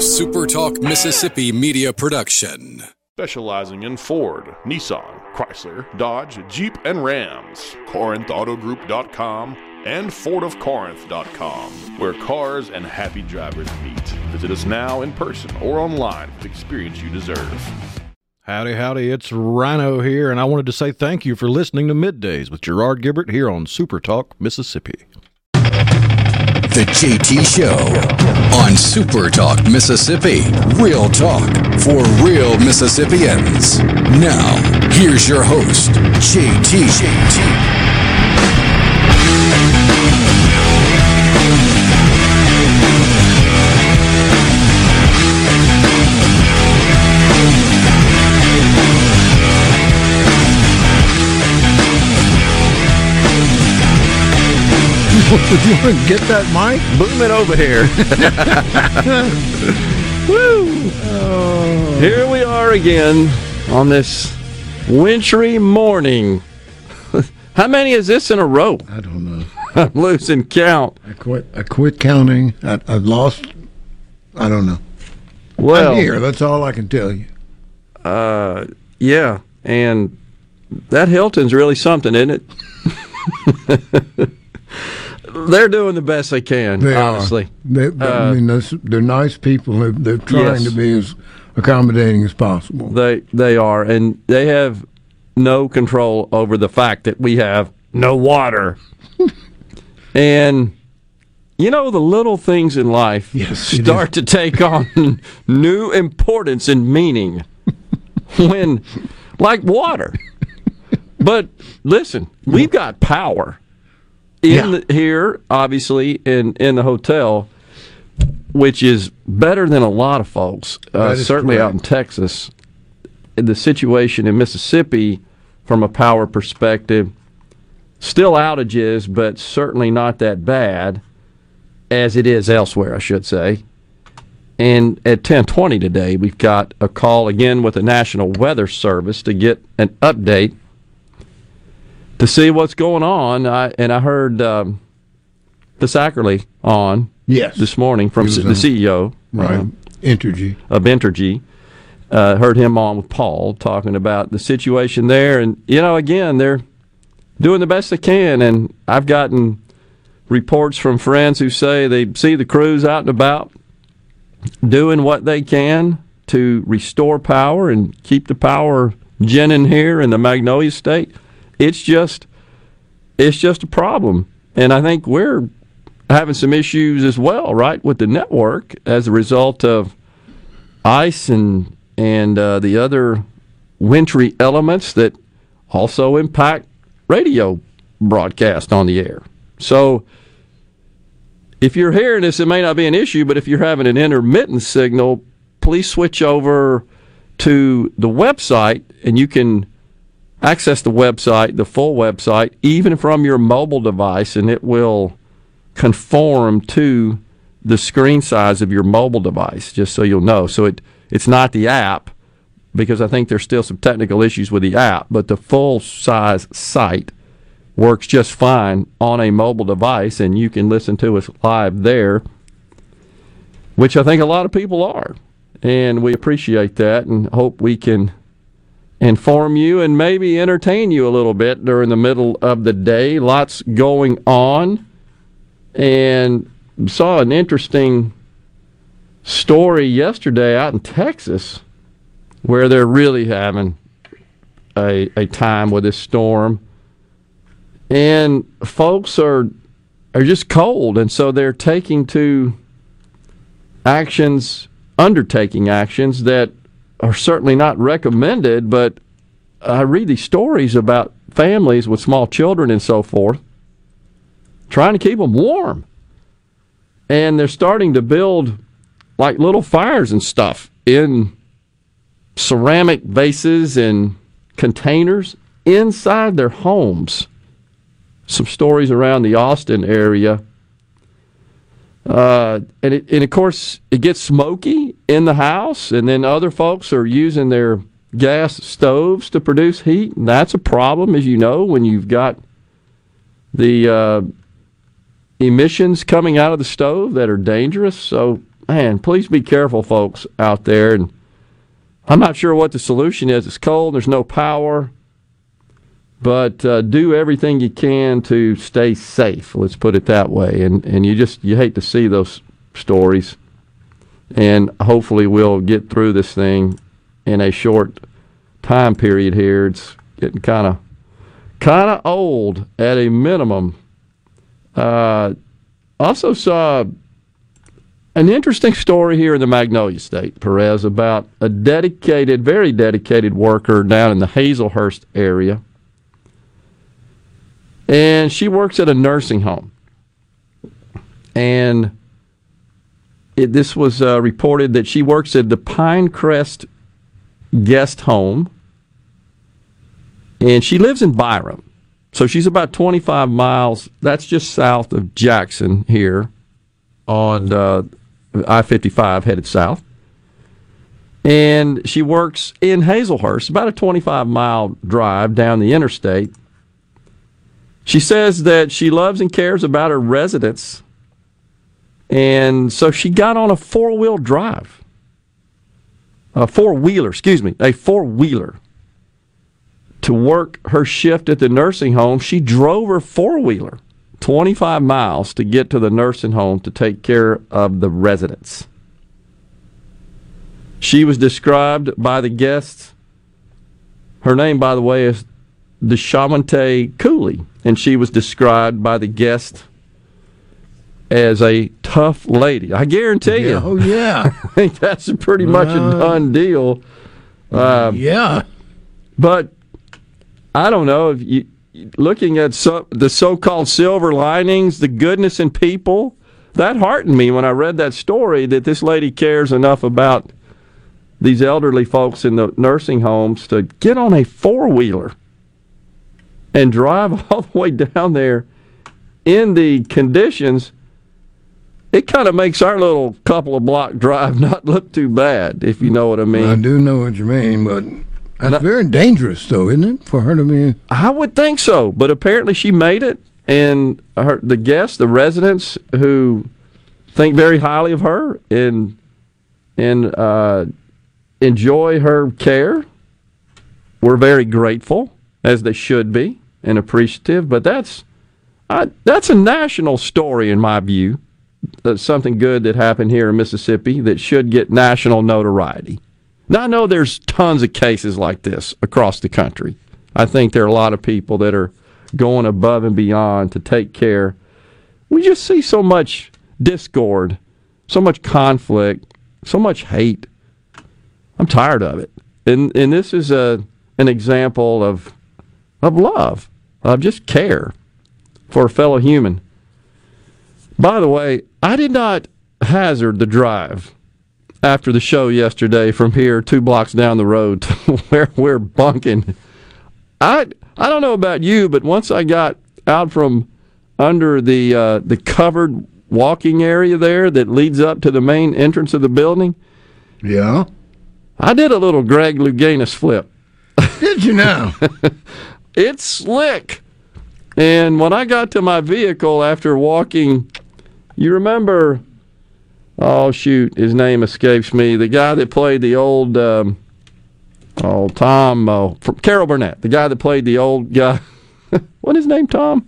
SuperTalk Mississippi media production. Specializing in Ford, Nissan, Chrysler, Dodge, Jeep, and Rams. CorinthAutoGroup.com and FordofCorinth.com, where cars and happy drivers meet. Visit us now in person or online with the experience you deserve. Howdy, howdy, it's Rhino here, and I wanted to say thank you for listening to Middays with Gerard Gibert here on Super Talk, Mississippi. The JT Show on Super Talk, Mississippi. Real talk for real Mississippians. Now, here's your host, JT. JT. You want to get that mic? Boom it over here. Woo! Oh. Here we are again on this wintry morning. How many is this in a row? I don't know. I'm losing count. I quit. I quit counting. I, I've lost. I don't know. Well, I'm here. That's all I can tell you. uh, yeah, and that Hilton's really something, isn't it? They're doing the best they can, They honestly. They, I Uh, mean, those, they're nice people. They're, they're trying Yes. to be as accommodating as possible. They they are, and they have no control over the fact that we have no water. and you know the little things in life Yes, start to take on new importance and meaning when like water. But listen, we've got power in Yeah. the, here, obviously in in the hotel, which is better than a lot of folks. Uh, certainly out in correct. Texas, the situation in Mississippi, from a power perspective, still outages, but certainly not that bad as it is elsewhere. I should say. And at 10:20 today, we've got a call again with the National Weather Service to get an update to see what's going on. I, and I heard um, Fisackerly on Yes. this morning from C- the. CEO right. um, Entergy. of Entergy. Uh, heard him on with Paul talking about the situation there, and you know, again, they're doing the best they can. And I've gotten reports from friends who say they see the crews out and about doing what they can to restore power and keep the power ginning here in the Magnolia State. It's just, it's just a problem, and I think we're having some issues as well, right, with the network as a result of ice and and uh, the other wintry elements that also impact radio broadcast on the air. So if you're hearing this, it may not be an issue, but if you're having an intermittent signal, please switch over to the website and you can access the website, the full website, even from your mobile device, and it will conform to the screen size of your mobile device, just so you'll know. So it it's not the app because I think there's still some technical issues with the app, but the full size site works just fine on a mobile device and you can listen to us live there, which I think a lot of people are. And we appreciate that and hope we can inform you and maybe entertain you a little bit during the middle of the day. Lots going on and saw an interesting story yesterday out in Texas where they're really having a, a time with this storm. And folks are are just cold and so they're taking to actions undertaking actions that are certainly not recommended, but I read these stories about families with small children and so forth trying to keep them warm. And they're starting to build like little fires and stuff in ceramic vases and containers inside their homes. Some stories around the Austin area. Uh, and, it, and of course, it gets smoky in the house, and then other folks are using their gas stoves to produce heat. And that's a problem, as you know, when you've got the uh, emissions coming out of the stove that are dangerous. So man, please be careful, folks out there. And I'm not sure what the solution is. It's cold. There's no power. But uh, do everything you can to stay safe. Let's put it that way. And and you just you hate to see those stories. And hopefully we'll get through this thing in a short time period here. It's getting kind of kind of old at a minimum. Uh, also saw an interesting story here in the Magnolia State, Perez, about a dedicated, very dedicated worker down in the Hazelhurst area. And she works at a nursing home. And it, this was uh, reported that she works at the Pinecrest Guest Home. And she lives in Byram. So she's about 25 miles. That's just south of Jackson here on uh, I 55 headed south. And she works in Hazelhurst, about a 25 mile drive down the interstate. She says that she loves and cares about her residents. And so she got on a four wheel drive, a four wheeler, excuse me, a four wheeler to work her shift at the nursing home. She drove her four wheeler 25 miles to get to the nursing home to take care of the residents. She was described by the guests. Her name, by the way, is Deshamante Cooley, and she was described by the guest as a tough lady. I guarantee Yeah, you. oh yeah, I think that's a pretty much a done deal. Um, yeah. but I don't know if you looking at so, the so-called silver linings, the goodness in people. That heartened me when I read that story that this lady cares enough about these elderly folks in the nursing homes to get on a four-wheeler and drive all the way down there in the conditions. It kind of makes our little couple of block drive not look too bad, if you know what I mean. I do know what you mean, but that's No- very dangerous, though, isn't it, for her to be? I would think so, but apparently she made it, and her the guests, the residents who think very highly of her and and uh, enjoy her care, were very grateful, as they should be, and appreciative. But that's I, that's a national story in my view. That's something good that happened here in Mississippi that should get national notoriety. Now I know there's tons of cases like this across the country. I think there are a lot of people that are going above and beyond to take care. We just see so much discord, so much conflict, so much hate. I'm tired of it. And and this is a an example of of love, of just care for a fellow human. By the way, I did not hazard the drive after the show yesterday from here two blocks down the road to where we're bunking. I I don't know about you, but once I got out from under the uh, the covered walking area there that leads up to the main entrance of the building, Yeah. I did a little Greg Louganis flip. Did you now? It's slick. And when I got to my vehicle after walking, you remember, oh shoot, his name escapes me. The guy that played the old, um, oh Tom, oh, from Carol Burnett, the guy that played the old guy. what his name, Tom?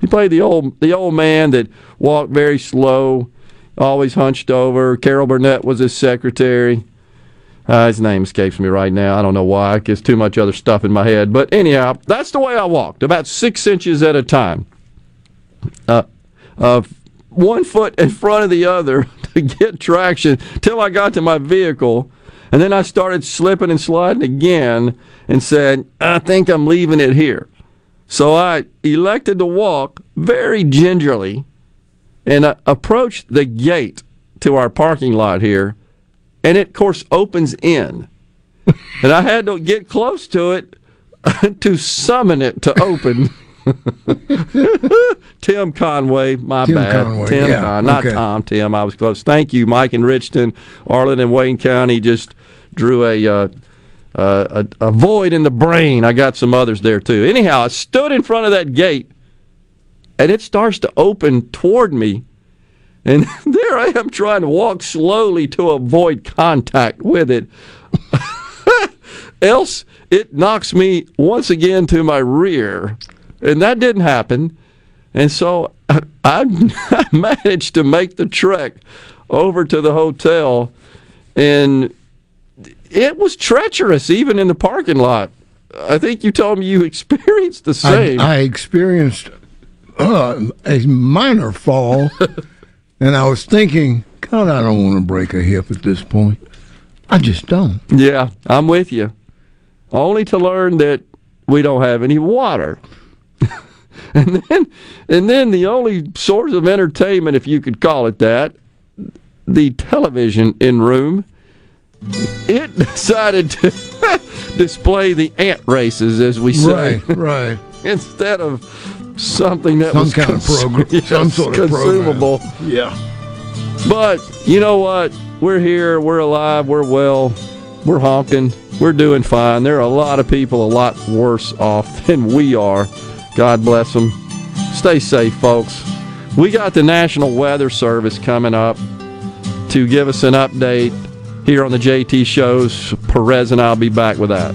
He played the old the old man that walked very slow, always hunched over. Carol Burnett was his secretary. Uh, his name escapes me right now. I don't know why. There's too much other stuff in my head. But anyhow, that's the way I walked, about six inches at a time. Uh, uh, one foot in front of the other to get traction till I got to my vehicle. And then I started slipping and sliding again and said, I think I'm leaving it here. So I elected to walk very gingerly and I approached the gate to our parking lot here and it of course opens in. And i had to get close to it to summon it to open. Tim conway my Tim bad. Conway, tim yeah, Con- not okay. tom tim i was close. Thank you mike and richton arlen and wayne county just drew a uh, uh, a, a void in the brain. I got some others there too. Anyhow i stood in front of that gate and it starts to open toward me And there I am trying to walk slowly to avoid contact with it. Else, it knocks me once again to my rear. And that didn't happen. And so I, I managed to make the trek over to the hotel. And it was treacherous, even in the parking lot. I think you told me you experienced the same. I, I experienced uh, a minor fall, and I was thinking, God, I don't want to break a hip at this point. I just don't. yeah, I'm with you. Only to learn that we don't have any water. and then and then the only source of entertainment, if you could call it that, the television in room, it decided to display the ant races, as we say, Right, right. instead of something that Some was kind of program, yes, some sort of program. consumable. Yeah. But you know what? We're here. We're alive. We're well. We're honking. We're doing fine. There are a lot of people a lot worse off than we are. God bless them. Stay safe, folks. We got the National Weather Service coming up to give us an update here on the JT shows. Perez and I'll be back with that.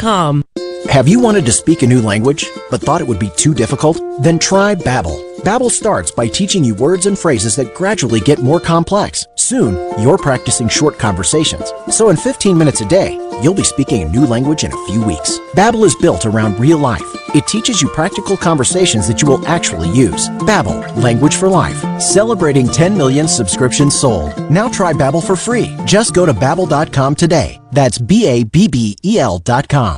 Have you wanted to speak a new language, but thought it would be too difficult? Then try Babbel. Babbel starts by teaching you words and phrases that gradually get more complex. Soon, you're practicing short conversations. So in 15 minutes a day, you'll be speaking a new language in a few weeks. Babbel is built around real life. It teaches you practical conversations that you will actually use. Babbel, language for life. Celebrating 10 million subscriptions sold. Now try Babbel for free. Just go to babbel.com today. That's B A B B E L dot com.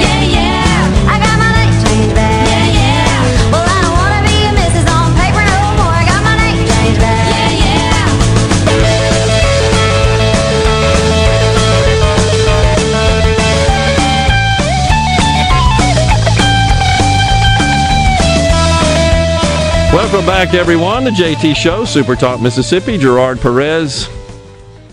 Welcome back, everyone. The JT Show, Super Talk Mississippi. Gerard Perez,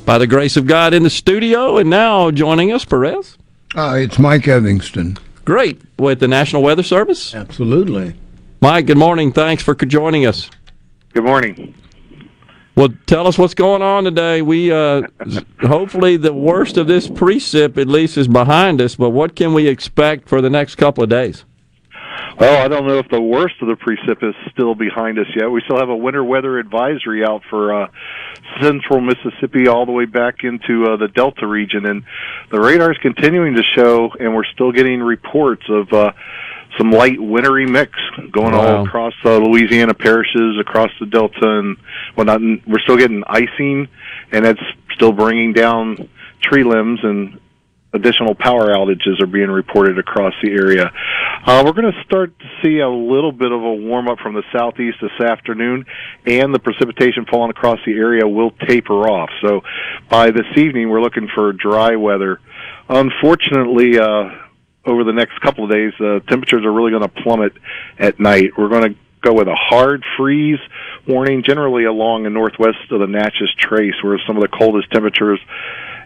by the grace of God, in the studio, and now joining us, Perez. Uh, it's Mike Edmonston. Great, with the National Weather Service. Absolutely. Mike, good morning. Thanks for joining us. Good morning. Well, tell us what's going on today. We uh, hopefully the worst of this precip at least is behind us. But what can we expect for the next couple of days? Well, I don't know if the worst of the precip is still behind us yet. We still have a winter weather advisory out for uh, central Mississippi all the way back into uh, the Delta region, and the radar is continuing to show, and we're still getting reports of uh, some light wintry mix going Wow. all across uh, Louisiana parishes, across the Delta, and well, not we're still getting icing, and it's still bringing down tree limbs and additional power outages are being reported across the area. Uh, we're going to start to see a little bit of a warm up from the southeast this afternoon, and the precipitation falling across the area will taper off. So by this evening, we're looking for dry weather. Unfortunately, uh, over the next couple of days, uh, temperatures are really going to plummet at night. We're going to go with a hard freeze warning, generally along the northwest of the Natchez Trace, where some of the coldest temperatures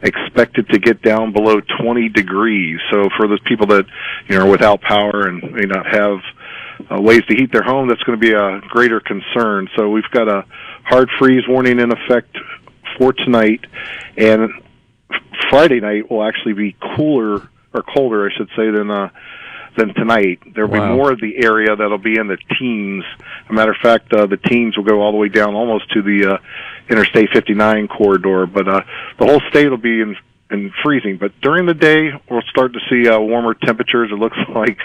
expected to get down below 20 degrees. So for those people that you know are without power and may not have uh, ways to heat their home, that's going to be a greater concern. So we've got a hard freeze warning in effect for tonight, and Friday night will actually be cooler or colder, I should say, than uh, than tonight. There'll Wow. be more of the area that'll be in the teens. As a matter of fact, uh, the teens will go all the way down almost to the uh, Interstate 59 corridor, but uh, the whole state will be in in freezing. But during the day, we'll start to see uh, warmer temperatures. It looks like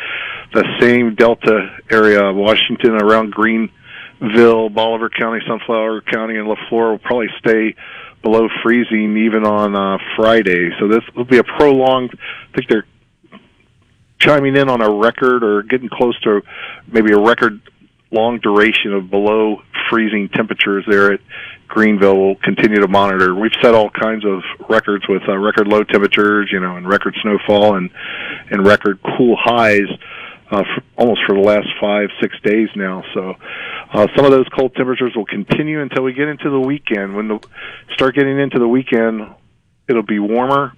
the same Delta area, Washington, around Greenville, Bolivar County, Sunflower County, and Leflore will probably stay below freezing even on uh, Friday. So this will be a prolonged. I think they're chiming in on a record or getting close to maybe a record long duration of below freezing temperatures there at Greenville. We'll continue to monitor. We've set all kinds of records with uh, record low temperatures, you know, and record snowfall and and record cool highs. Uh, for, almost for the last five, six days now. So, uh, some of those cold temperatures will continue until we get into the weekend. When the start getting into the weekend, it'll be warmer,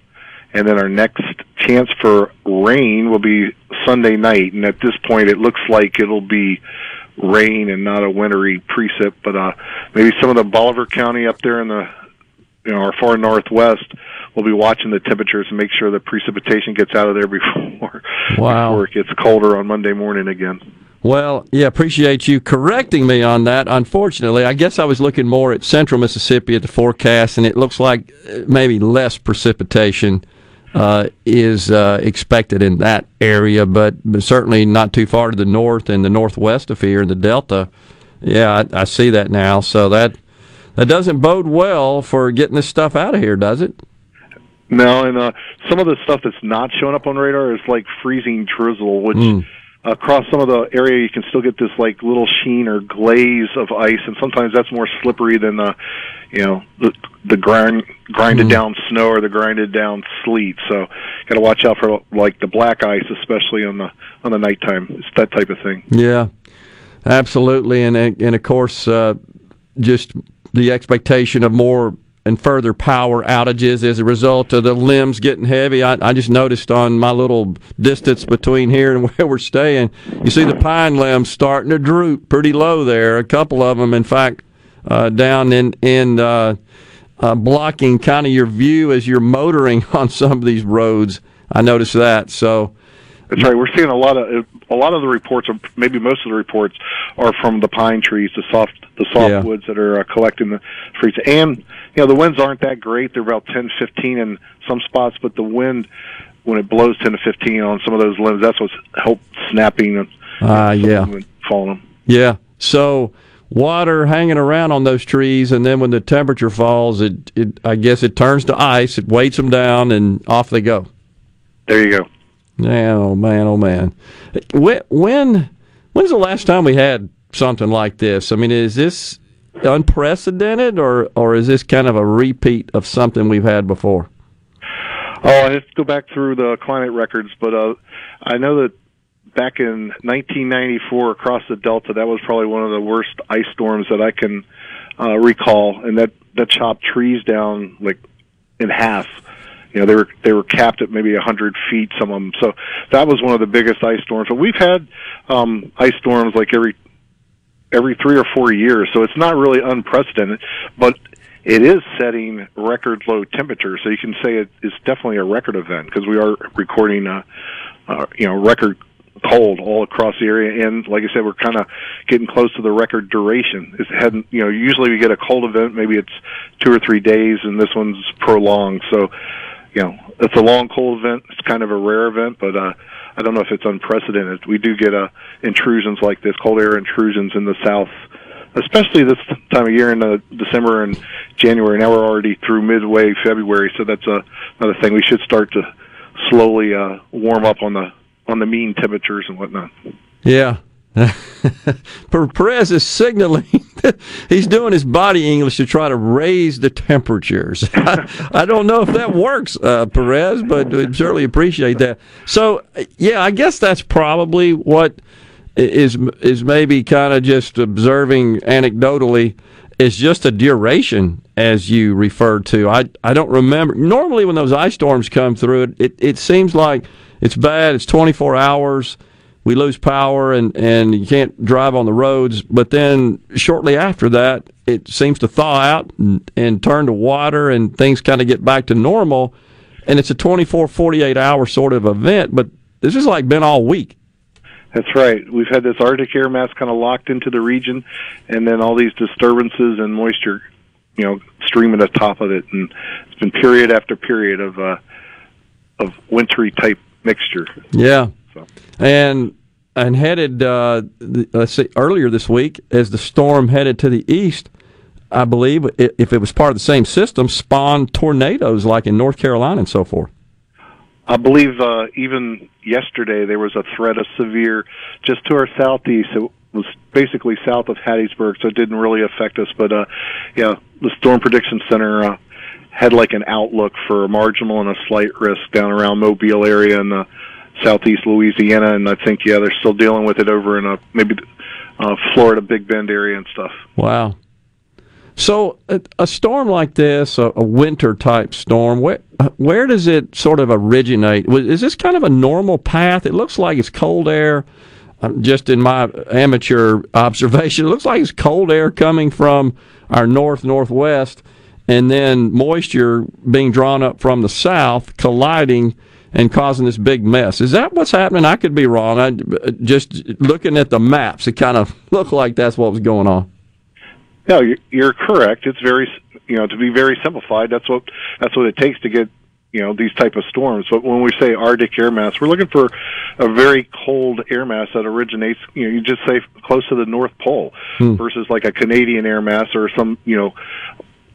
and then our next chance for rain will be Sunday night. And at this point, it looks like it'll be rain and not a wintry precip. But uh, maybe some of the Bolivar County up there in the you know our far northwest will be watching the temperatures and make sure the precipitation gets out of there before Wow. before it gets colder on Monday morning again. Well, yeah, appreciate you correcting me on that. Unfortunately, I guess I was looking more at central Mississippi at the forecast, and it looks like uh, maybe less precipitation uh, is uh, expected in that area, but, certainly not too far to the north and the northwest of here in the Delta. Yeah, I, I see that now. So that that doesn't bode well for getting this stuff out of here, does it? No, and uh, some of the stuff that's not showing up on radar is like freezing drizzle, which Mm. Across some of the area you can still get this like little sheen or glaze of ice, and sometimes that's more slippery than the, you know, the the grind grinded Mm. down snow or the grinded down sleet. So, got to watch out for like the black ice, especially on the on the nighttime. It's that type of thing. Yeah, absolutely, and and of course, uh, just the expectation of more and further power outages as a result of the limbs getting heavy. I, I just noticed on my little distance between here and where we're staying, you see the pine limbs starting to droop pretty low there. A couple of them, in fact, uh, down in in uh, uh, blocking kind of your view as you're motoring on some of these roads. I noticed that. So That's right. We're seeing a lot of a lot of the reports, or maybe most of the reports, are from the pine trees, the soft the softwoods yeah. that are uh, collecting the trees. And you know the winds aren't that great; they're about 10, 15 in some spots, but the wind when it blows 10 to 15 on some of those limbs, that's what's helped snapping. Ah, uh, yeah, falling. Yeah. So water hanging around on those trees, and then when the temperature falls, it, it I guess it turns to ice. It weights them down, and off they go. There you go. Oh man, oh man. When, when when's the last time we had something like this? I mean, is this unprecedented, or or is this kind of a repeat of something we've had before? Oh, I have to go back through the climate records, but uh, I know that back in 1994 across the Delta, that was probably one of the worst ice storms that I can uh, recall, and that that chopped trees down like in half you know they were they were capped at maybe a hundred feet some of them so that was one of the biggest ice storms. But we've had um ice storms like every every three or four years so it's not really unprecedented but it is setting record low temperatures so you can say it is definitely a record event because we are recording uh, uh you know record cold all across the area and like i said we're kind of getting close to the record duration. It's hadn't you know usually we get a cold event maybe it's two or three days and this one's prolonged. So you know, it's a long cold event. It's kind of a rare event, but uh, I don't know if it's unprecedented. We do get uh, intrusions like this, cold air intrusions in the south, especially this time of year in uh, December and January. Now we're already through midway February, so that's uh, another thing. We should start to slowly uh, warm up on the on the mean temperatures and whatnot. Yeah, Perez is signaling he's doing his body English to try to raise the temperatures. I, I don't know if that works, uh, Perez, but we certainly appreciate that. So, yeah, I guess that's probably what is is maybe kind of just observing anecdotally is just a duration as you referred to. I I don't remember. Normally, when those ice storms come through, it it, it seems like it's bad. It's 24 hours we lose power and, and you can't drive on the roads. But then shortly after that, it seems to thaw out and, and turn to water and things kind of get back to normal. And it's a 24, 48 hour sort of event, but this has like been all week. That's right. We've had this Arctic air mass kind of locked into the region, and then all these disturbances and moisture, you know, streaming atop of it, and it's been period after period of uh, of wintry type mixture. Yeah, so. And and headed uh, let's see earlier this week as the storm headed to the east. I believe if it was part of the same system, spawned tornadoes like in North Carolina and so forth. I believe uh, even yesterday there was a threat of severe just to our southeast. It was basically south of Hattiesburg, so it didn't really affect us. But uh, yeah, the Storm Prediction Center uh, had like an outlook for a marginal and a slight risk down around Mobile area and the southeast Louisiana, and I think yeah, they're still dealing with it over in a maybe uh, Florida Big Bend area and stuff. Wow. So a, a storm like this, a, a, winter type storm, where where does it sort of originate? Is this kind of a normal path? It looks like it's cold air. Just in my amateur observation, it looks like it's cold air coming from our north northwest, and then moisture being drawn up from the south, colliding and causing this big mess. Is that what's happening? I could be wrong. I just looking at the maps, it kind of looked like that's what was going on. No, you're correct. It's very, you know, to be very simplified. That's what that's what it takes to get, you know, these type of storms. But when we say Arctic air mass, we're looking for a very cold air mass that originates. You know, you just say close to the North Pole hmm. versus like a Canadian air mass or some, you know,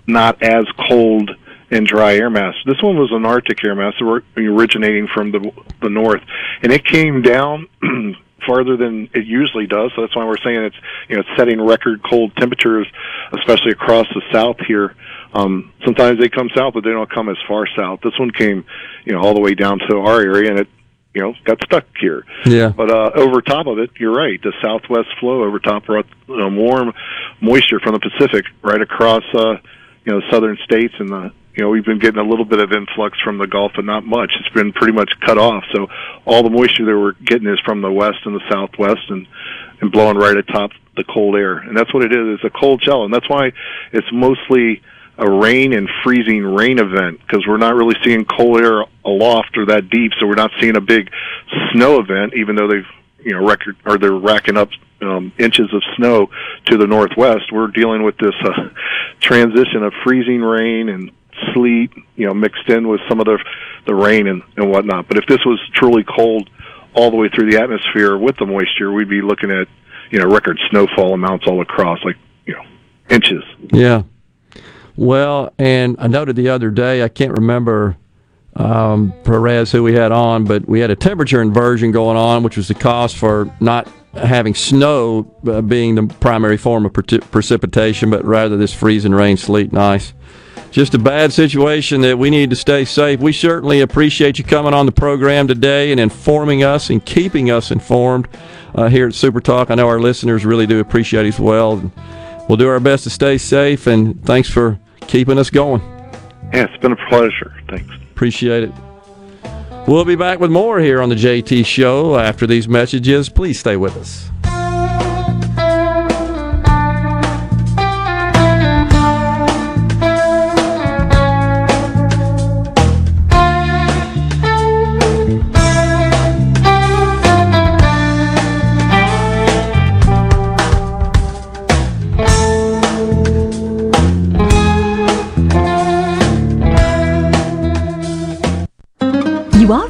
not as cold and dry air mass. This one was an Arctic air mass originating from the the north, and it came down farther than it usually does. So that's why we're saying it's you know it's setting record cold temperatures, especially across the south here. Um, sometimes they come south, but they don't come as far south. This one came, you know, all the way down to our area, and it you know got stuck here. Yeah. But uh, over top of it, you're right. The southwest flow over top brought um, warm moisture from the Pacific right across uh, you know southern states and the you know, we've been getting a little bit of influx from the Gulf, but not much. It's been pretty much cut off. So all the moisture that we're getting is from the west and the southwest, and and blowing right atop the cold air. And that's what it is. It's a cold shell, and that's why it's mostly a rain and freezing rain event because we're not really seeing cold air aloft or that deep, so we're not seeing a big snow event, even though they've you know record or they're racking up um, inches of snow to the northwest. We're dealing with this uh, transition of freezing rain and sleet, you know, mixed in with some of the the rain and, and whatnot. But if this was truly cold all the way through the atmosphere with the moisture, we'd be looking at you know record snowfall amounts all across, like you know inches. Yeah. Well, and I noted the other day, I can't remember um, Perez who we had on, but we had a temperature inversion going on, which was the cause for not having snow uh, being the primary form of pre- precipitation, but rather this freezing rain, sleet, and ice. Just a bad situation that we need to stay safe. We certainly appreciate you coming on the program today and informing us and keeping us informed uh, here at Super Talk. I know our listeners really do appreciate it as well. We'll do our best to stay safe, and thanks for keeping us going. Yeah, it's been a pleasure. Thanks. Appreciate it. We'll be back with more here on the JT Show after these messages. Please stay with us.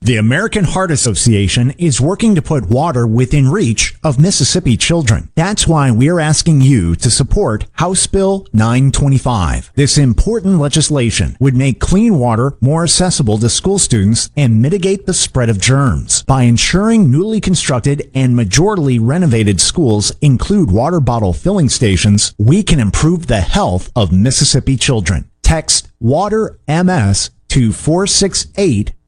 The American Heart Association is working to put water within reach of Mississippi children. That's why we're asking you to support House Bill 925. This important legislation would make clean water more accessible to school students and mitigate the spread of germs. By ensuring newly constructed and majorly renovated schools include water bottle filling stations, we can improve the health of Mississippi children. Text WATER MS to 468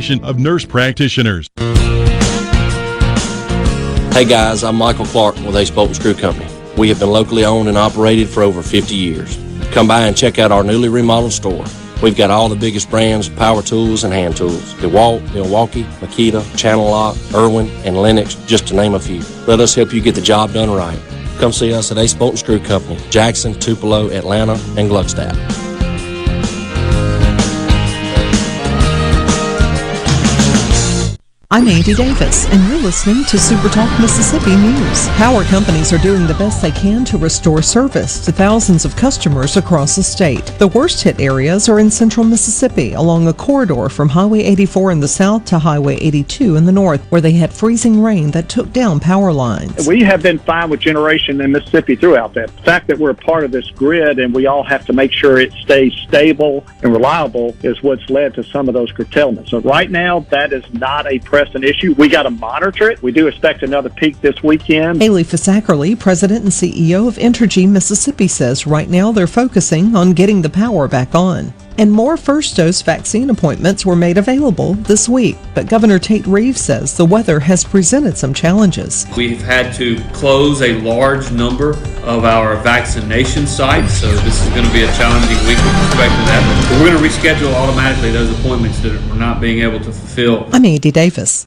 of Nurse Practitioners. Hey guys, I'm Michael Clark with Ace Bolt and Screw Company. We have been locally owned and operated for over 50 years. Come by and check out our newly remodeled store. We've got all the biggest brands of power tools and hand tools. DeWalt, Milwaukee, Makita, Channel Lock, Irwin, and Lenox, just to name a few. Let us help you get the job done right. Come see us at Ace Bolt and Screw Company, Jackson, Tupelo, Atlanta, and Gluckstadt. I'm Andy Davis, and you're listening to Super Talk Mississippi News. Power companies are doing the best they can to restore service to thousands of customers across the state. The worst hit areas are in central Mississippi, along a corridor from Highway 84 in the south to Highway 82 in the north, where they had freezing rain that took down power lines. We have been fine with generation in Mississippi throughout that. The fact that we're a part of this grid and we all have to make sure it stays stable and reliable is what's led to some of those curtailments. So right now, that is not a pressing issue. We got to monitor it. We do expect another peak this weekend. Haley Fisackerly, president and CEO of Entergy Mississippi, says right now they're focusing on getting the power back on. And more first dose vaccine appointments were made available this week. But Governor Tate Reeves says the weather has presented some challenges. We've had to close a large number of our vaccination sites, so this is going to be a challenging week with respect to that. But we're going to reschedule automatically those appointments that we're not being able to fulfill. I'm Andy Davis.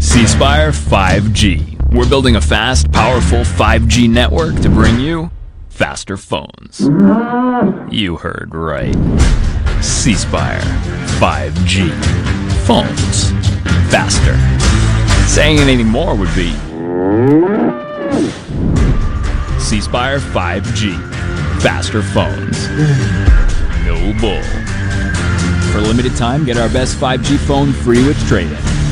C Spire 5G. We're building a fast, powerful 5G network to bring you faster phones. You heard right. C Spire 5G. Phones. Faster. Saying anything more would be C Spire 5G. Faster phones. No bull. For a limited time, get our best 5G phone free with trade-in.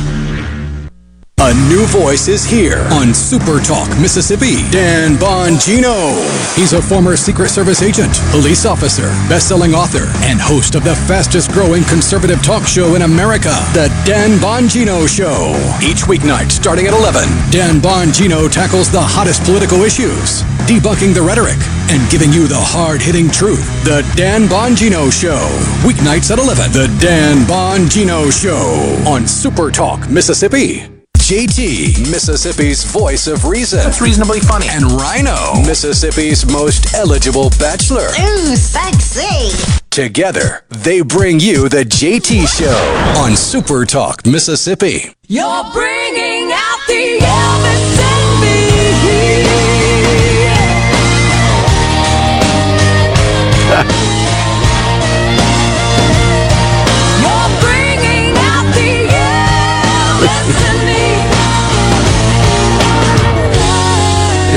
A new voice is here on Super Talk Mississippi. Dan Bongino. He's a former Secret Service agent, police officer, best-selling author, and host of the fastest-growing conservative talk show in America, The Dan Bongino Show. Each weeknight starting at 11, Dan Bongino tackles the hottest political issues, debunking the rhetoric, and giving you the hard-hitting truth. The Dan Bongino Show. Weeknights at 11. The Dan Bongino Show on Super Talk Mississippi. JT, Mississippi's voice of reason. That's reasonably funny. And Rhino, Mississippi's most eligible bachelor. Ooh, sexy. Together, they bring you the JT Show on Super Talk Mississippi. You're bringing out the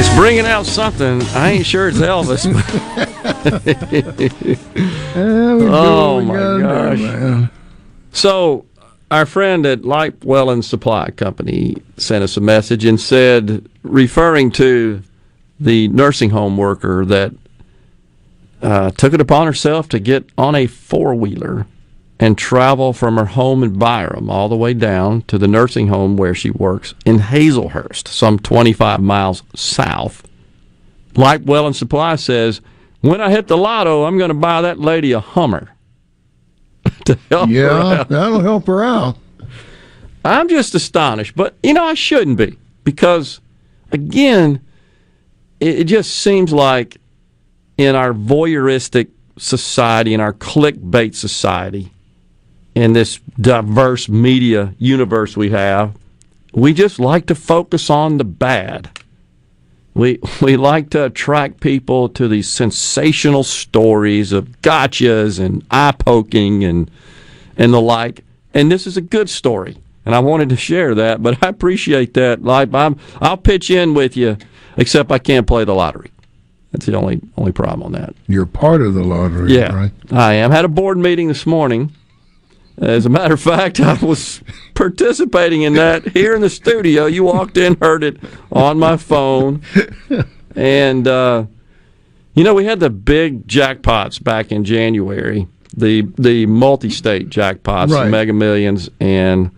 It's bringing out something. I ain't sure it's Elvis. oh my gosh! So, our friend at Light Welland Supply Company sent us a message and said, referring to the nursing home worker that uh, took it upon herself to get on a four wheeler and travel from her home in Byram all the way down to the nursing home where she works in Hazlehurst, some 25 miles south. Light Welland Supply says, when I hit the lotto, I'm going to buy that lady a Hummer to help her Yeah, out. that'll help her out. I'm just astonished, but you know I shouldn't be because, again, it, it just seems like in our voyeuristic society, in our clickbait society, in this diverse media universe we have, we just like to focus on the bad. We we like to attract people to these sensational stories of gotchas and eye poking and and the like. And this is a good story, and I wanted to share that. But I appreciate that. Like I'm, I'll pitch in with you, except I can't play the lottery. That's the only only problem on that. You're part of the lottery, Yeah, right? I am. Had a board meeting this morning. As a matter of fact, I was participating in that here in the studio. You walked in, heard it on my phone, and uh, you know we had the big jackpots back in January, the the multi-state jackpots, Right. Mega Millions and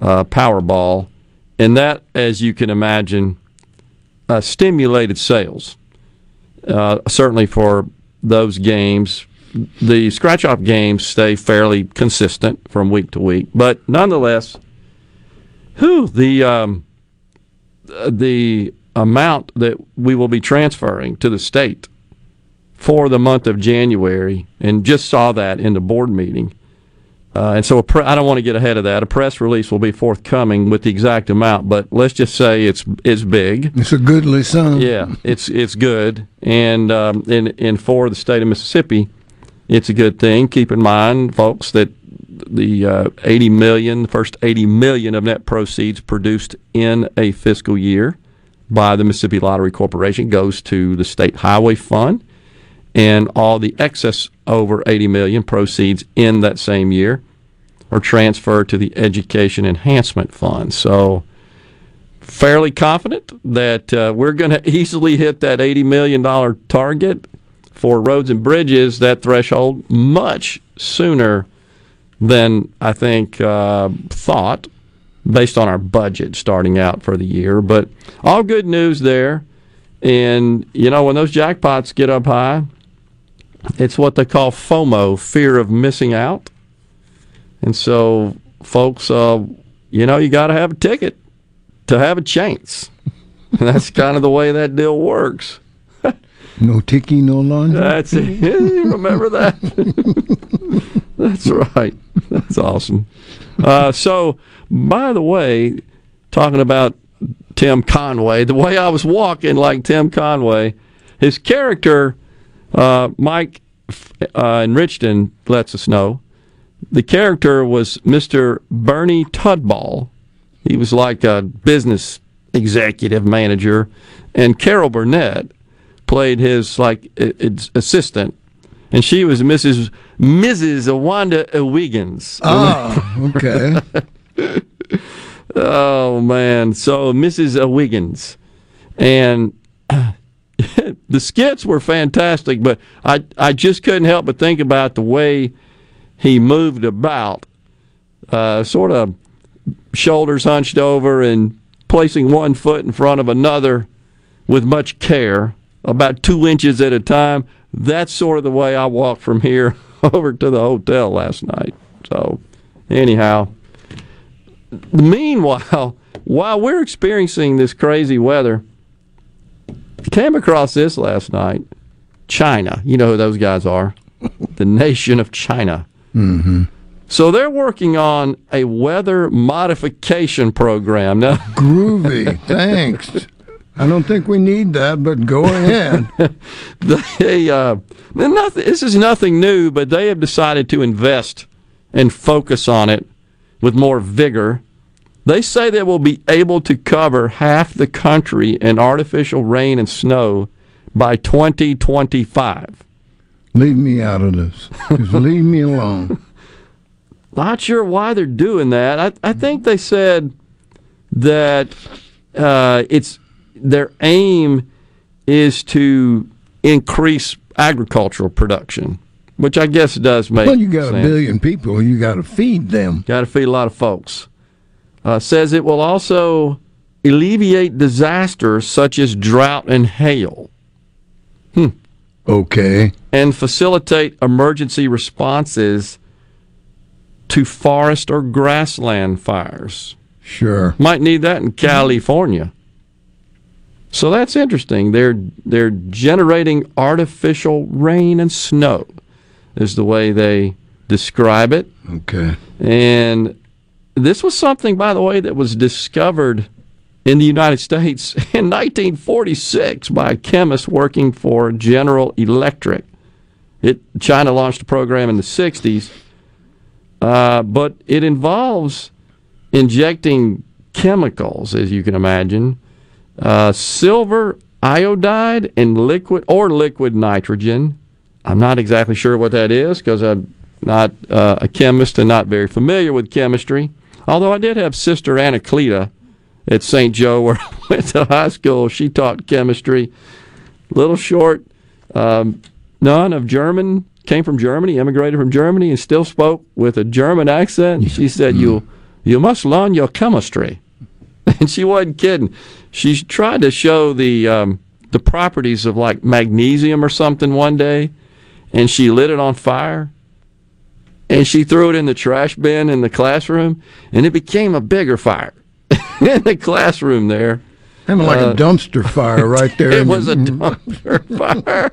uh, Powerball, and that, as you can imagine, uh, stimulated sales. Uh, certainly for those games, the scratch off games stay fairly consistent from week to week, but nonetheless, whew, the um, the amount that we will be transferring to the state for the month of January, and just saw that in the board meeting. Uh, and so, a pre- I don't want to get ahead of that. A press release will be forthcoming with the exact amount, but let's just say it's it's big. It's a goodly sum. Yeah, it's it's good, and um, and and for the state of Mississippi, it's a good thing. Keep in mind, folks, that the uh, 80 million, the first 80 million of net proceeds produced in a fiscal year by the Mississippi Lottery Corporation goes to the state highway fund, and all the excess over 80 million proceeds in that same year are transferred to the education enhancement fund. So fairly confident that uh, we're going to easily hit that $80 million target for roads and bridges, that threshold, much sooner than I think uh, thought based on our budget starting out for the year. But all good news there. And, you know, when those jackpots get up high, it's what they call FOMO, fear of missing out. And so, folks, uh, you know, you got to have a ticket to have a chance. And that's kind of the way that deal works. No tiki, no laundry. That's it. You remember that? That's right. That's awesome. Uh, so, by the way, talking about Tim Conway, the way I was walking like Tim Conway, his character, uh, Mike uh, in Richton lets us know, the character was Mr. Bernie Tudball. He was like a business executive manager, and Carol Burnett played his like assistant, and she was Mrs. Mrs. Wanda Wiggins. Oh, okay. oh man, so Mrs. Wiggins, and the skits were fantastic, but I I just couldn't help but think about the way he moved about, uh, sort of shoulders hunched over and placing one foot in front of another with much care, about two inches at a time. That's sort of the way I walked from here over to the hotel last night. So, anyhow, meanwhile, while we're experiencing this crazy weather, came across this last night. China, you know who those guys are, the nation of China. Mm-hmm. So they're working on a weather modification program now. Groovy, thanks. I don't think we need that, but go ahead. they, uh, nothing, this is nothing new, but they have decided to invest and focus on it with more vigor. They say they will be able to cover half the country in artificial rain and snow by 2025. Leave me out of this. Just leave me alone. Not sure why they're doing that. I, I think they said that uh, it's their aim is to increase agricultural production, which I guess does make. Well, you got sense. a billion people. You got to feed them. Got to feed a lot of folks. Uh, says it will also alleviate disasters such as drought and hail. Hmm. Okay. And facilitate emergency responses to forest or grassland fires. Sure. Might need that in California. So that's interesting. They're they're generating artificial rain and snow is the way they describe it. Okay. And this was something by the way that was discovered in the United States in 1946 by a chemist working for General Electric. It China launched a program in the 60s, uh, but it involves injecting chemicals, as you can imagine, uh, silver iodide and liquid or liquid nitrogen. I'm not exactly sure what that is because I'm not uh, a chemist and not very familiar with chemistry. Although I did have sister Anacleta at St. Joe where I went to high school. She taught chemistry. Little short, um, nun of German, came from Germany, immigrated from Germany, and still spoke with a German accent. She said, "You, you must learn your chemistry," and she wasn't kidding. She tried to show the um, the properties of like magnesium or something one day, and she lit it on fire. And she threw it in the trash bin in the classroom, and it became a bigger fire. in the classroom there. Having like Uh, a dumpster fire right there. it was a dumpster fire.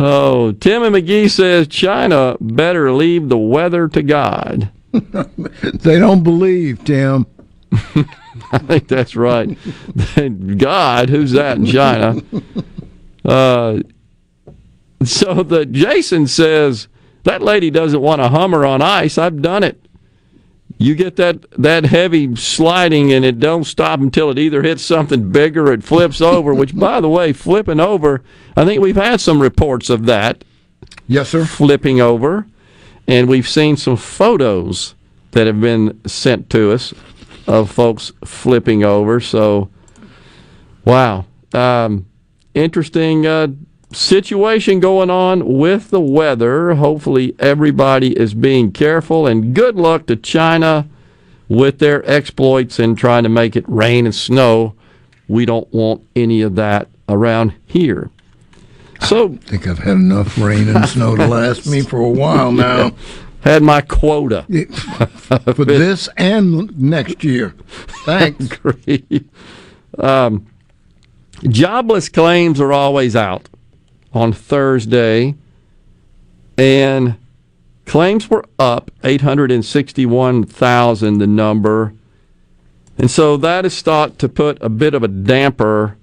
oh, Tim and Magee says China better leave the weather to God. they don't believe, Tim. I think that's right. God, who's that in China? Uh, so the Jason says that lady doesn't want a Hummer on ice. I've done it. You get that that heavy sliding and it don't stop until it either hits something big or it flips over. Which, by the way, flipping over, I think we've had some reports of that. Yes, sir. Flipping over, and we've seen some photos that have been sent to us of folks flipping over. So, wow, um, interesting uh, situation going on with the weather. Hopefully, everybody is being careful, and good luck to China with their exploits and trying to make it rain and snow. We don't want any of that around here. So, I think I've had enough rain and snow to last me for a while now. Had my quota. for this and next year. Thanks. Agree. Um, jobless claims are always out on Thursday, and claims were up 861,000, the number. And so that is thought to put a bit of a damper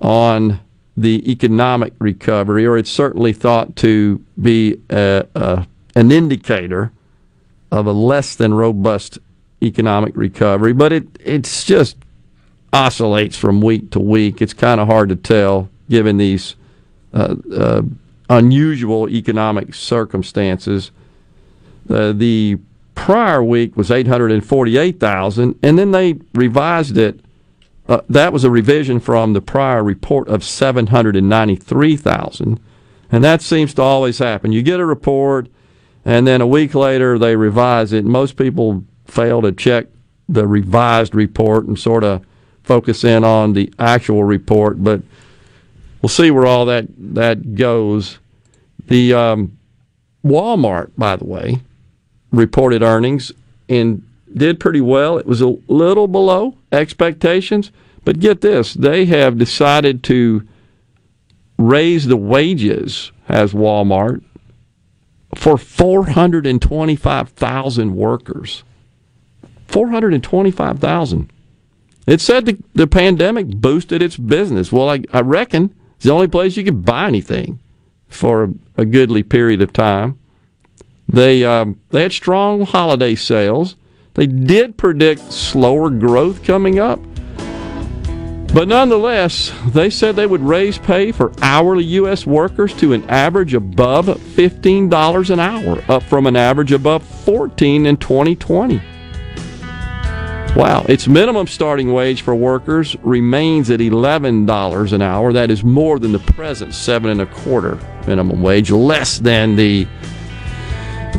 on the economic recovery, or it's certainly thought to be a, a, an indicator of a less than robust economic recovery. But it it's just oscillates from week to week. It's kind of hard to tell given these uh, uh, unusual economic circumstances. Uh, the prior week was 848,000, and then they revised it. Uh, that was a revision from the prior report of 793,000. And that seems to always happen. You get a report, and then a week later they revise it. Most people fail to check the revised report and sort of focus in on the actual report, but we'll see where all that, that goes. The um, Walmart, by the way, reported earnings and did pretty well. It was a little below expectations, but get this they have decided to raise the wages, as Walmart, for 425,000 workers. 425,000. It said the, the pandemic boosted its business. Well, I, I reckon it's the only place you could buy anything for a, a goodly period of time. They um, they had strong holiday sales. They did predict slower growth coming up, but nonetheless, they said they would raise pay for hourly U.S. workers to an average above $15 an hour, up from an average above 14 in 2020. Wow, its minimum starting wage for workers remains at $11 an hour. That is more than the present seven and a quarter minimum wage, less than the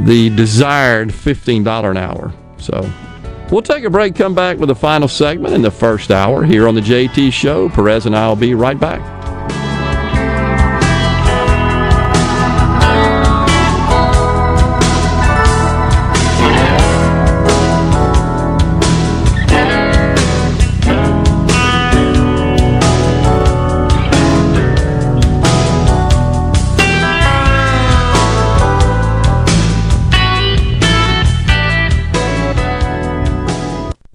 the desired $15 an hour. So we'll take a break, come back with the final segment in the first hour here on the JT Show. Perez and I will be right back.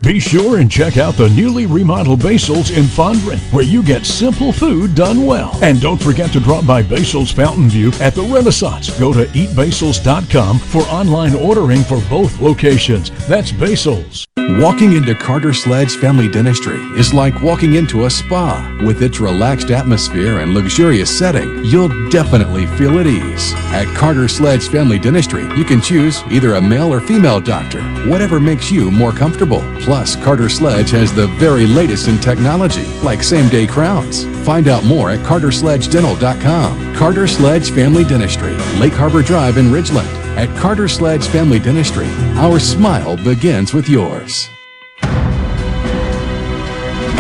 Be sure and check out the newly remodeled Basil's in Fondren, where you get simple food done well. And don't forget to drop by Basil's Fountain View at the Renaissance. Go to eatbasils.com for online ordering for both locations. That's Basil's. Walking into Carter Sledge Family Dentistry is like walking into a spa. With its relaxed atmosphere and luxurious setting, you'll definitely feel at ease. At Carter Sledge Family Dentistry, you can choose either a male or female doctor, whatever makes you more comfortable. Plus, Carter Sledge has the very latest in technology, like same day crowns. Find out more at cartersledgedental.com. Carter Sledge Family Dentistry, Lake Harbor Drive in Ridgeland. At Carter Sledge Family Dentistry, our smile begins with yours.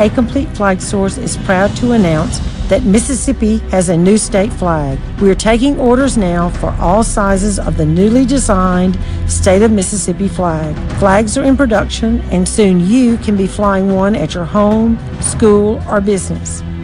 A Complete Flag Source is proud to announce that Mississippi has a new state flag. We are taking orders now for all sizes of the newly designed State of Mississippi flag. Flags are in production, and soon you can be flying one at your home, school, or business.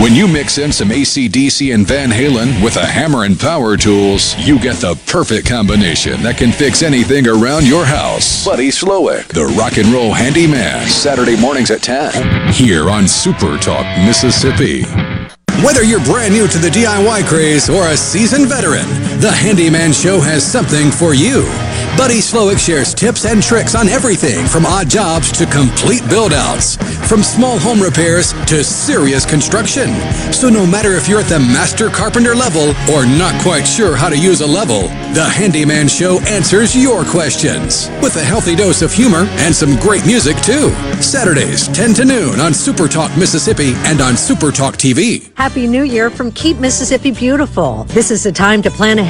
When you mix in some ACDC and Van Halen with a hammer and power tools, you get the perfect combination that can fix anything around your house. Buddy Slowick, the rock and roll handyman. Saturday mornings at 10. Here on Super Talk, Mississippi. Whether you're brand new to the DIY craze or a seasoned veteran, the Handyman Show has something for you. Buddy Slowick shares tips and tricks on everything from odd jobs to complete build outs, from small home repairs to serious construction. So no matter if you're at the master carpenter level or not quite sure how to use a level, the Handyman Show answers your questions with a healthy dose of humor and some great music too. Saturdays, 10 to noon on Super Talk Mississippi and on Super Talk TV. Happy New Year from Keep Mississippi Beautiful. This is the time to plan ahead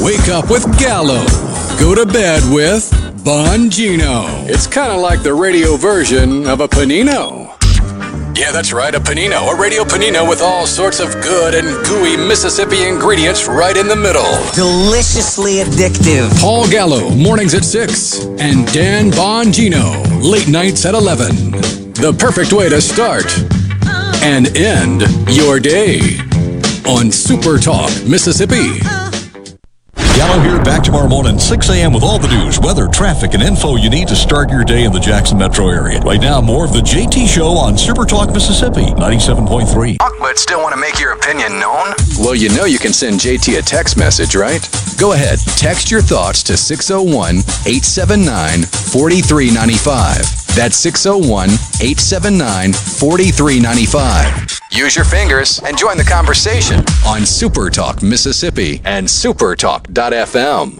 Wake up with Gallo. Go to bed with Bongino. It's kind of like the radio version of a panino. Yeah, that's right, a panino, a radio panino with all sorts of good and gooey Mississippi ingredients right in the middle. Deliciously addictive. Paul Gallo, mornings at 6, and Dan Bongino, late nights at 11. The perfect way to start and end your day on Super Talk, Mississippi. Gallo here, back tomorrow morning, 6 a.m. with all the news, weather, traffic, and info you need to start your day in the Jackson metro area. Right now, more of the JT Show on Super Talk Mississippi, 97.3. But still want to make your opinion known? Well, you know you can send JT a text message, right? Go ahead, text your thoughts to 601 879 4395. That's 601 879 4395. Use your fingers and join the conversation on Super Talk Mississippi and supertalk.fm.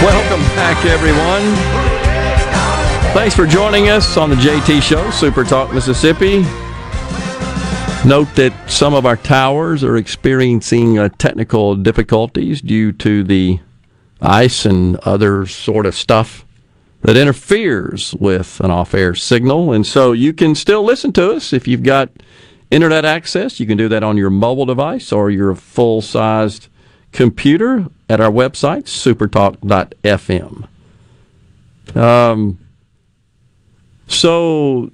Welcome back, everyone. Thanks for joining us on the JT Show, Super Talk Mississippi. Note that some of our towers are experiencing uh, technical difficulties due to the ice and other sort of stuff that interferes with an off air signal. And so you can still listen to us if you've got internet access. You can do that on your mobile device or your full sized computer at our website, supertalk.fm. Um, so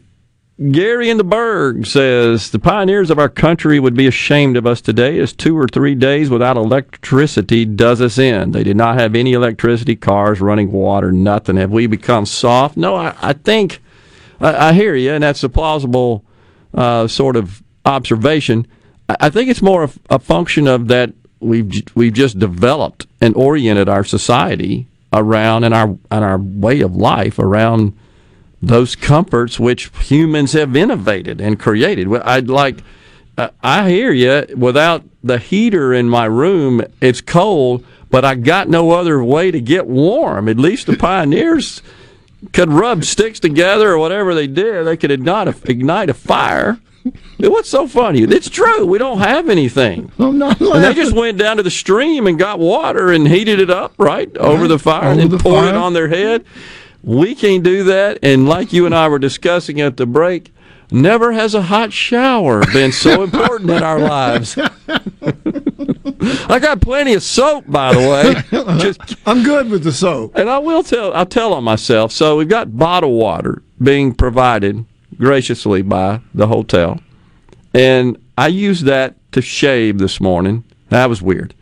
Gary in the Berg says the pioneers of our country would be ashamed of us today as two or three days without electricity does us in. They did not have any electricity, cars, running water, nothing. Have we become soft? No, I, I think I, I, hear you, and that's a plausible uh, sort of observation. I, I think it's more of a function of that we've we've just developed and oriented our society around and our and our way of life around those comforts which humans have innovated and created. Well, I'd like, uh, I hear you. Without the heater in my room, it's cold, but I got no other way to get warm. At least the pioneers could rub sticks together or whatever they did. They could ignite a, ignite a fire. What's so funny? It's true. We don't have anything. I'm not And they just went down to the stream and got water and heated it up, right, over the fire Over and the then poured it on their head. We can't do that. And like you and I were discussing at the break, never has a hot shower been so important in our lives. I got plenty of soap, by the way. Just, I'm good with the soap. and I will tell. I'll tell on myself. So we've got bottled water being provided graciously by the hotel, and I used that to shave this morning. That was weird.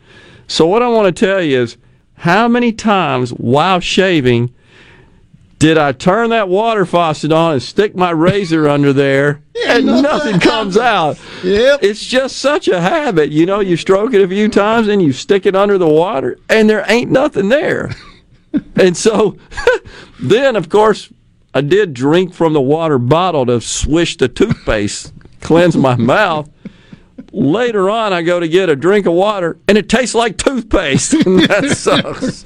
So what I want to tell you is how many times while shaving did I turn that water faucet on and stick my razor under there and nothing comes out? Yep. It's just such a habit. You know, you stroke it a few times and you stick it under the water and there ain't nothing there. and so then, of course, I did drink from the water bottle to swish the toothpaste, cleanse my mouth. Later on, I go to get a drink of water, and it tastes like toothpaste. And that sucks.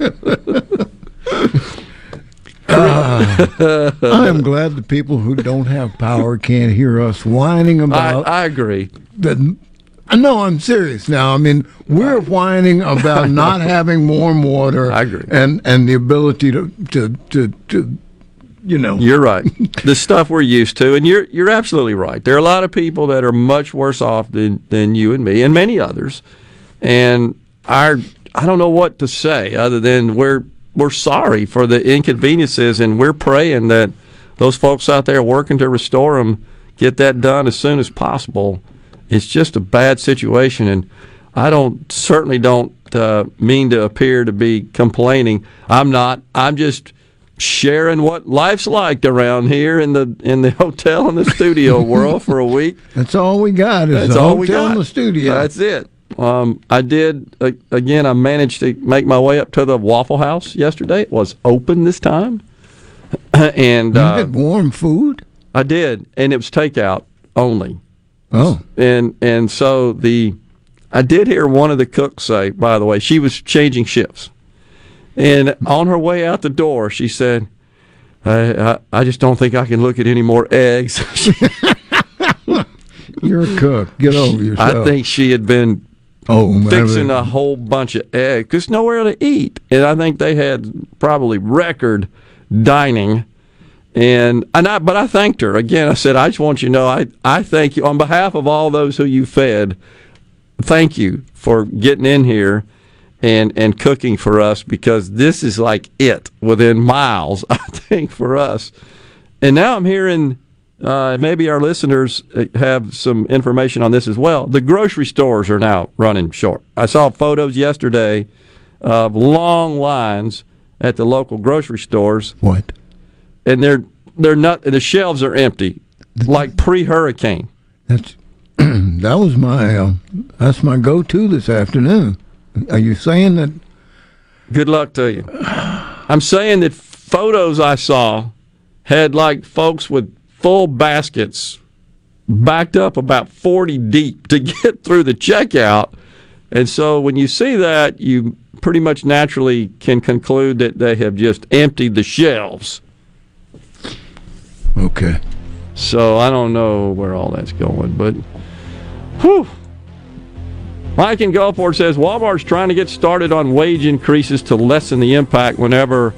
Ah, I am glad the people who don't have power can't hear us whining I, about I agree. the. I know I'm serious now. I mean, we're whining about not having warm water. I agree. And and the ability to to to, to you know. You're right. the stuff we're used to, and you're you're absolutely right. There are a lot of people that are much worse off than than you and me, and many others. And our I don't know what to say other than we're we're sorry for the inconveniences, and we're praying that those folks out there working to restore them get that done as soon as possible. It's just a bad situation, and I don't certainly don't uh, mean to appear to be complaining. I'm not. I'm just sharing what life's like around here in the in the hotel and the studio world for a week. That's all we got is That's the all we got. In the studio. That's it. Um, I did uh, again. I managed to make my way up to the Waffle House yesterday. It was open this time, and you uh, warm food. I did, and it was takeout only. Oh, and and so the I did hear one of the cooks say, by the way, she was changing shifts, and on her way out the door, she said, "I I, I just don't think I can look at any more eggs." You're a cook. Get over yourself. I think she had been oh fixing a whole bunch of eggs because nowhere to eat, and I think they had probably record dining. And and I, but I thanked her again. I said, I just want you to know, I I thank you on behalf of all those who you fed. Thank you for getting in here and and cooking for us because this is like it within miles. I think for us. And now I'm hearing uh, maybe our listeners uh, have some information on this as well. The grocery stores are now running short. I saw photos yesterday of long lines at the local grocery stores. What? And they're they're not. The shelves are empty, like pre-hurricane. That's that was my uh, that's my go-to this afternoon. Are you saying that? Good luck to you. I'm saying that photos I saw had like folks with full baskets backed up about 40 deep to get through the checkout. And so when you see that, you pretty much naturally can conclude that they have just emptied the shelves. Okay. So I don't know where all that's going, but whew. Mike in Gulfport says Walmart's trying to get started on wage increases to lessen the impact whenever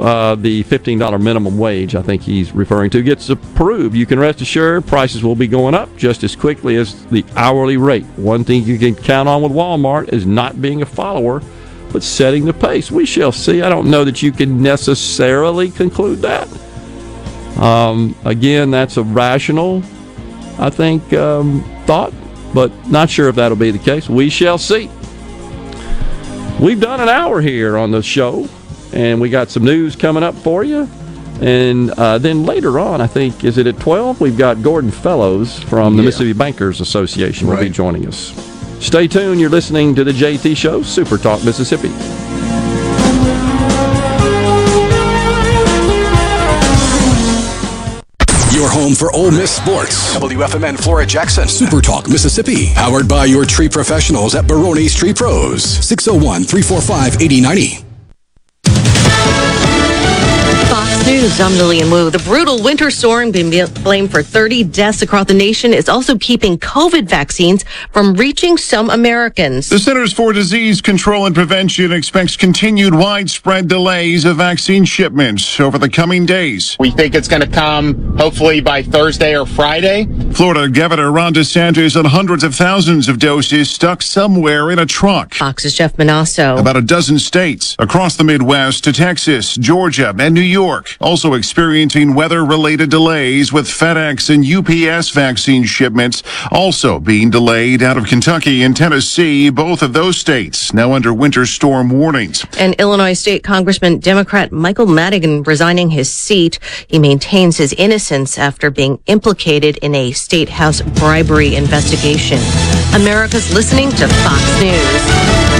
uh, the $15 minimum wage, I think he's referring to, gets approved. You can rest assured prices will be going up just as quickly as the hourly rate. One thing you can count on with Walmart is not being a follower, but setting the pace. We shall see. I don't know that you can necessarily conclude that. Um, again, that's a rational, I think, um, thought, but not sure if that'll be the case. We shall see. We've done an hour here on the show, and we got some news coming up for you. And uh, then later on, I think, is it at 12? We've got Gordon Fellows from the Yeah. Mississippi Bankers Association will be joining us. Stay tuned. You're listening to the JT Show, Super Talk Mississippi. Your home for Ole Miss sports. WFMN Flora Jackson. Super Talk Mississippi. Powered by your tree professionals at Barone's Tree Pros. 601 345 8090. News, I'm Lilian Woo. The brutal winter storm being blamed for 30 deaths across the nation is also keeping COVID vaccines from reaching some Americans. The Centers for Disease Control and Prevention expects continued widespread delays of vaccine shipments over the coming days. We think it's going to come hopefully by Thursday or Friday. Florida Governor Ron DeSantis and hundreds of thousands of doses stuck somewhere in a truck. Fox's Jeff Monosso. About a dozen states across the Midwest to Texas, Georgia, and New York also experiencing weather related delays with FedEx and UPS vaccine shipments also being delayed out of Kentucky and Tennessee, both of those states now under winter storm warnings. And Illinois State Congressman Democrat Michael Madigan resigning his seat. He maintains his innocence after being implicated in a state house bribery investigation. America's listening to Fox News.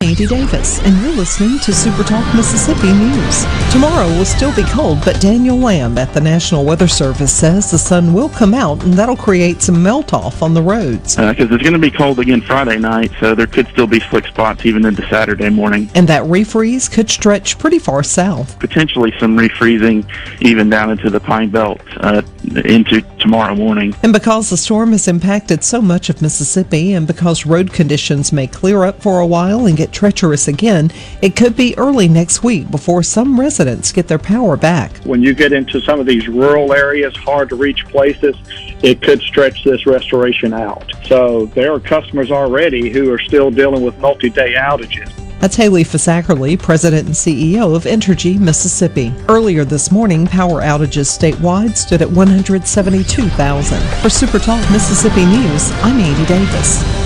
Andy Davis, and you're listening to Super Talk Mississippi News. Tomorrow will still be cold, but Daniel Lamb at the National Weather Service says the sun will come out and that'll create some melt off on the roads. Because uh, it's going to be cold again Friday night, so there could still be slick spots even into Saturday morning. And that refreeze could stretch pretty far south. Potentially some refreezing even down into the Pine Belt uh, into tomorrow morning. And because the storm has impacted so much of Mississippi and because road conditions may clear up for a while and get treacherous again, it could be early next week before some residents get their power back. When you get into some of these rural areas, hard to reach places, it could stretch this restoration out. So there are customers already who are still dealing with multi day outages. That's Haley Fisackerly, President and CEO of Entergy Mississippi. Earlier this morning, power outages statewide stood at 172,000. For Super Talk Mississippi News, I'm Andy Davis.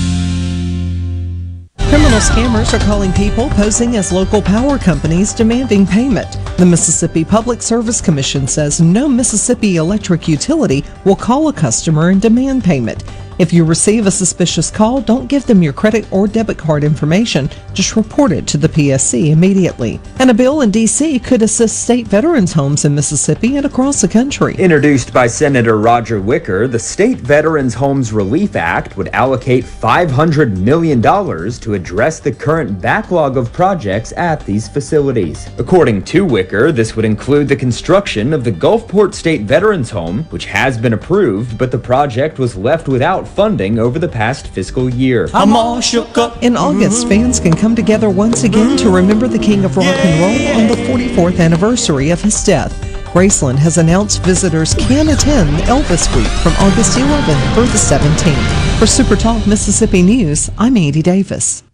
Criminal scammers are calling people posing as local power companies demanding payment. The Mississippi Public Service Commission says no Mississippi electric utility will call a customer and demand payment. If you receive a suspicious call, don't give them your credit or debit card information. Just report it to the PSC immediately. And a bill in D.C. could assist state veterans' homes in Mississippi and across the country. Introduced by Senator Roger Wicker, the State Veterans Homes Relief Act would allocate $500 million to address the current backlog of projects at these facilities. According to Wicker, this would include the construction of the Gulfport State Veterans Home, which has been approved, but the project was left without funding over the past fiscal year. I'm all shook up. In August, mm-hmm. fans can come together once again to mm-hmm. remember the king of rock and roll on the 44th anniversary of his death. Graceland has announced visitors can attend Elvis Week from August 11th through the 17th. For Super Talk Mississippi News, I'm Andy Davis.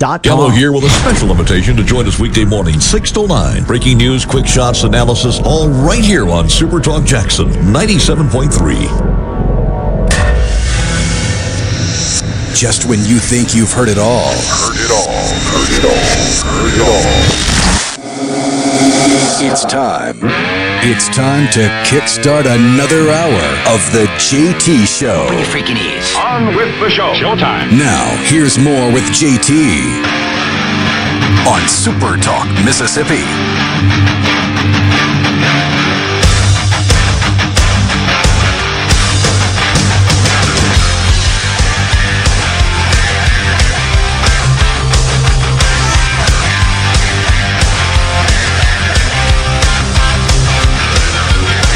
pinegrovetreatment.com. Gallo here with a special invitation to join us weekday morning, 6 to 9. Breaking news, quick shots, analysis, all right here on Super Talk Jackson 97.3. Just when you think you've heard it all. Heard it all. Heard it all. Heard it all. It's time. It's time to kickstart another hour of the JT Show. Bring your freaking ears. On with the show. Showtime. Now, here's more with JT on Super Talk, Mississippi.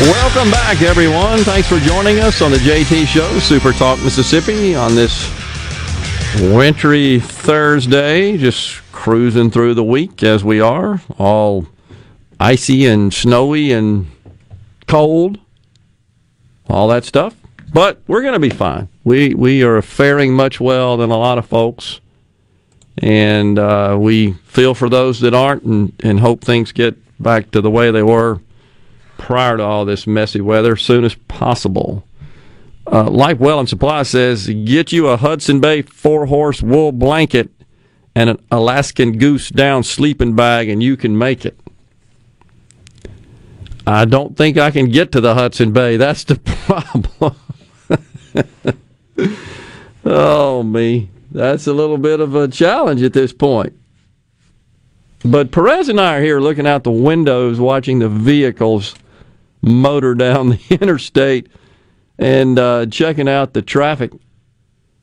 Welcome back, everyone. Thanks for joining us on the JT Show, Super Talk Mississippi, on this wintry Thursday. Just cruising through the week as we are, all icy and snowy and cold, all that stuff. But we're going to be fine. We we are faring much well than a lot of folks, and uh, we feel for those that aren't, and, and hope things get back to the way they were prior to all this messy weather as soon as possible. Uh, Life Well and Supply says get you a Hudson Bay four horse wool blanket and an Alaskan goose down sleeping bag, and you can make it. I don't think I can get to the Hudson Bay. That's the problem. oh, me. That's a little bit of a challenge at this point. But Perez and I are here looking out the windows, watching the vehicles motor down the interstate and uh, checking out the traffic.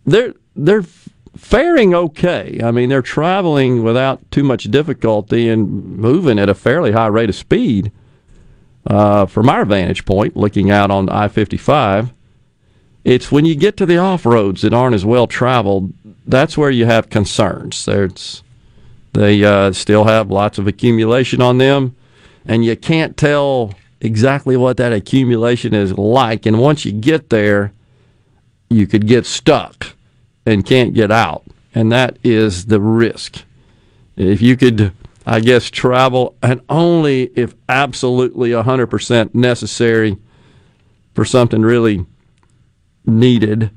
They're they're faring okay. I mean, they're traveling without too much difficulty and moving at a fairly high rate of speed. Uh, from our vantage point, looking out on I 55, it's when you get to the off roads that aren't as well traveled, that's where you have concerns. There's, they uh, still have lots of accumulation on them, and you can't tell exactly what that accumulation is like. And once you get there, you could get stuck and can't get out. And that is the risk. If you could, I guess, travel, and only if absolutely 100% necessary for something really needed,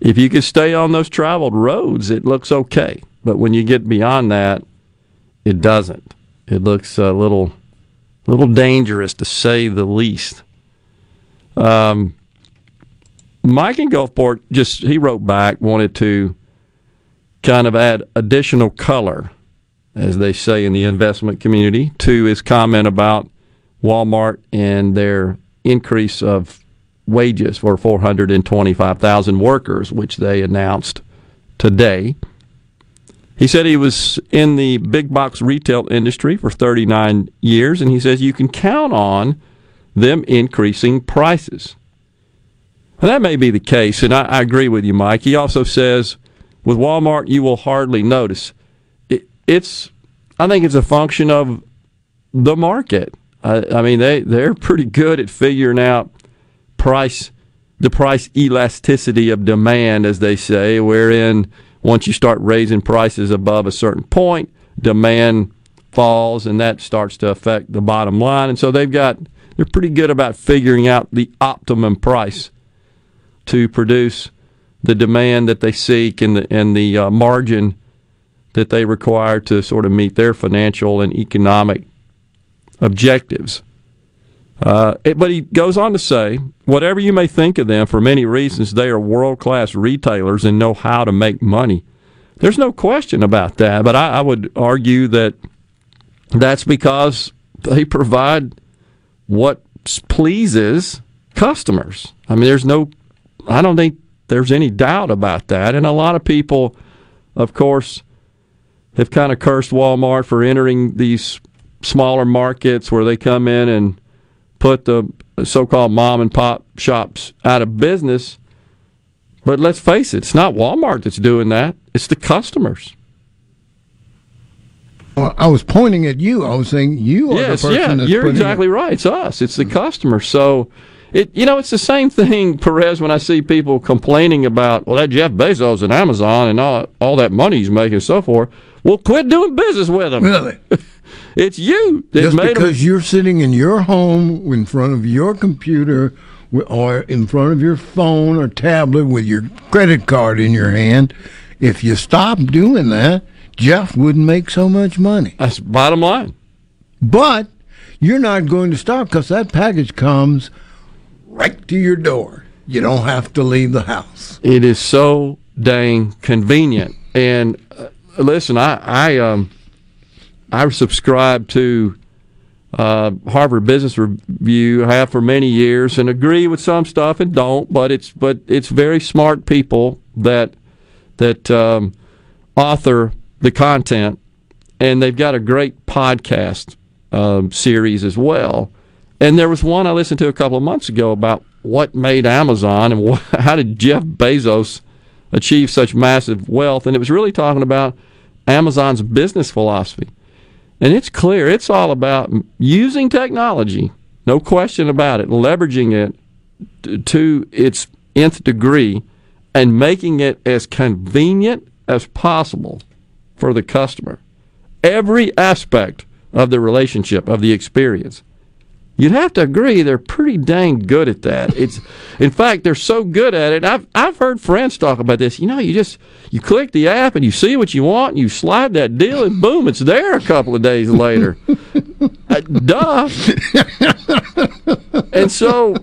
if you could stay on those traveled roads, it looks okay. But when you get beyond that, it doesn't. It looks a little, little dangerous to say the least. Um, Mike in Gulfport just he wrote back wanted to kind of add additional color, as they say in the investment community, to his comment about Walmart and their increase of wages for 425,000 workers, which they announced today. He said he was in the big box retail industry for 39 years, and he says you can count on them increasing prices. And that may be the case, and I, I, agree with you, Mike. He also says with Walmart, you will hardly notice. It, it's, I think it's a function of the market. I, I mean, they they're pretty good at figuring out price, the price elasticity of demand, as they say, wherein once you start raising prices above a certain point, demand falls, and that starts to affect the bottom line. And so they've got they're pretty good about figuring out the optimum price to produce the demand that they seek and the and the uh, margin that they require to sort of meet their financial and economic objectives. Uh, it, but he goes on to say, whatever you may think of them, for many reasons, they are world class retailers and know how to make money. There's no question about that, but I, I would argue that that's because they provide what pleases customers. I mean, there's no, I don't think there's any doubt about that. And a lot of people, of course, have kind of cursed Walmart for entering these smaller markets where they come in and put the so-called mom and pop shops out of business. But let's face it, it's not Walmart that's doing that. It's the customers. Well, I was pointing at you. I was saying you are yes, the person yeah, you're exactly it. right. It's us. It's the customer. So, it you know, it's the same thing, Perez. When I see people complaining about, well, that Jeff Bezos and Amazon and all all that money he's making and so forth. Well, quit doing business with them. Really? it's you that Just made because you're sitting in your home in front of your computer or in front of your phone or tablet with your credit card in your hand, if you stop doing that, Jeff wouldn't make so much money. That's bottom line. But you're not going to stop because that package comes right to your door. You don't have to leave the house. It is so dang convenient. And uh, listen, I I um I subscribe to uh, Harvard Business Review. have for many years and agree with some stuff and don't. But it's but it's very smart people that that um, author the content, and they've got a great podcast um, series as well. And there was one I listened to a couple of months ago about what made Amazon and wh- how did Jeff Bezos achieve such massive wealth. And it was really talking about Amazon's business philosophy. And it's clear it's all about using technology, no question about it, leveraging it to its nth degree and making it as convenient as possible for the customer. Every aspect of the relationship, of the experience. You'd have to agree they're pretty dang good at that. It's, in fact, they're so good at it. I've I've heard friends talk about this. You know, you just you click the app and you see what you want, and you slide that deal, and boom, it's there a couple of days later. Uh, duh. and so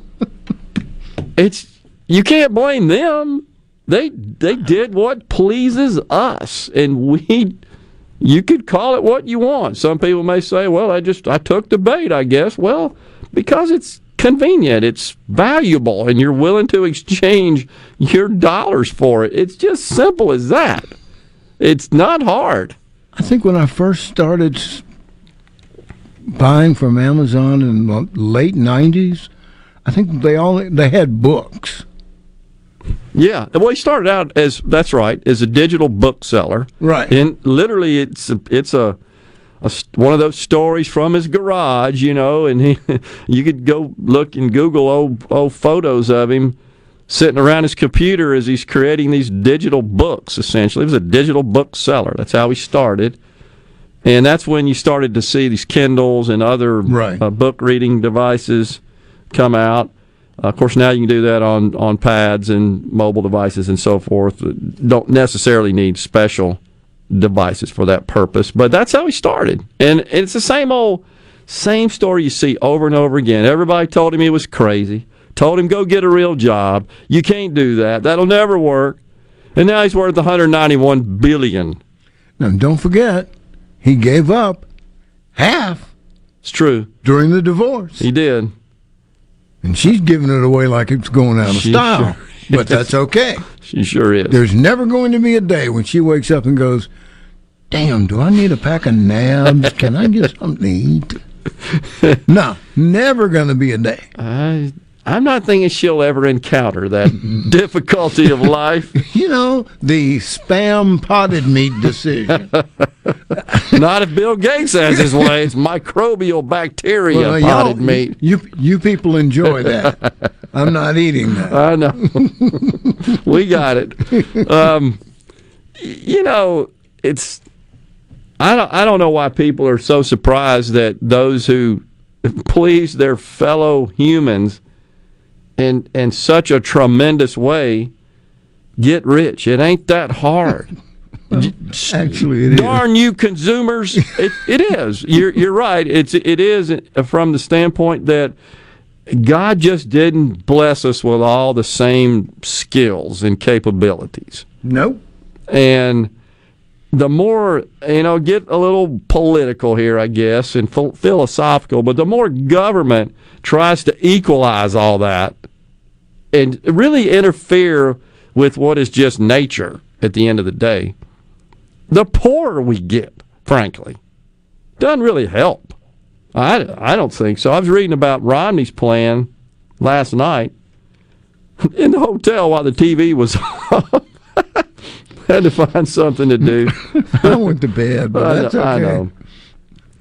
it's you can't blame them. They they did what pleases us, and we. You could call it what you want. Some people may say, "Well, I just I took the bait, I guess." Well, because it's convenient, it's valuable, and you're willing to exchange your dollars for it. It's just simple as that. It's not hard. I think when I first started buying from Amazon in the late '90s, I think they only they had books. Yeah, well, he started out as that's right as a digital bookseller, Right. And literally, it's a, it's a one of those stories from his garage, you know. And he, you could go look and Google old old photos of him sitting around his computer as he's creating these digital books. Essentially, he was a digital bookseller. That's how he started. And that's when you started to see these Kindles and other uh, book reading devices come out. Uh, of course, now you can do that on, on pads and mobile devices and so forth. Don't necessarily need special devices for that purpose, but that's how he started. And it's the same old, same story you see over and over again. Everybody told him he was crazy, told him go get a real job. You can't do that. That'll never work. And now he's worth 191 billion. Now, don't forget, he gave up half. It's true. During the divorce. He did. And she's giving it away like it's going out of She style. sure but that's okay. She sure is. There's never going to be a day when she wakes up and goes, Damn, do I need a pack of nabs? Can I get something to eat? no, never going to be a day. I, I'm not thinking she'll ever encounter that difficulty of life. You know, the spam potted meat decision. Not if Bill Gates has his way. It's microbial bacteria Well, potted meat. You you people enjoy that. I'm not eating that. I know. we got it. Um, you know, it's. I don't. I don't know why people are so surprised that those who please their fellow humans in in such a tremendous way get rich. It ain't that hard. Actually, it is. Darn you, consumers! It, it is. You're you're right. It's it is from the standpoint that God just didn't bless us with all the same skills and capabilities. Nope. And the more you know, get a little political here, I guess, and phil- philosophical. But the more government tries to equalize all that and really interfere with what is just nature at the end of the day, the poorer we get, frankly. Doesn't really help. I, I don't think so. I was reading about Romney's plan last night in the hotel while the TV was on. Had to find something to do. I went to bed, but I that's know- okay. I know.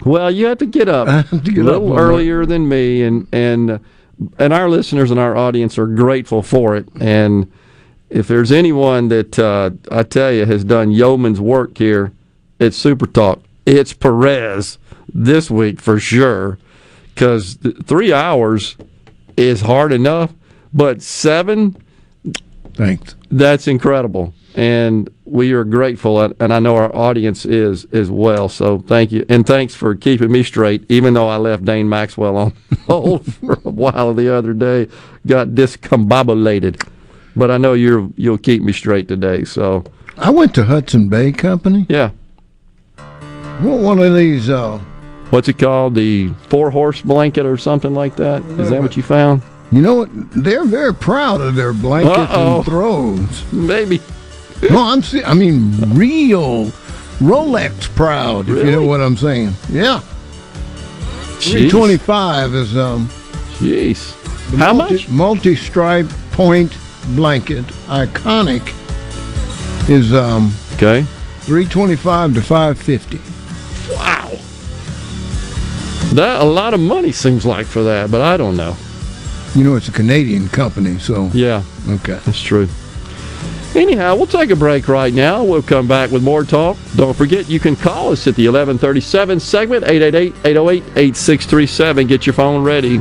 Well, you have to get up to get a little one earlier than me, and and and our listeners and our audience are grateful for it. And if there's anyone that uh, I tell you has done yeoman's work here at Super Talk, it's Perez this week for sure. Because three hours is hard enough, but seven Thanks. that's incredible, and we are grateful, and I know our audience is as well. So thank you, and thanks for keeping me straight. Even though I left Dane Maxwell on hold for a while the other day, got discombobulated, but I know you're you'll keep me straight today. So I went to Hudson Bay Company. yeah, What one of these? Uh, what's it called? The four horse blanket or something like that? Is that what you found? you know what? They're very proud of their blankets Uh-oh. and throws. Maybe. No, I'm. I mean, real Rolex proud. If you know what I'm saying. Yeah. Jeez. Three twenty-five is um. Jeez. How multi- much? Multi-stripe point blanket, iconic, is um Okay. three twenty-five to five fifty. Wow. That a lot of money seems like for that, but I don't know. You know, it's a Canadian company, so Yeah. okay. That's true. Anyhow, we'll take a break right now. We'll come back with more talk. Don't forget, you can call us at the 1137 segment, 888-808-8637. Get your phone ready.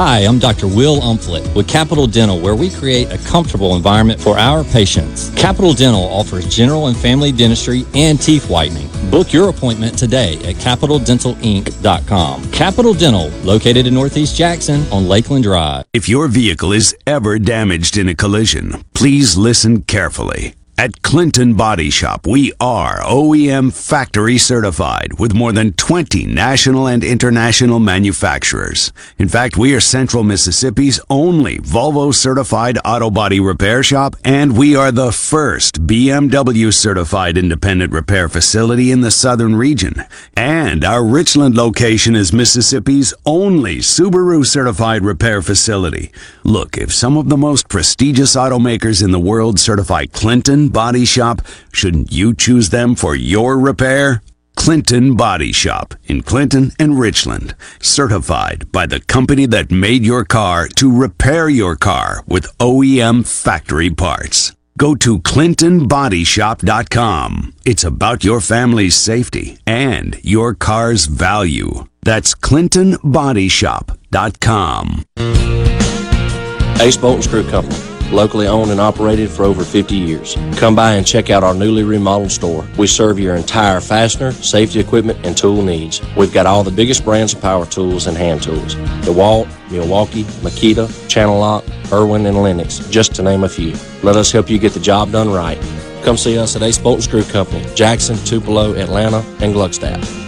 Hi, I'm Dr. Will Umflett with Capital Dental, where we create a comfortable environment for our patients. Capital Dental offers general and family dentistry and teeth whitening. Book your appointment today at capitaldentalinc.com. Capital Dental, located in Northeast Jackson on Lakeland Drive. If your vehicle is ever damaged in a collision, please listen carefully. At Clinton Body Shop, we are OEM factory certified with more than 20 national and international manufacturers. In fact, we are Central Mississippi's only Volvo certified auto body repair shop, and we are the first BMW certified independent repair facility in the southern region. And our Richland location is Mississippi's only Subaru certified repair facility. Look, if some of the most prestigious automakers in the world certify Clinton Body Shop, shouldn't you choose them for your repair? Clinton Body Shop in Clinton and Richland. Certified by the company that made your car to repair your car with OEM factory parts. Go to ClintonBodyShop.com. It's about your family's safety and your car's value. That's ClintonBodyShop.com. Ace Bolt and Screw Company. locally owned and operated for over 50 years. Come by and check out our newly remodeled store. We serve your entire fastener, safety equipment, and tool needs. We've got all the biggest brands of power tools and hand tools. DeWalt, Milwaukee, Makita, Channellock, Irwin, and Lenox, just to name a few. Let us help you get the job done right. Come see us at Ace Bolt and Screw Company, Jackson, Tupelo, Atlanta, and Gluckstadt.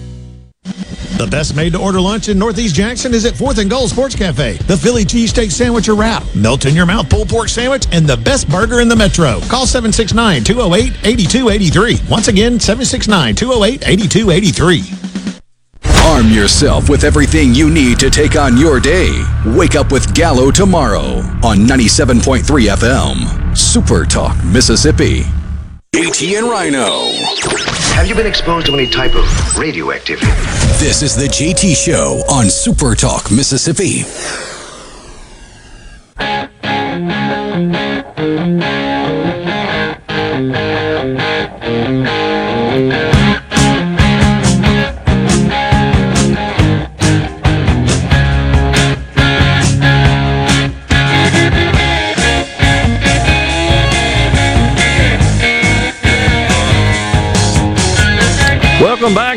The best made to order lunch in Northeast Jackson is at 4th and Goal Sports Cafe. The Philly cheesesteak sandwich or wrap, melt in your mouth pulled pork sandwich, and the best burger in the metro. Call 769 208 8283. Once again, 769 208 8283. Arm yourself with everything you need to take on your day. Wake up with Gallo tomorrow on 97.3 FM. Super Talk, Mississippi. AT and Rhino. Have you been exposed to any type of radioactivity? This is the JT Show on Super Talk, Mississippi.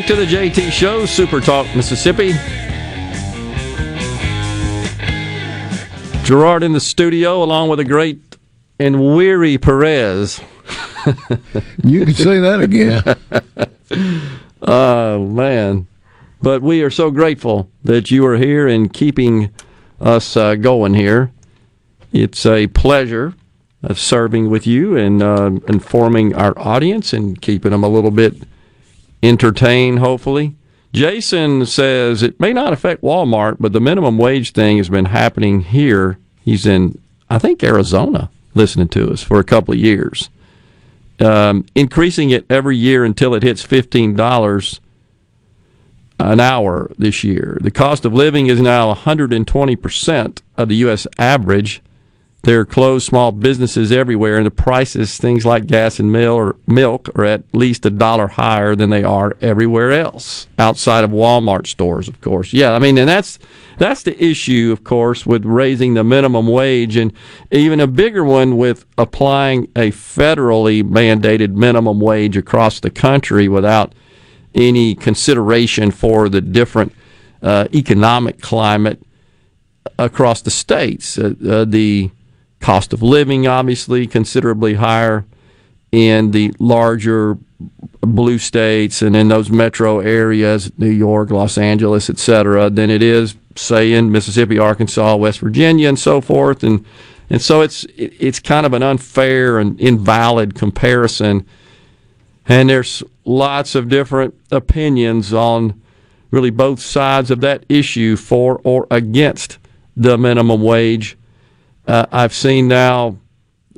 Back to the JT Show, Super Talk, Mississippi. Gerard in the studio, along with a great and weary Perez. you can say that again. oh, man. But we are so grateful that you are here and keeping us uh, going here. It's a pleasure of serving with you and uh, informing our audience and keeping them a little bit entertained, hopefully. Jason says it may not affect Walmart, but the minimum wage thing has been happening here. He's in, I think, Arizona, listening to us for a couple of years. Um, increasing it every year until it hits $15 an hour this year. The cost of living is now 120% of the U.S. average. There are closed small businesses everywhere, and the prices, things like gas and milk, are at least a dollar higher than they are everywhere else, outside of Walmart stores, of course. Yeah, I mean, and that's that's the issue, of course, with raising the minimum wage, and even a bigger one with applying a federally mandated minimum wage across the country without any consideration for the different uh, economic climate across the states. Uh, uh, the cost of living, obviously, considerably higher in the larger blue states and in those metro areas, New York, Los Angeles, et cetera, than it is, say, in Mississippi, Arkansas, West Virginia, and so forth. And and so it's it's kind of an unfair and invalid comparison. And there's lots of different opinions on really both sides of that issue for or against the minimum wage. Uh, I've seen now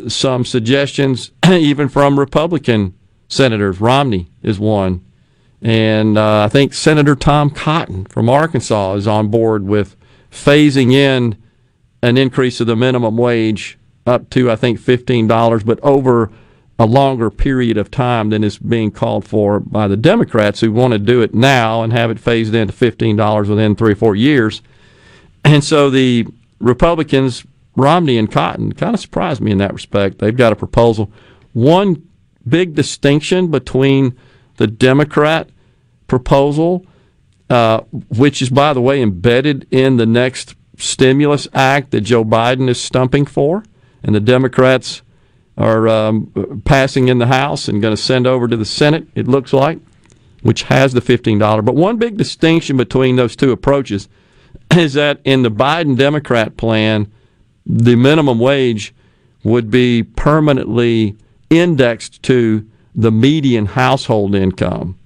some suggestions, even from Republican senators. Romney is one. And uh, I think Senator Tom Cotton from Arkansas is on board with phasing in an increase of the minimum wage up to, I think, $15, but over a longer period of time than is being called for by the Democrats who want to do it now and have it phased in to $15 within three or four years. And so the Republicans Romney and Cotton kind of surprised me in that respect. They've got a proposal. One big distinction between the Democrat proposal, uh, which is, by the way, embedded in the next stimulus act that Joe Biden is stumping for, and the Democrats are um, passing in the House and going to send over to the Senate, it looks like, which has the $15. But one big distinction between those two approaches is that in the Biden Democrat plan, the minimum wage would be permanently indexed to the median household income.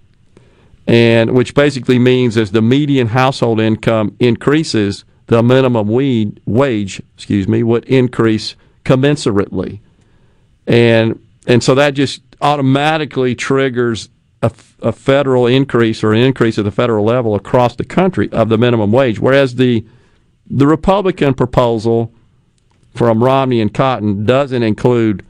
And which basically means as the median household income increases the minimum wage, excuse me, would increase commensurately, and and so that just automatically triggers a, a federal increase or an increase at the federal level across the country of the minimum wage, whereas the the Republican proposal from Romney and Cotton doesn't include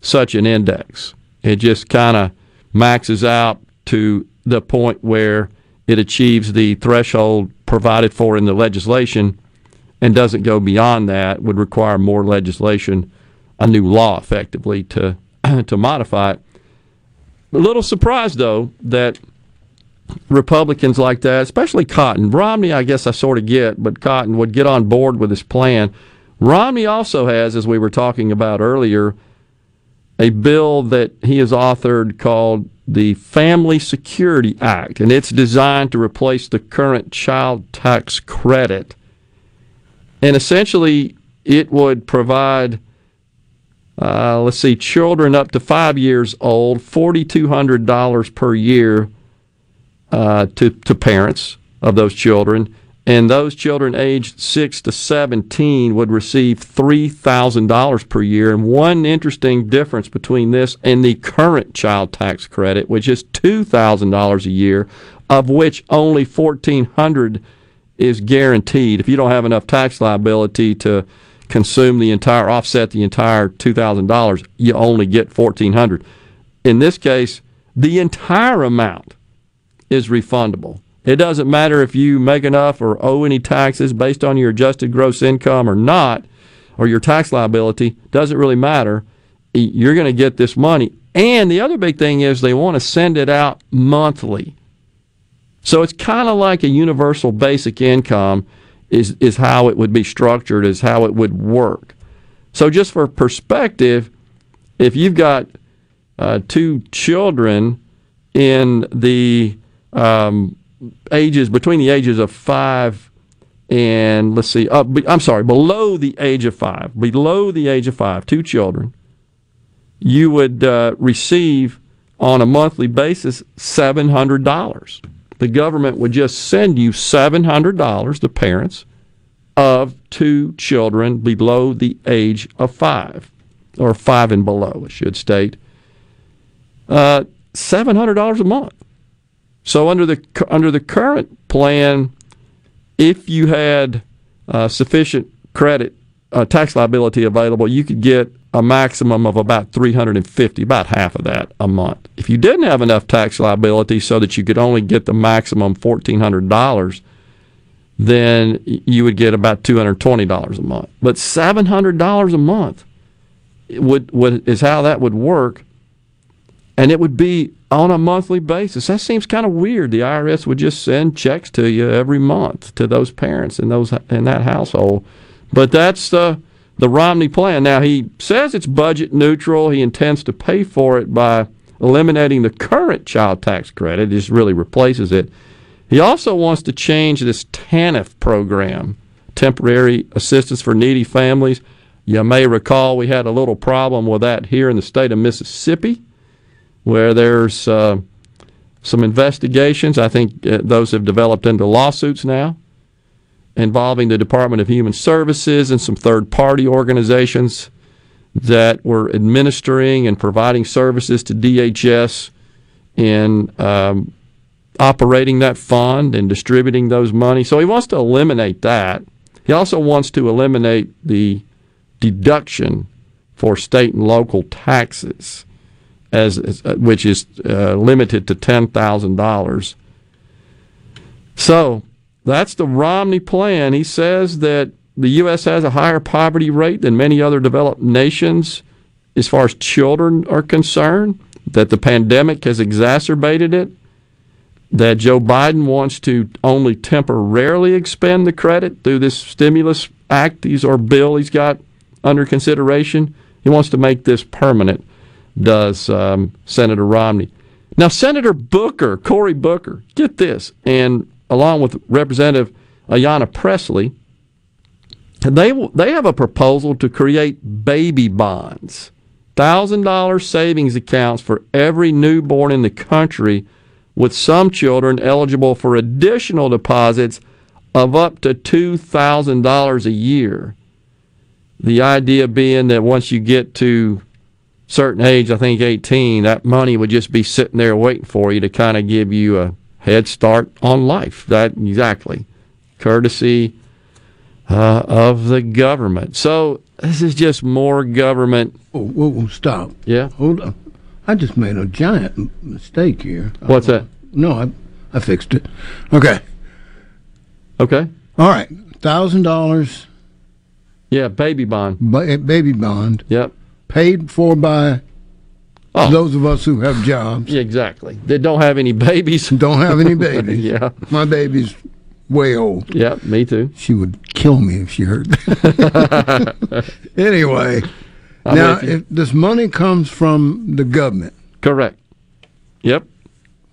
such an index. It just kind of maxes out to the point where it achieves the threshold provided for in the legislation and doesn't go beyond that would require more legislation, a new law effectively to to modify it. A little surprised though that Republicans like that, especially Cotton, Romney, I guess I sort of get, but Cotton would get on board with this plan. Romney also has, as we were talking about earlier, a bill that he has authored called the Family Security Act, and it's designed to replace the current child tax credit. And essentially, it would provide, uh, let's see, children up to five years old, $4,200 per year uh, to, to parents of those children and those children aged 6 to 17 would receive $3,000 per year. And one interesting difference between this and the current child tax credit, which is $2,000 a year, of which only 1400 is guaranteed. If you don't have enough tax liability to consume the entire offset the entire $2,000, you only get 1400. In this case, the entire amount is refundable. It doesn't matter if you make enough or owe any taxes based on your adjusted gross income or not, or your tax liability, doesn't really matter. You're going to get this money. And the other big thing is they want to send it out monthly. So it's kind of like a universal basic income is is how it would be structured, is how it would work. So just for perspective, if you've got uh, two children in the um, ages between the ages of five and let's see, uh, I'm sorry, below the age of five, below the age of five, two children, you would uh, receive on a monthly basis seven hundred dollars. The government would just send you seven hundred dollars, the parents of two children below the age of five, or five and below, I should state. Uh, seven hundred dollars a month. So under the under the current plan, if you had uh, sufficient credit uh, tax liability available, you could get a maximum of about 350, about half of that a month. If you didn't have enough tax liability so that you could only get the maximum $1,400, then you would get about $220 a month. But $700 a month would, would is how that would work and it would be on a monthly basis. That seems kind of weird. The IRS would just send checks to you every month to those parents in those in that household. But that's the the Romney plan. Now he says it's budget neutral. He intends to pay for it by eliminating the current child tax credit. It just really replaces it. He also wants to change this TANF program, temporary assistance for needy families. You may recall we had a little problem with that here in the state of Mississippi where there's uh, some investigations. I think uh, those have developed into lawsuits now involving the Department of Human Services and some third party organizations that were administering and providing services to DHS in um, operating that fund and distributing those money. So he wants to eliminate that. He also wants to eliminate the deduction for state and local taxes as, as uh, which is uh, limited to ten thousand dollars. So that's the Romney plan. He says that the U.S. has a higher poverty rate than many other developed nations as far as children are concerned. That the pandemic has exacerbated it. That Joe Biden wants to only temporarily expend the credit through this stimulus act he's, or bill he's got under consideration. He wants to make this permanent does um, Senator Romney. Now, Senator Booker, Cory Booker, get this, and along with Representative Ayanna Pressley, they they have a proposal to create baby bonds, thousand dollar savings accounts for every newborn in the country, with some children eligible for additional deposits of up to $2,000 a year. The idea being that once you get to certain age, I think 18, that money would just be sitting there waiting for you to kind of give you a head start on life. That exactly. Courtesy uh, of the government. So this is just more government. Oh, whoa, whoa, stop. Yeah. Hold on. I just made a giant mistake here. What's that? No, I, I fixed it. Okay. Okay. All right. Thousand dollars. Yeah, baby bond. baby bond. Yep. Paid for by Oh. those of us who have jobs. Yeah, exactly. They don't have any babies. Don't have any babies. yeah. My baby's way old. Yeah, me too. She would kill me if she heard that. anyway, I'm now if this money comes from the government, Correct. Yep.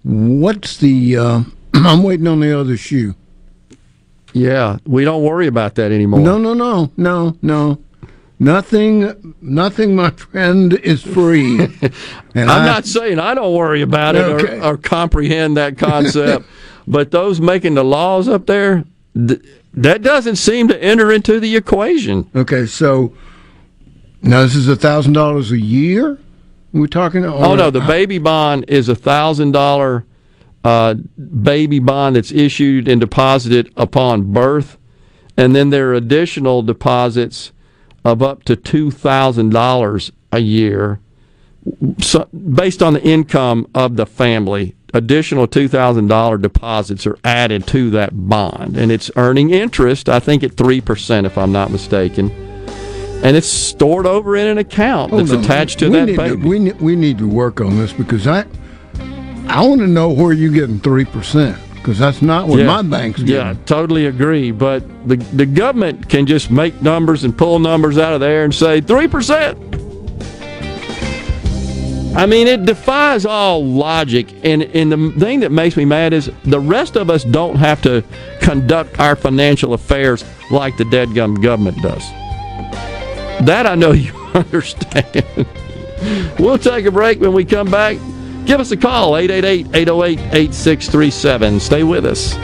what's the? Uh, I'm waiting on the other shoe. Yeah, we don't worry about that anymore. No, no, no, no, no. Nothing, nothing, my friend, is free. And I'm I- not saying I don't worry about it Okay. or, or comprehend that concept, but those making the laws up there, th- that doesn't seem to enter into the equation. Okay, so now this is a thousand dollars a year. We're talking. Oh no, the baby bond is a thousand dollar uh, baby bond that's issued and deposited upon birth, and then there are additional deposits of up to two thousand dollars a year, so, based on the income of the family. Additional two thousand dollar deposits are added to that bond, and it's earning interest. I think at three percent, if I'm not mistaken. And it's stored over in an account Hold that's on. attached to we that need baby. To, we need, we need to work on this because I I want to know where you're getting three percent because that's not what my bank's getting. Yeah, totally agree. But the the government can just make numbers and pull numbers out of there and say three percent. I mean, it defies all logic. And and the thing that makes me mad is the rest of us don't have to conduct our financial affairs like the dead gum government does. That I know you understand. we'll take a break when we come back. Give us a call, 888 808 8637. Stay with us.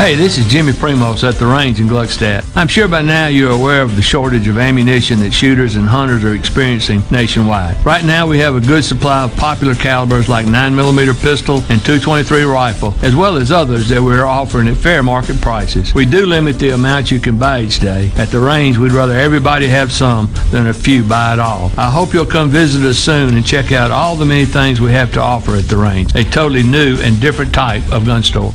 Hey, this is Jimmy Primos at the range in Gluckstadt. I'm sure by now you're aware of the shortage of ammunition that shooters and hunters are experiencing nationwide. Right now we have a good supply of popular calibers like 9mm pistol and 223 rifle, as well as others that we're offering at fair market prices. We do limit the amount you can buy each day. At the range, we'd rather everybody have some than a few buy it all. I hope you'll come visit us soon and check out all the many things we have to offer at the range. A totally new and different type of gun store.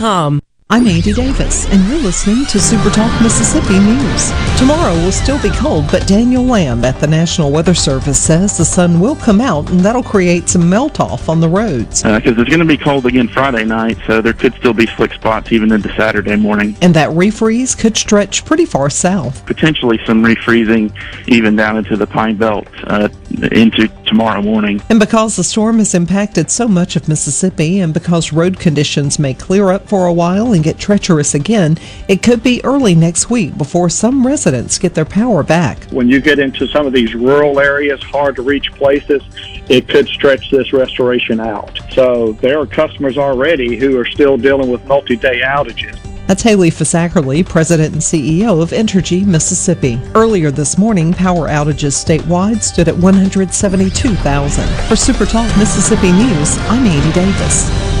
com. I'm Andy Davis, and you're listening to Super Talk Mississippi News. Tomorrow will still be cold, but Daniel Lamb at the National Weather Service says the sun will come out, and that'll create some melt off on the roads. Because uh, it's going to be cold again Friday night, so there could still be slick spots even into Saturday morning. And that refreeze could stretch pretty far south. Potentially some refreezing even down into the Pine Belt uh, into tomorrow morning. And because the storm has impacted so much of Mississippi, and because road conditions may clear up for a while and get treacherous again, it could be early next week before some residents get their power back. When you get into some of these rural areas, hard to reach places, it could stretch this restoration out. So there are customers already who are still dealing with multi day outages. That's Haley Fisackerly, President and CEO of Entergy Mississippi. Earlier this morning, power outages statewide stood at 172,000. For Super Talk Mississippi News, I'm Andy Davis.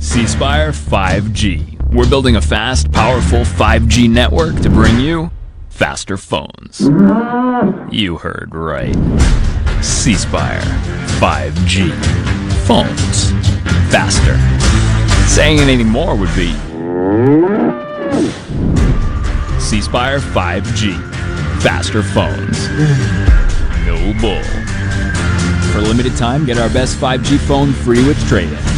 C Spire 5G. We're building a fast, powerful 5G network to bring you faster phones. You heard right. C Spire 5G. Phones. Faster. Saying it anymore would be C Spire 5G. Faster phones. No bull. For a limited time, get our best 5G phone free with trade in.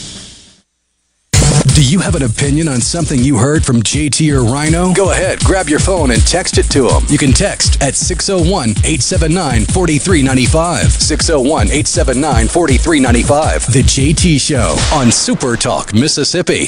Do you have an opinion on something you heard from JT or Rhino? Go ahead, grab your phone and text it to them. You can text at 601 879 4395. 601 879 4395. The JT Show on Super Talk, Mississippi.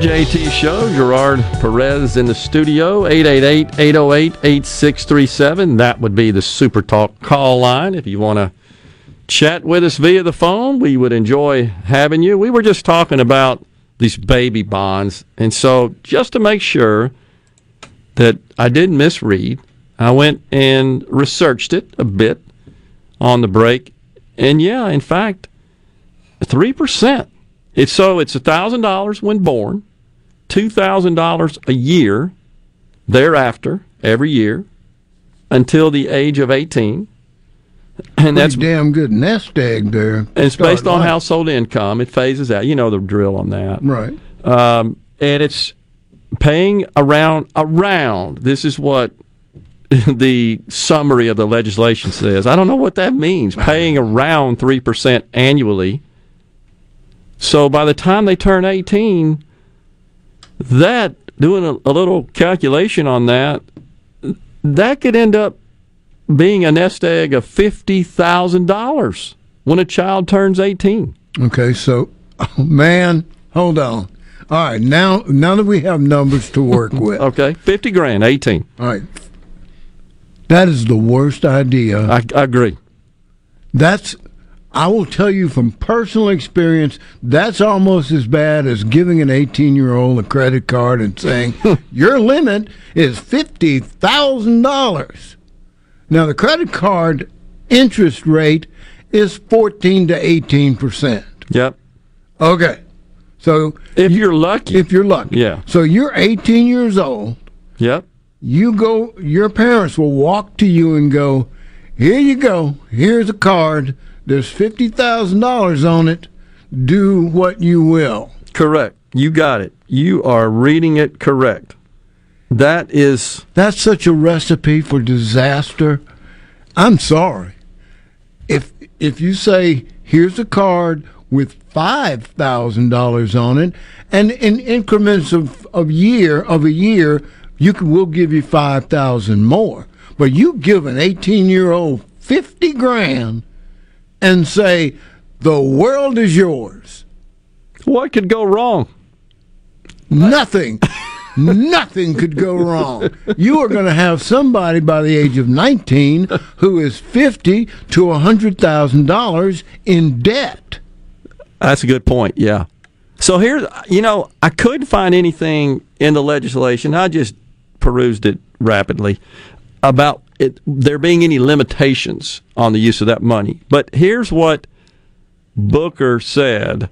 JT Show. Gerard Perez in the studio. 888-808-8637. That would be the Super Talk call line. If you want to chat with us via the phone, we would enjoy having you. We were just talking about these baby bonds. And so just to make sure that I didn't misread, I went and researched it a bit on the break. And yeah, in fact, 3% it's so it's thousand dollars when born, two thousand dollars a year thereafter every year until the age of eighteen. And that's damn good nest egg there. And it's based on life. household income. It phases out. You know the drill on that, right? Um, and it's paying around around. This is what the summary of the legislation says. I don't know what that means. Paying around 3% annually. So by the time they turn 18, that, doing a, a little calculation on that, that could end up being a nest egg of $50,000 when a child turns 18. Okay, so oh, man, hold on. All right, now now that we have numbers to work with. okay, 50 grand, 18. All right. That is the worst idea. I, I agree. That's I will tell you from personal experience, that's almost as bad as giving an 18 year old a credit card and saying, your limit is $50,000. Now, the credit card interest rate is 14 to 18%. Yep. Okay. So if you're lucky, if you're lucky, Yeah. So you're 18 years old. Yep. You go. Your parents will walk to you and go, "Here you go. Here's a card. There's fifty thousand dollars on it. Do what you will." Correct. You got it. You are reading it correct. That is That's such a recipe for disaster. I'm sorry. If if you say here's a card with five thousand dollars on it, and in increments of, of year of a year, you can we'll give you five thousand more. But you give an eighteen year old fifty grand and say the world is yours. What could go wrong? Nothing. Nothing could go wrong. You are going to have somebody by the age of 19 who is 50 to $100,000 in debt. That's a good point. Yeah. So here's, you know, I couldn't find anything in the legislation. I just perused it rapidly about it, there being any limitations on the use of that money. But here's what Booker said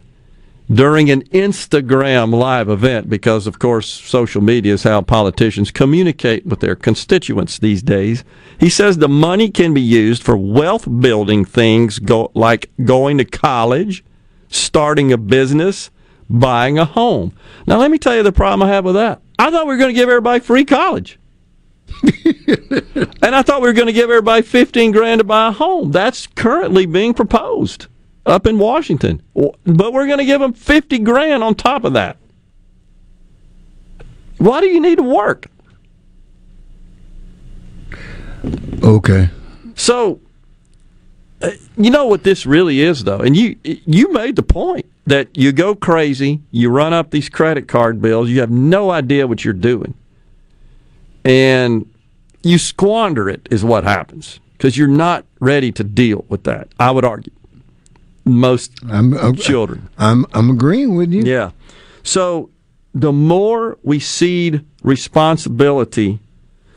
during an Instagram live event, because of course social media is how politicians communicate with their constituents these days. He says the money can be used for wealth building things go, like going to college, starting a business, buying a home. Now, let me tell you the problem I have with that. I thought we were going to give everybody free college. and I thought we were going to give everybody 15 grand to buy a home. That's currently being proposed up in Washington. But we're going to give them 50 grand on top of that. Why do you need to work? Okay. So, uh, you know what this really is, though, and you you made the point that you go crazy, you run up these credit card bills, you have no idea what you're doing, and you squander it is what happens because you're not ready to deal with that. I would argue most I'm, I'm, children. I'm I'm agreeing with you. Yeah. So the more we cede responsibility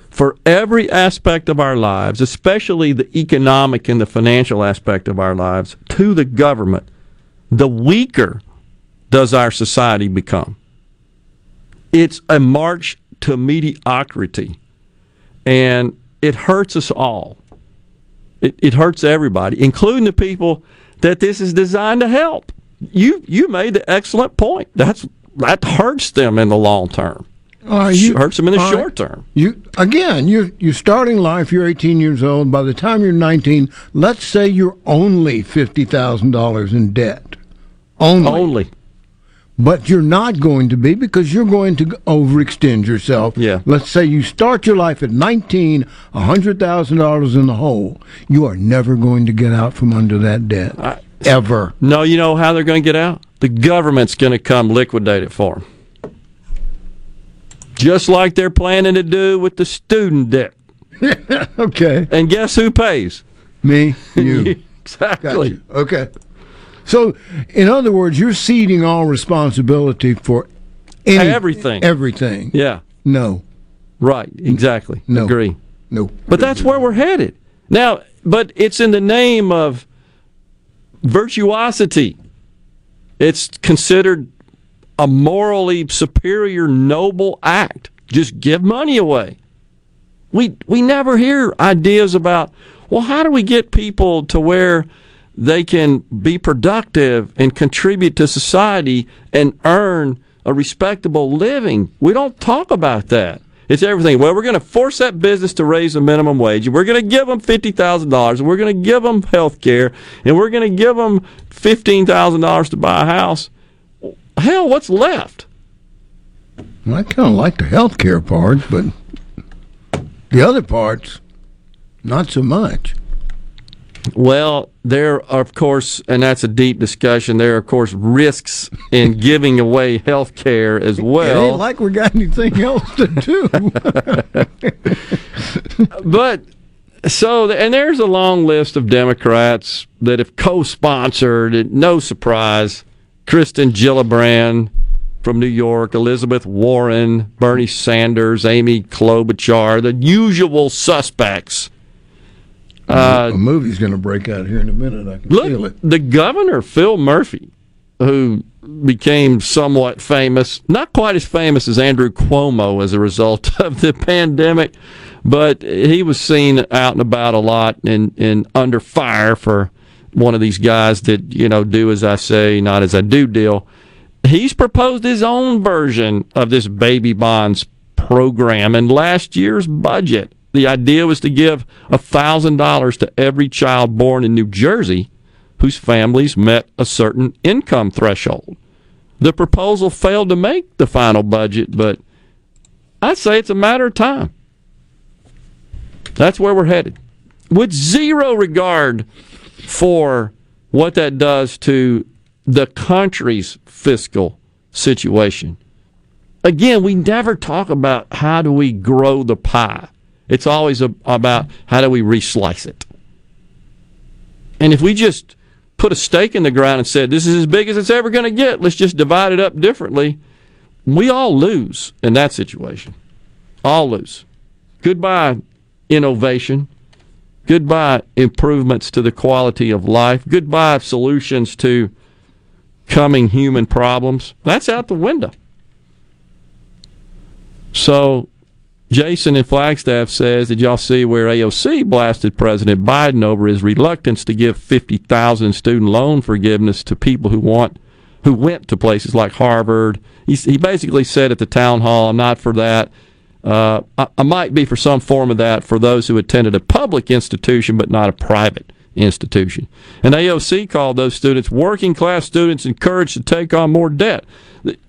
for every aspect of our lives, especially the economic and the financial aspect of our lives, to the government, the weaker does our society become. It's a march to mediocrity, and it hurts us all. It, it hurts everybody, including the people that this is designed to help. You you made the excellent point. That's that hurts them in the long term. Uh, you, hurts them in the all short term. You again, you you're starting life. You're 18 years old. By the time you're 19, let's say you're only fifty thousand dollars in debt. Only. Only. But you're not going to be because you're going to overextend yourself. Yeah. Let's say you start your life at 19, $100,000 in the hole. You are never going to get out from under that debt. Ever. No, you know how they're going to get out? The government's going to come liquidate it for them. Just like they're planning to do with the student debt. okay. And guess who pays? Me, you. exactly. Gotcha. Okay. So, in other words, you're ceding all responsibility for any, Everything. Everything. Yeah. No. Right. Exactly. No. Agree. No. But that's where we're headed. Now, but it's in the name of virtuosity. It's considered a morally superior, noble act. Just give money away. We we never hear ideas about well, how do we get people to where they can be productive and contribute to society and earn a respectable living? We don't talk about that. It's everything. Well, we're going to force that business to raise the minimum wage. We're going to give them fifty thousand dollars. and We're going to give them health care, and we're going to give them fifteen thousand dollars to buy a house. Hell, what's left? Well, I kind of like the health care part, but the other parts, not so much. Well, there are, of course, and that's a deep discussion. There are, of course, risks in giving away health care as It well. ain't like we got anything else to do. but so and there's a long list of Democrats that have co-sponsored. it. No surprise, Kristen Gillibrand from New York, Elizabeth Warren, Bernie Sanders, Amy Klobuchar, the usual suspects. Uh, a movie's going to break out here in a minute. I can feel it. the governor, Phil Murphy, who became somewhat famous, not quite as famous as Andrew Cuomo as a result of the pandemic, but he was seen out and about a lot and, and under fire for one of these guys that, you know, do as I say, not as I do deal. He's proposed his own version of this baby bonds program in last year's budget. The idea was to give $1,000 to every child born in New Jersey whose families met a certain income threshold. The proposal failed to make the final budget, but I'd say it's a matter of time. That's where we're headed. With zero regard for what that does to the country's fiscal situation. Again, we never talk about how do we grow the pie. It's always a, about how do we reslice it. And if we just put a stake in the ground and said, this is as big as it's ever going to get, let's just divide it up differently, we all lose in that situation. All lose. Goodbye, innovation. Goodbye, improvements to the quality of life. Goodbye, solutions to coming human problems. That's out the window. So, Jason in Flagstaff says, Did y'all see where AOC blasted President Biden over his reluctance to give 50,000 student loan forgiveness to people who want who went to places like Harvard? He, he basically said at the town hall, I'm not for that. Uh, I, I might be for some form of that for those who attended a public institution but not a private institution. And AOC called those students working class students encouraged to take on more debt.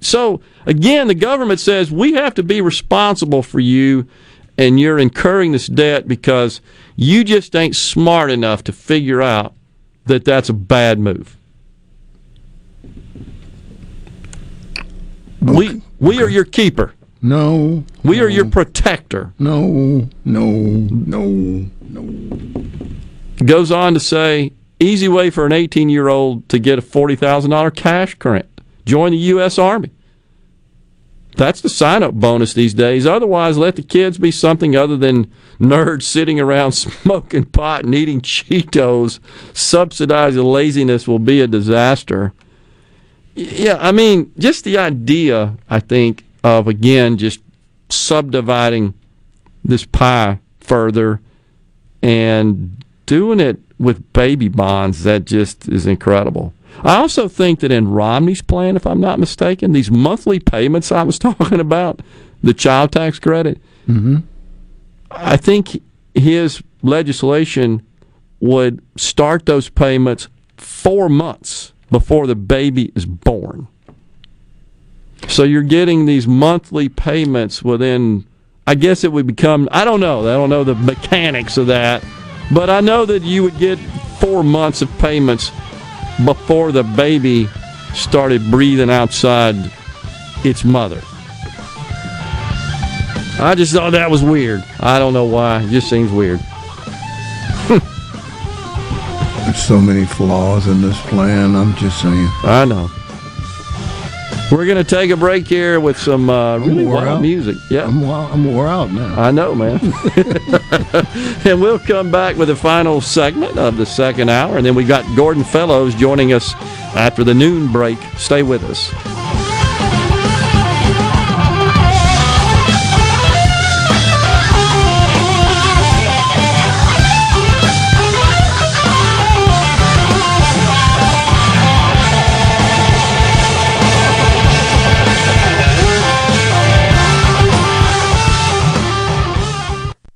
So, again, the government says we have to be responsible for you and you're incurring this debt because you just ain't smart enough to figure out that that's a bad move. We we are your keeper. No. We are your protector. No, no, no, no. Goes on to say, easy way for an 18 year old to get a $40,000 cash grant. Join the U.S. Army. That's the sign up bonus these days. Otherwise, let the kids be something other than nerds sitting around smoking pot and eating Cheetos. Subsidizing laziness will be a disaster. Yeah, I mean, just the idea, I think, of again just subdividing this pie further and doing it with baby bonds, that just is incredible. I also think that in Romney's plan, if I'm not mistaken, these monthly payments I was talking about, the child tax credit, Mm-hmm. I think his legislation would start those payments four months before the baby is born. So you're getting these monthly payments within, I guess it would become, I don't know, I don't know the mechanics of that, but I know that you would get four months of payments before the baby started breathing outside its mother. I just thought that was weird. I don't know why. It just seems weird. There's so many flaws in this plan. I'm just saying. I know. We're going to take a break here with some uh, really wild out. music. Yeah. I'm, I'm wore out now. I know, man. and we'll come back with the final segment of the second hour. And then we've got Gordon Fellows joining us after the noon break. Stay with us.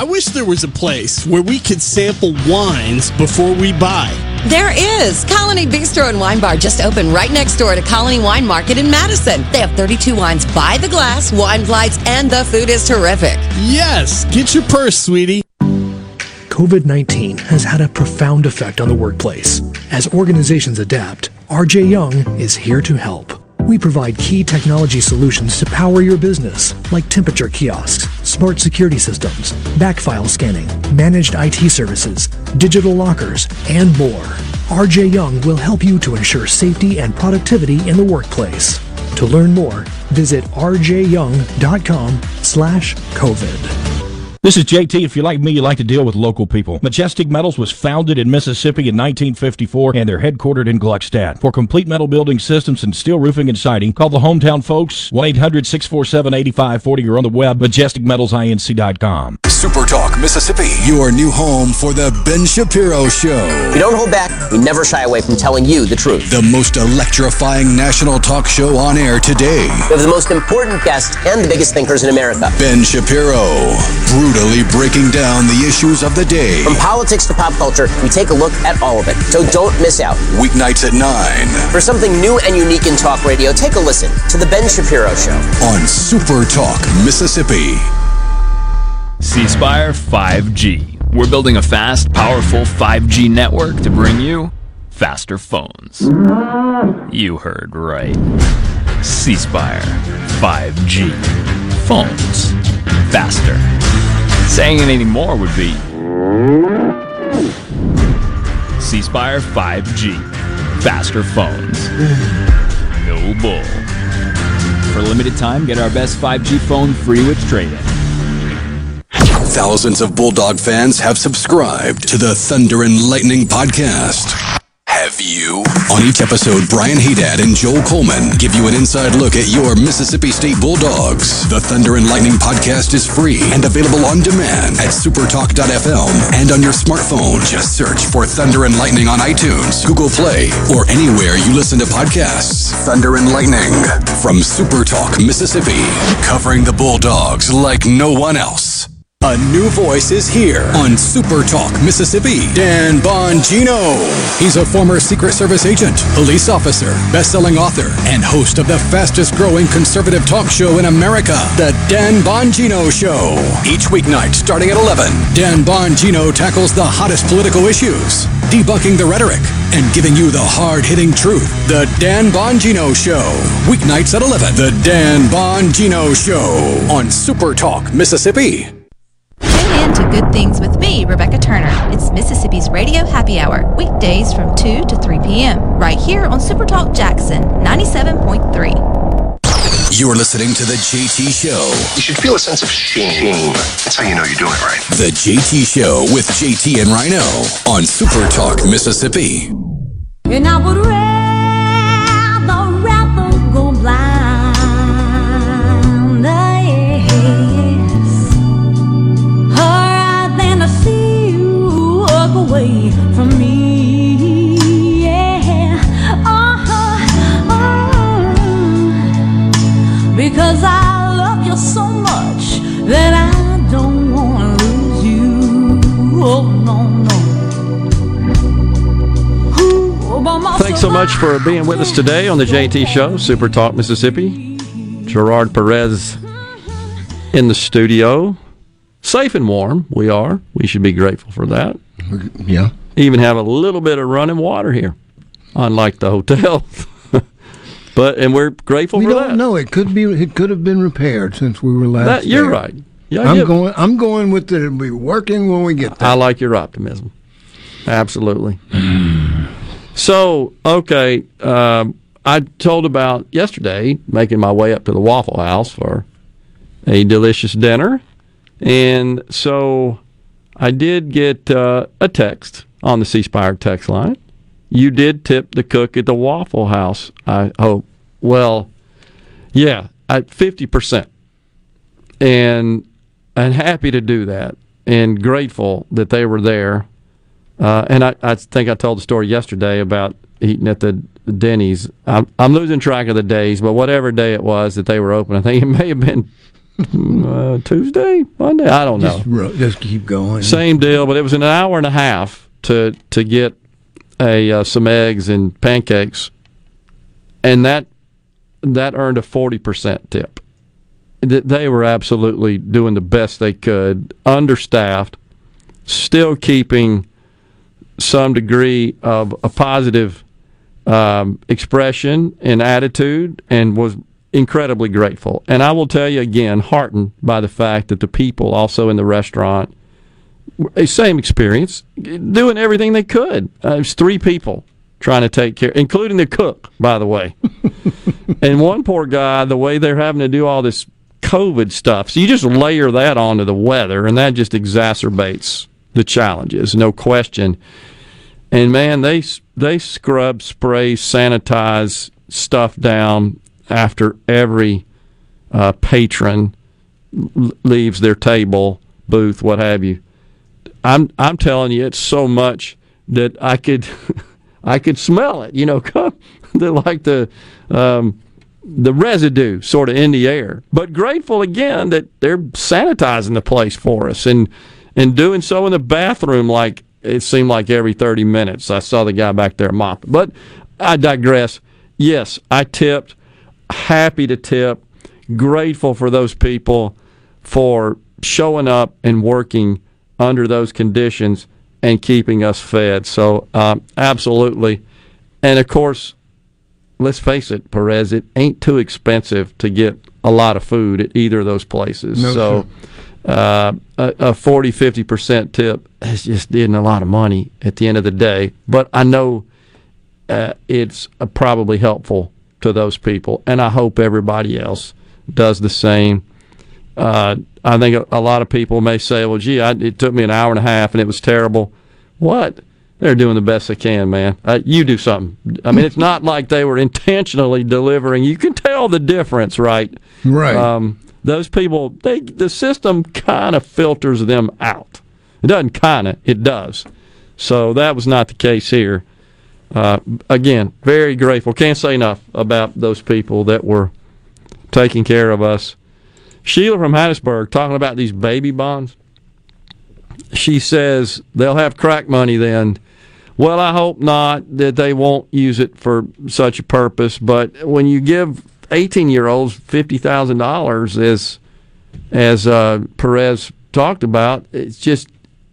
I wish there was a place where we could sample wines before we buy. There is. Colony Bistro and Wine Bar just opened right next door to Colony Wine Market in Madison. They have 32 wines by the glass, wine flights, and the food is terrific. Yes, get your purse, sweetie. COVID 19 has had a profound effect on the workplace. As organizations adapt, RJ Young is here to help. We provide key technology solutions to power your business, like temperature kiosks, smart security systems, backfile scanning, managed IT services, digital lockers, and more. RJ Young will help you to ensure safety and productivity in the workplace. To learn more, visit rjyoung.com slash COVID. This is JT. If you're like me, you like to deal with local people. Majestic Metals was founded in Mississippi in 1954 and they're headquartered in Gluckstadt. For complete metal building systems and steel roofing and siding, call the hometown folks 1-800-647-8540 or on the web majesticmetalsinc.com. Super Talk Mississippi, your new home for the Ben Shapiro Show. We don't hold back. We never shy away from telling you the truth. The most electrifying national talk show on air today. We have the most important guests and the biggest thinkers in America. Ben Shapiro, brutally breaking down the issues of the day. From politics to pop culture, we take a look at all of it. So don't miss out. Weeknights at 9. For something new and unique in talk radio, take a listen to The Ben Shapiro Show. On Super Talk Mississippi. C Spire 5G. We're building a fast, powerful 5G network to bring you faster phones. You heard right. C Spire 5G. Phones. Faster. Saying it anymore would be C Spire 5G. Faster phones. No bull. For a limited time, get our best 5G phone free with trade in. Thousands of Bulldog fans have subscribed to the Thunder and Lightning podcast. You? On each episode, Brian Hadad and Joel Coleman give you an inside look at your Mississippi State Bulldogs. The Thunder and Lightning podcast is free and available on demand at supertalk.fm and on your smartphone. Just search for Thunder and Lightning on iTunes, Google Play, or anywhere you listen to podcasts. Thunder and Lightning from Supertalk, Mississippi, covering the Bulldogs like no one else. A new voice is here on Super Talk Mississippi. Dan Bongino. He's a former Secret Service agent, police officer, best-selling author, and host of the fastest-growing conservative talk show in America, The Dan Bongino Show. Each weeknight starting at 11, Dan Bongino tackles the hottest political issues, debunking the rhetoric, and giving you the hard-hitting truth. The Dan Bongino Show. Weeknights at 11, The Dan Bongino Show on Super Talk Mississippi. Tune to Good Things with me, Rebecca Turner. It's Mississippi's Radio Happy Hour, weekdays from 2 to 3 p.m., right here on Supertalk Jackson 97.3. You're listening to The JT Show. You should feel a sense of shame. That's how you know you're doing it right. The JT Show with JT and Rhino on Super Talk Mississippi. And I would Thanks so much for being with us today on the JT Show, Super Talk Mississippi. Gerard Perez in the studio. safe and warm. We are. We should be grateful for that. Yeah. Even have a little bit of running water here, unlike the hotel. but and we're grateful We for don't that. know. It could be. It could have been repaired since we were last. That- you're there. right. Yeah, I'm going. I'm going with it. It'll be working when we get there. I like your optimism. Absolutely. so, okay, um, I told about yesterday making my way up to the Waffle House for a delicious dinner. And so I did get uh, a text on the C Spire text line. You did tip the cook at the Waffle House, I hope. Well, yeah, at 50%. And and happy to do that and grateful that they were there. Uh, and I, I think I told the story yesterday about eating at the Denny's. I'm, I'm losing track of the days, but whatever day it was that they were open, I think it may have been uh, Tuesday, Monday. I don't know. Just, just keep going. Same deal, but it was an hour and a half to to get a uh, some eggs and pancakes, and that that earned a forty percent tip. They were absolutely doing the best they could, understaffed, still keeping some degree of a positive um, expression and attitude, and was incredibly grateful. And I will tell you again, heartened by the fact that the people also in the restaurant a same experience, doing everything they could. Uh, it was three people trying to take care, including the cook, by the way. and one poor guy, the way they're having to do all this COVID stuff, so you just layer that onto the weather, and that just exacerbates the challenges, no question. And man, they they scrub, spray, sanitize stuff down after every uh, patron leaves their table, booth, what have you. I'm I'm telling you, it's so much that I could I could smell it. You know, the like the um, the residue sort of in the air. But grateful again that they're sanitizing the place for us and and doing so in the bathroom like it seemed like every 30 minutes. I saw the guy back there mopping. But I digress. Yes, I tipped. Happy to tip. Grateful for those people for showing up and working under those conditions and keeping us fed. So, um, absolutely. And of course, let's face it, Perez, it ain't too expensive to get a lot of food at either of those places. No, so, uh, a, a 40, 50% tip is just isn't a lot of money at the end of the day. But I know uh, it's uh, probably helpful to those people, and I hope everybody else does the same. Uh, I think a, a lot of people may say, "Well, gee, I, it took me an hour and a half, and it was terrible." What? They're doing the best they can, man. Uh, you do something. I mean, it's not like they were intentionally delivering. You can tell the difference, right? Right. Um, those people, they the system kind of filters them out. It doesn't kind of, it does. So that was not the case here. Uh, again, very grateful. Can't say enough about those people that were taking care of us. Sheila from Hattiesburg talking about these baby bonds. She says they'll have crack money then. Well, I hope not that they won't use it for such a purpose. But when you give 18 year olds $50,000, as, as uh, Perez talked about, it's just,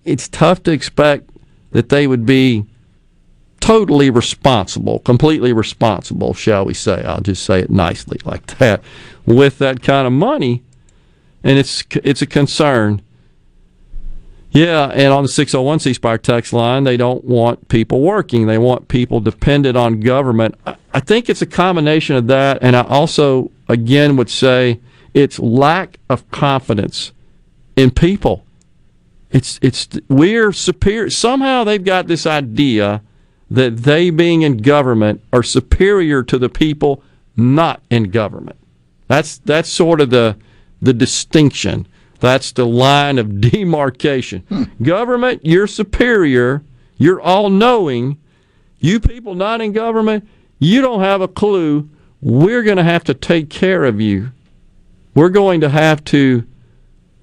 it's tough to expect that they would be totally responsible, completely responsible, shall we say. I'll just say it nicely like that, with that kind of money. And it's it's a concern. Yeah, and on the 601 C Spire text line, they don't want people working. They want people dependent on government. I think it's a combination of that, and I also, again, would say it's lack of confidence in people. It's it's we're superior. Somehow they've got this idea that they being in government are superior to the people not in government. That's that's sort of the the distinction. That's the line of demarcation. Hmm. Government, you're superior. You're all knowing. You people not in government, you don't have a clue. We're going to have to take care of you. We're going to have to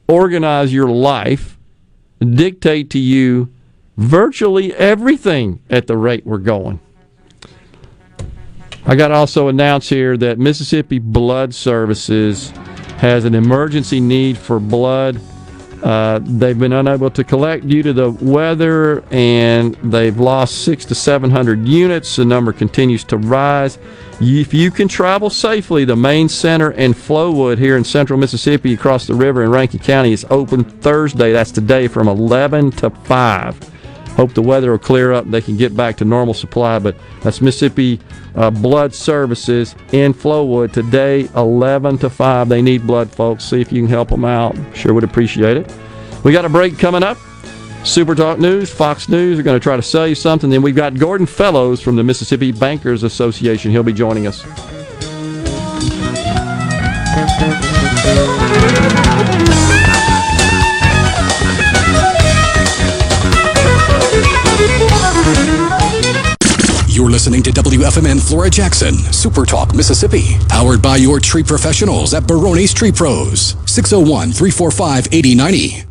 organize your life, dictate to you virtually everything at the rate we're going. I got to also announce here that Mississippi Blood Services has an emergency need for blood Uh, they've been unable to collect due to the weather, and they've lost six to seven hundred units. The number continues to rise. If you can travel safely, the main center in Flowood here in central Mississippi, across the river in Rankin County, is open Thursday. That's today from 11 to 5. Hope the weather will clear up and they can get back to normal supply. But that's Mississippi uh, Blood Services in Flowood today, 11 to 5. They need blood, folks. See if you can help them out. Sure would appreciate it. We got a break coming up. Super Talk News, Fox News are going to try to sell you something. Then we've got Gordon Fellows from the Mississippi Bankers Association. He'll be joining us. You're listening to WFMN Flora Jackson, Super Talk, Mississippi. Powered by your tree professionals at Barone's Tree Pros. 601 345 8090.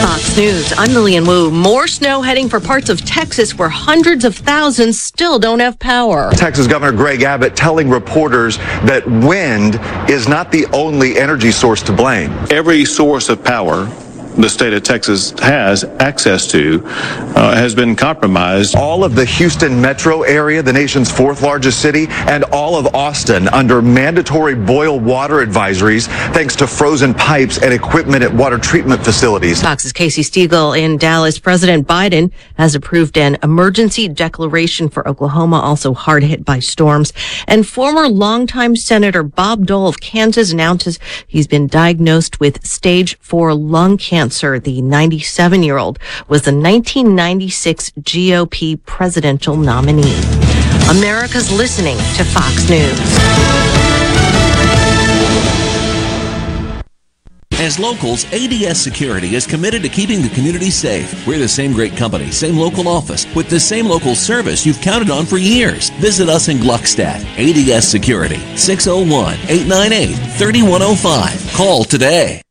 Fox News, I'm Lilian Woo. More snow heading for parts of Texas where hundreds of thousands still don't have power. Texas Governor Greg Abbott telling reporters that wind is not the only energy source to blame. Every source of power the state of Texas has access to uh, has been compromised. All of the Houston metro area, the nation's fourth largest city, and all of Austin under mandatory boil water advisories thanks to frozen pipes and equipment at water treatment facilities. Fox's Casey Stegall in Dallas. President Biden has approved an emergency declaration for Oklahoma, also hard hit by storms. And former longtime Senator Bob Dole of Kansas announces he's been diagnosed with stage four lung cancer cancer. The 97 year old was the 1996 GOP presidential nominee. America's listening to Fox News. As locals, ADS Security is committed to keeping the community safe. We're the same great company, same local office, with the same local service you've counted on for years. Visit us in Gluckstadt. ADS Security, 601 898 3105. Call today.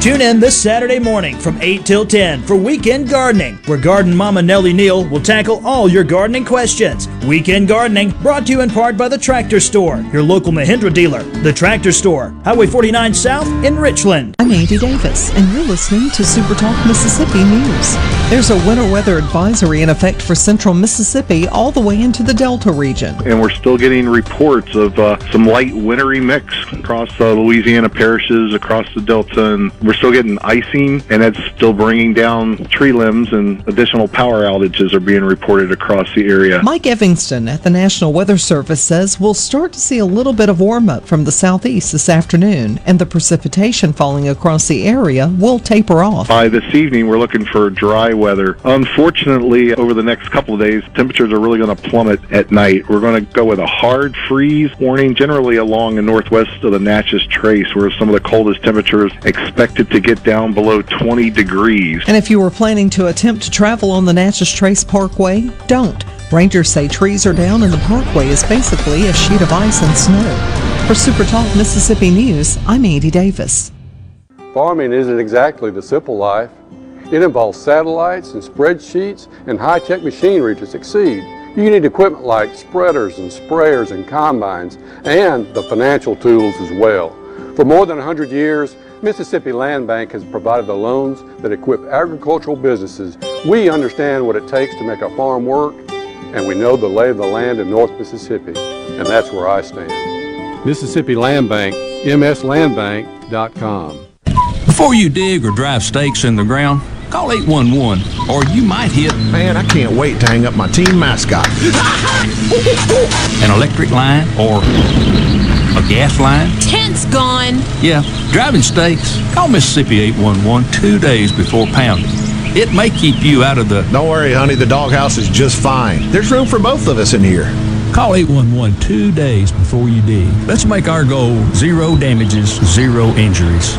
Tune in this Saturday morning from 8 till 10 for Weekend Gardening, where Garden Mama Nellie Neal will tackle all your gardening questions. Weekend Gardening brought to you in part by the Tractor Store, your local Mahindra dealer. The Tractor Store, Highway 49 South in Richland. I'm Andy Davis, and you're listening to Super Talk Mississippi News. There's a winter weather advisory in effect for central Mississippi all the way into the Delta region. And we're still getting reports of uh, some light wintry mix across uh, Louisiana parishes, across the Delta, and we're still getting icing, and that's still bringing down tree limbs, and additional power outages are being reported across the area. Mike Edmonston at the National Weather Service says we'll start to see a little bit of warm up from the southeast this afternoon, and the precipitation falling across the area will taper off. By this evening, we're looking for dry weather. Unfortunately, over the next couple of days, temperatures are really going to plummet at night. We're going to go with a hard freeze warning, generally along the northwest of the Natchez Trace, where some of the coldest temperatures expected to get down below 20 degrees. And if you were planning to attempt to travel on the Natchez Trace Parkway, don't. Rangers say trees are down and the parkway is basically a sheet of ice and snow. For Super Talk Mississippi News, I'm Andy Davis. Farming isn't exactly the simple life. It involves satellites and spreadsheets and high-tech machinery to succeed. You need equipment like spreaders and sprayers and combines and the financial tools as well. For more than 100 years, Mississippi Land Bank has provided the loans that equip agricultural businesses. We understand what it takes to make a farm work, and we know the lay of the land in North Mississippi, and that's where I stand. Mississippi Land Bank, mslandbank.com. Before you dig or drive stakes in the ground, call 811 or you might hit. Man, I can't wait to hang up my team mascot. an electric line or a gas line. Tent's gone. Yeah, driving stakes. Call Mississippi 811 two days before pounding. It may keep you out of the. Don't worry, honey, the doghouse is just fine. There's room for both of us in here. Call 811 two days before you dig. Let's make our goal zero damages, zero injuries.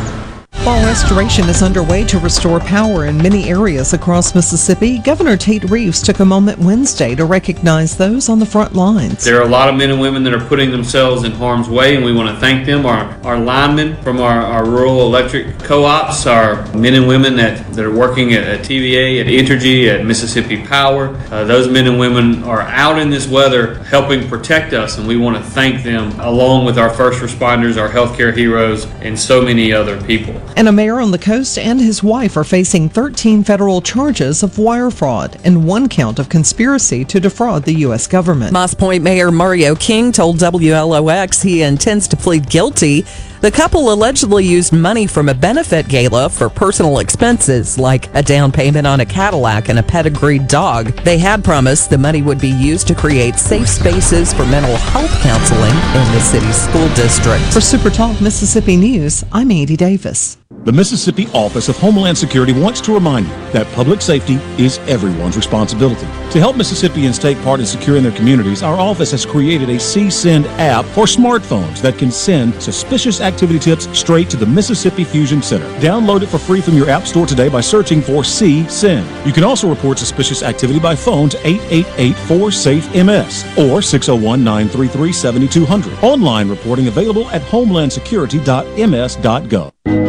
While restoration is underway to restore power in many areas across Mississippi, Governor Tate Reeves took a moment Wednesday to recognize those on the front lines. There are a lot of men and women that are putting themselves in harm's way, and we want to thank them. Our, our linemen from our, our rural electric co ops, our men and women that, that are working at, at TVA, at Entergy, at Mississippi Power. Uh, those men and women are out in this weather helping protect us, and we want to thank them along with our first responders, our healthcare heroes, and so many other people. And a mayor on the coast and his wife are facing 13 federal charges of wire fraud and one count of conspiracy to defraud the U.S. government. Moss Point Mayor Mario King told WLOX he intends to plead guilty. The couple allegedly used money from a benefit gala for personal expenses, like a down payment on a Cadillac and a pedigreed dog. They had promised the money would be used to create safe spaces for mental health counseling in the city's school district. For Super Talk Mississippi News, I'm Andy Davis. The Mississippi Office of Homeland Security wants to remind you that public safety is everyone's responsibility. To help Mississippians take part in securing their communities, our office has created a CSend app for smartphones that can send suspicious activity tips straight to the Mississippi Fusion Center. Download it for free from your app store today by searching for CSend. You can also report suspicious activity by phone to 888-4SAFE-MS or 601-933-7200. Online reporting available at homelandsecurity.ms.gov.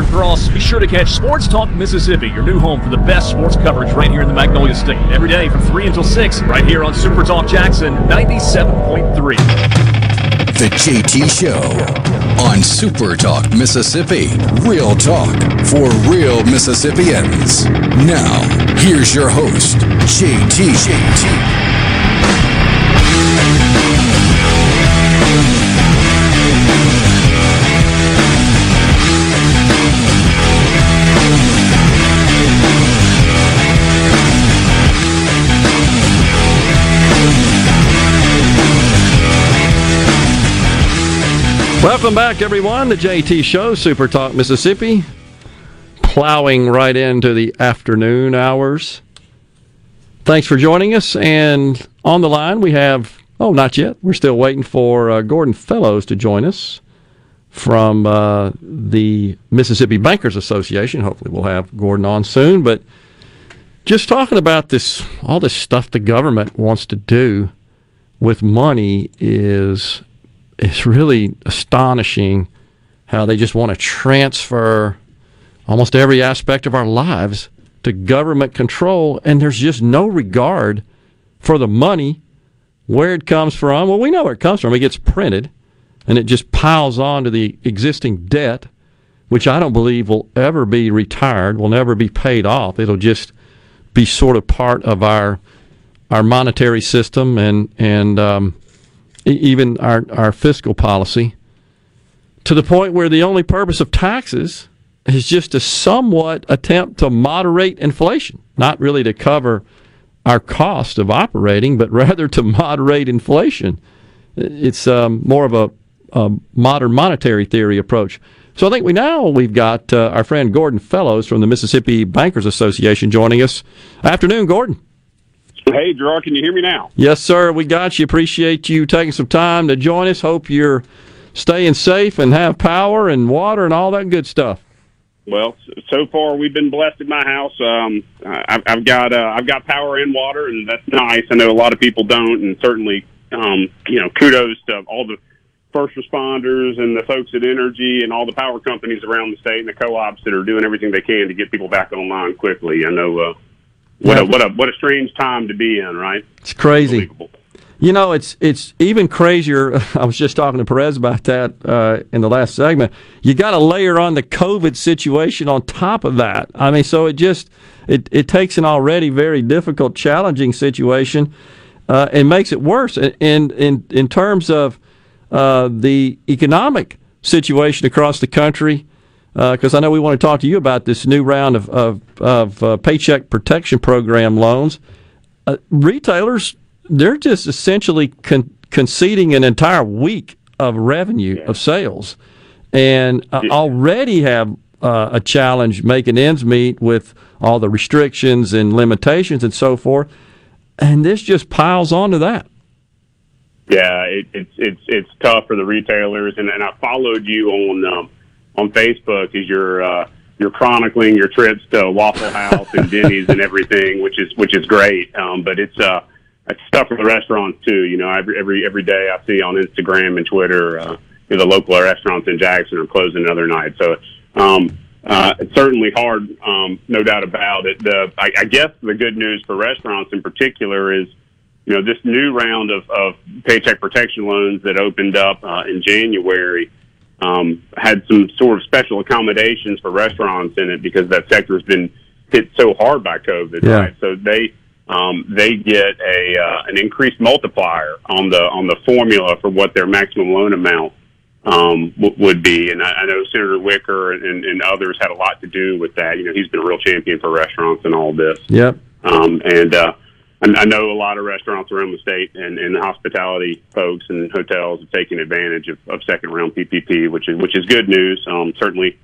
Richard Cross. Be sure to catch Sports Talk Mississippi, your new home for the best sports coverage right here in the Magnolia State. Every day from 3 until 6, right here on Super Talk Jackson 97.3. The JT Show on Super Talk Mississippi. Real talk for real Mississippians. Now, here's your host, JT. JT. Welcome back, everyone. The JT Show, Super Talk Mississippi, plowing right into the afternoon hours. Thanks for joining us. And on the line, we have, oh, not yet. We're still waiting for uh, Gordon Fellows to join us from uh, the Mississippi Bankers Association. Hopefully, we'll have Gordon on soon. But just talking about this, all this stuff the government wants to do with money is it's really astonishing how they just want to transfer almost every aspect of our lives to government control, and there's just no regard for the money, where it comes from. Well, we know where it comes from. It gets printed, and it just piles on to the existing debt, which I don't believe will ever be retired, will never be paid off. It'll just be sort of part of our our monetary system and and um, even our, our fiscal policy to the point where the only purpose of taxes is just to somewhat attempt to moderate inflation, not really to cover our cost of operating, but rather to moderate inflation. It's um, more of a, a, modern monetary theory approach. So I think we now we've got uh, our friend Gordon Fellows from the Mississippi Bankers Association joining us. Afternoon, Gordon. Hey, Gerard, can you hear me now? Yes, sir. We got you. Appreciate you taking some time to join us. Hope you're staying safe and have power and water and all that good stuff. Well, so far we've been blessed at my house. Um, I've, I've got uh, I've got power and water, and that's nice. I know a lot of people don't, and certainly, um, you know, kudos to all the first responders and the folks at Entergy and all the power companies around the state and the co-ops that are doing everything they can to get people back online quickly. I know. Uh, what a what a what a strange time to be in, right? It's crazy. You know, it's it's even crazier. I was just talking to Perez about that uh, in the last segment. You got to layer on the COVID situation on top of that. I mean, so it just it it takes an already very difficult, challenging situation. uh, and makes it worse. In in in terms of uh, the economic situation across the country, because uh, I know we want to talk to you about this new round of of, of uh, paycheck protection program loans. Uh, retailers, they're just essentially con- conceding an entire week of revenue yeah. of sales, and yeah. already have a challenge making ends meet with all the restrictions and limitations and so forth and this just piles onto that. Yeah, it, it's it's it's tough for the retailers, and, and I followed you on um, on Facebook as you're uh, you're chronicling your trips to Waffle House and Denny's and everything, which is which is great. Um, but it's uh, it's tough for the restaurants too. You know, every every every day I see on Instagram and Twitter, uh, you know, the local restaurants in Jackson are closing another night. So um, uh, it's certainly hard, um, no doubt about it. The, I, I guess the good news for restaurants in particular is, you know, this new round of, of paycheck protection loans that opened up uh, in January um, had some sort of special accommodations for restaurants in it because that sector has been hit so hard by COVID, yeah. right? So they um, they get a uh, an increased multiplier on the on the formula for what their maximum loan amount um, w- would be. And I, I know Senator Wicker and, and others had a lot to do with that. You know, he's been a real champion for restaurants and all this. Yep. Um, and uh, I, know a lot of restaurants around the state and, and the hospitality folks and hotels have taken advantage of, of second round PPP, which is which is good news. Um, certainly,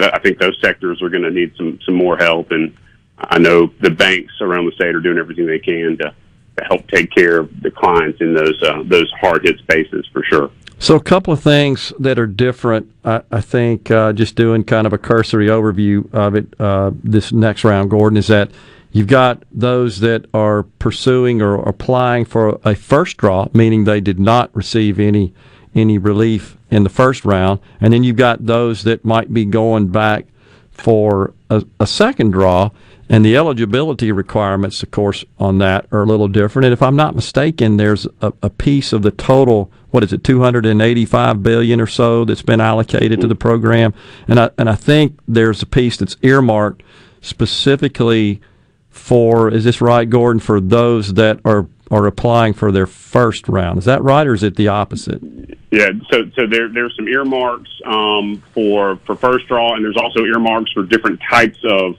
I think those sectors are going to need some some more help, and I know the banks around the state are doing everything they can to, to help take care of the clients in those uh, those hard hit spaces for sure. So, a couple of things that are different, I, I think, uh, just doing kind of a cursory overview of it uh, this next round, Gordon, is that you've got those that are pursuing or applying for a first draw, meaning they did not receive any any relief in the first round, and then you've got those that might be going back for a, a second draw. And the eligibility requirements, of course, on that are a little different. And if I'm not mistaken, there's a, a piece of the total what is it 285 billion or so that's been allocated to the program and I and I think there's a piece that's earmarked specifically for is this right Gordon for those that are are applying for their first round is that right or is it the opposite yeah so so there there's some earmarks um, for for first draw and there's also earmarks for different types of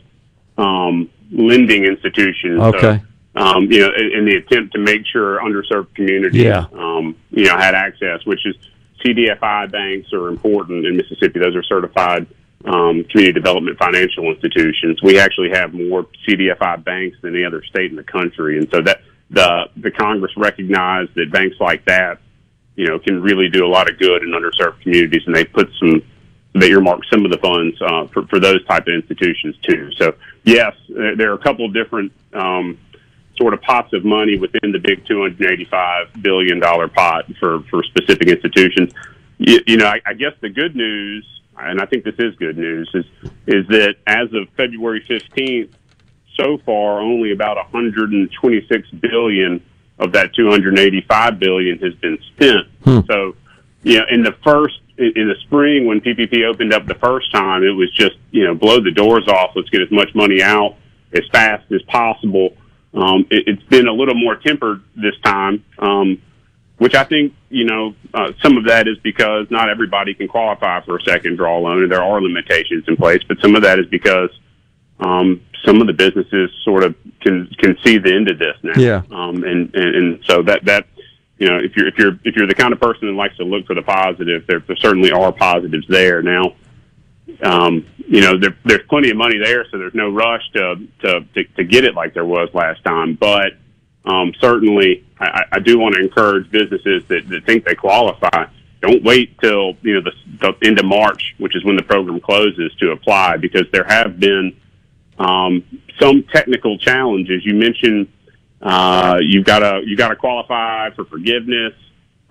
um, lending institutions okay so, um, you know, in, in, the attempt to make sure underserved communities, yeah. um, you know, had access, which is CDFI banks are important in Mississippi. Those are certified um, community development financial institutions. We actually have more CDFI banks than any other state in the country, and so that the the Congress recognized that banks like that, you know, can really do a lot of good in underserved communities, and they put some they earmark some of the funds uh, for, for those type of institutions too. So yes, there are a couple different um, sort of pots of money within the big $285 billion pot for, for specific institutions. You, you know, I, I guess the good news, and I think this is good news, is, is that as of February 15th, so far only about 126 billion of that 285 billion has been spent. Hmm. So, you know, in the first in the spring when PPP opened up the first time, it was just you know blow the doors off. Let's get as much money out as fast as possible. Um, it, it's been a little more tempered this time, um, which I think, you know, uh, some of that is because not everybody can qualify for a second draw loan, and there are limitations in place. But some of that is because um, some of the businesses sort of can can see the end of this now. Yeah. Um, and, and and so that that you know, if you're if you're if you're the kind of person that likes to look for the positive, there, there certainly are positives there. Now, um, you know, there, there's plenty of money there, so there's no rush to, to, to, to get it like there was last time. But um, certainly, I, I do want to encourage businesses that, that think they qualify. Don't wait till you know the, the end of March, which is when the program closes, to apply because there have been um, some technical challenges. You mentioned uh, you've got to you got to qualify for forgiveness.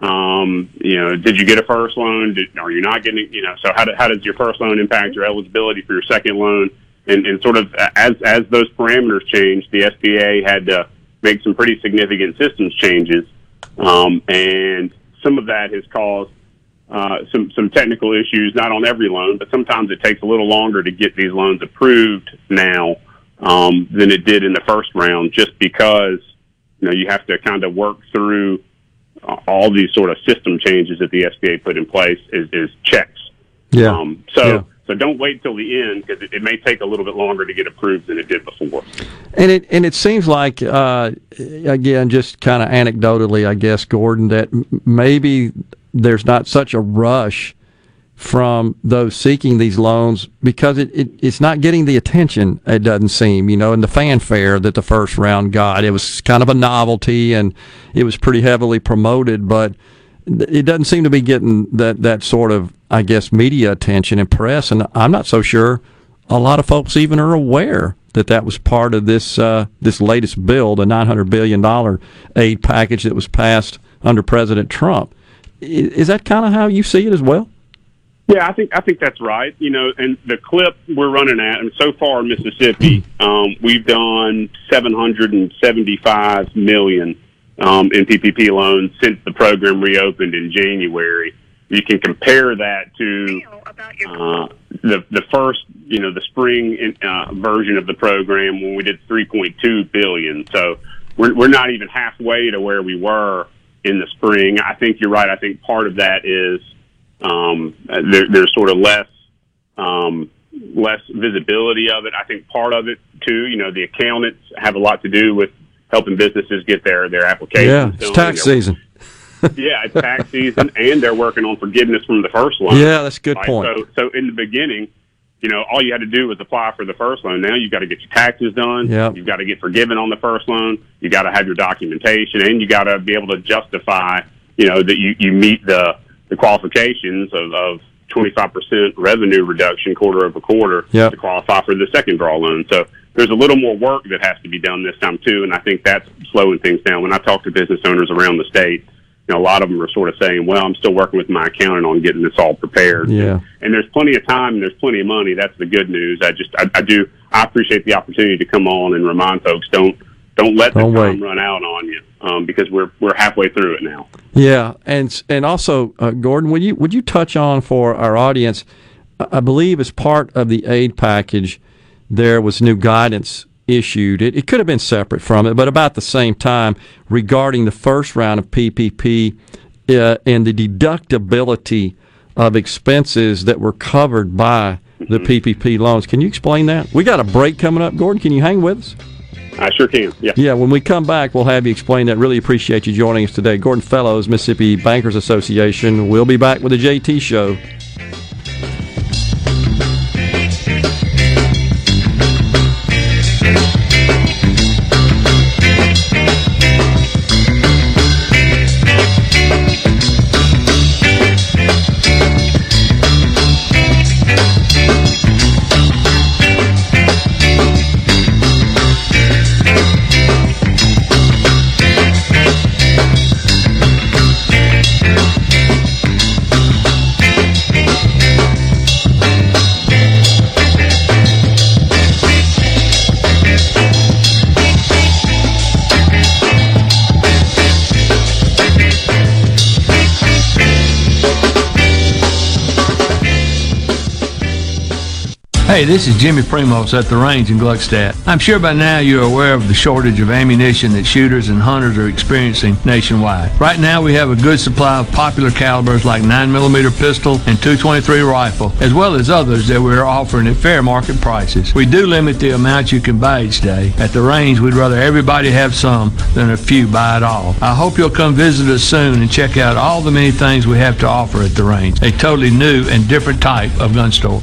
Um, you know, did you get a first loan? Did, are you not getting, you know, so how, do, how does your first loan impact your eligibility for your second loan? And, and sort of as, as those parameters changed, the SBA had to make some pretty significant systems changes. Um, and some of that has caused uh, some some technical issues, not on every loan, but sometimes it takes a little longer to get these loans approved now um, than it did in the first round, just because you know, you have to kind of work through uh, all these sort of system changes that the SBA put in place is, is checks. Yeah. Um, so, Yeah. So don't wait till the end because it, it may take a little bit longer to get approved than it did before. And it and it seems like uh, again, just kind of anecdotally, I guess, Gordon, that maybe there's not such a rush from those seeking these loans because it, it it's not getting the attention it doesn't seem you know and the fanfare that the first round got it was kind of a novelty and it was pretty heavily promoted but it doesn't seem to be getting that that sort of I guess media attention and press and I'm not so sure a lot of folks even are aware that that was part of this uh, this latest bill, the 900 billion dollar aid package that was passed under President Trump. Is that kind of how you see it as well? Yeah, I think I think that's right. You know, and the clip we're running at, and so far in Mississippi, um, we've done seven hundred and seventy-five million um, in PPP loans since the program reopened in January. You can compare that to uh, the the first, you know, the spring uh, version of the program when we did three point two billion. So we're we're not even halfway to where we were in the spring. I think you're right. I think part of that is um, there, there's sort of less um, less visibility of it. I think part of it too, you know, the accountants have a lot to do with helping businesses get their their applications. Yeah, it's tax season. Yeah, it's tax season, and they're working on forgiveness from the first loan. Yeah, that's a good Right? point. So, so in the beginning, you know, all you had to do was apply for the first loan. Now you've got to get your taxes done. Yep. You've got to get forgiven on the first loan. You got to have your documentation, and you got to be able to justify, you know, that you you meet the the qualifications of. of 25% revenue reduction quarter over quarter Yep. to qualify for the second draw loan. So there's a little more work that has to be done this time too, and I think that's slowing things down. When I talk to business owners around the state, you know, a lot of them are sort of saying, "Well, I'm still working with my accountant on getting this all prepared." Yeah. And there's plenty of time and there's plenty of money. That's the good news. I just, I, I do, I appreciate the opportunity to come on and remind folks don't, don't let Don't the time wait. run out on you, um, because we're we're halfway through it now. Yeah, and and also, uh, Gordon, would you would you touch on for our audience? I believe as part of the aid package, there was new guidance issued. It, it could have been separate from it, but about the same time regarding the first round of PPP uh, and the deductibility of expenses that were covered by the PPP loans. Can you explain that? We got a break coming up, Gordon. Can you hang with us? I sure can. Yeah. Yeah, when we come back, we'll have you explain that. Really appreciate you joining us today. Gordon Fellows, Mississippi Bankers Association. We'll be back with the JT Show. Hey, this is Jimmy Primos at the range in Gluckstadt. I'm sure by now you're aware of the shortage of ammunition that shooters and hunters are experiencing nationwide. Right now we have a good supply of popular calibers like 9mm pistol and 223 rifle, as well as others that we're offering at fair market prices. We do limit the amount you can buy each day. At the range, we'd rather everybody have some than a few buy it all. I hope you'll come visit us soon and check out all the many things we have to offer at the range. A totally new and different type of gun store.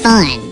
fun.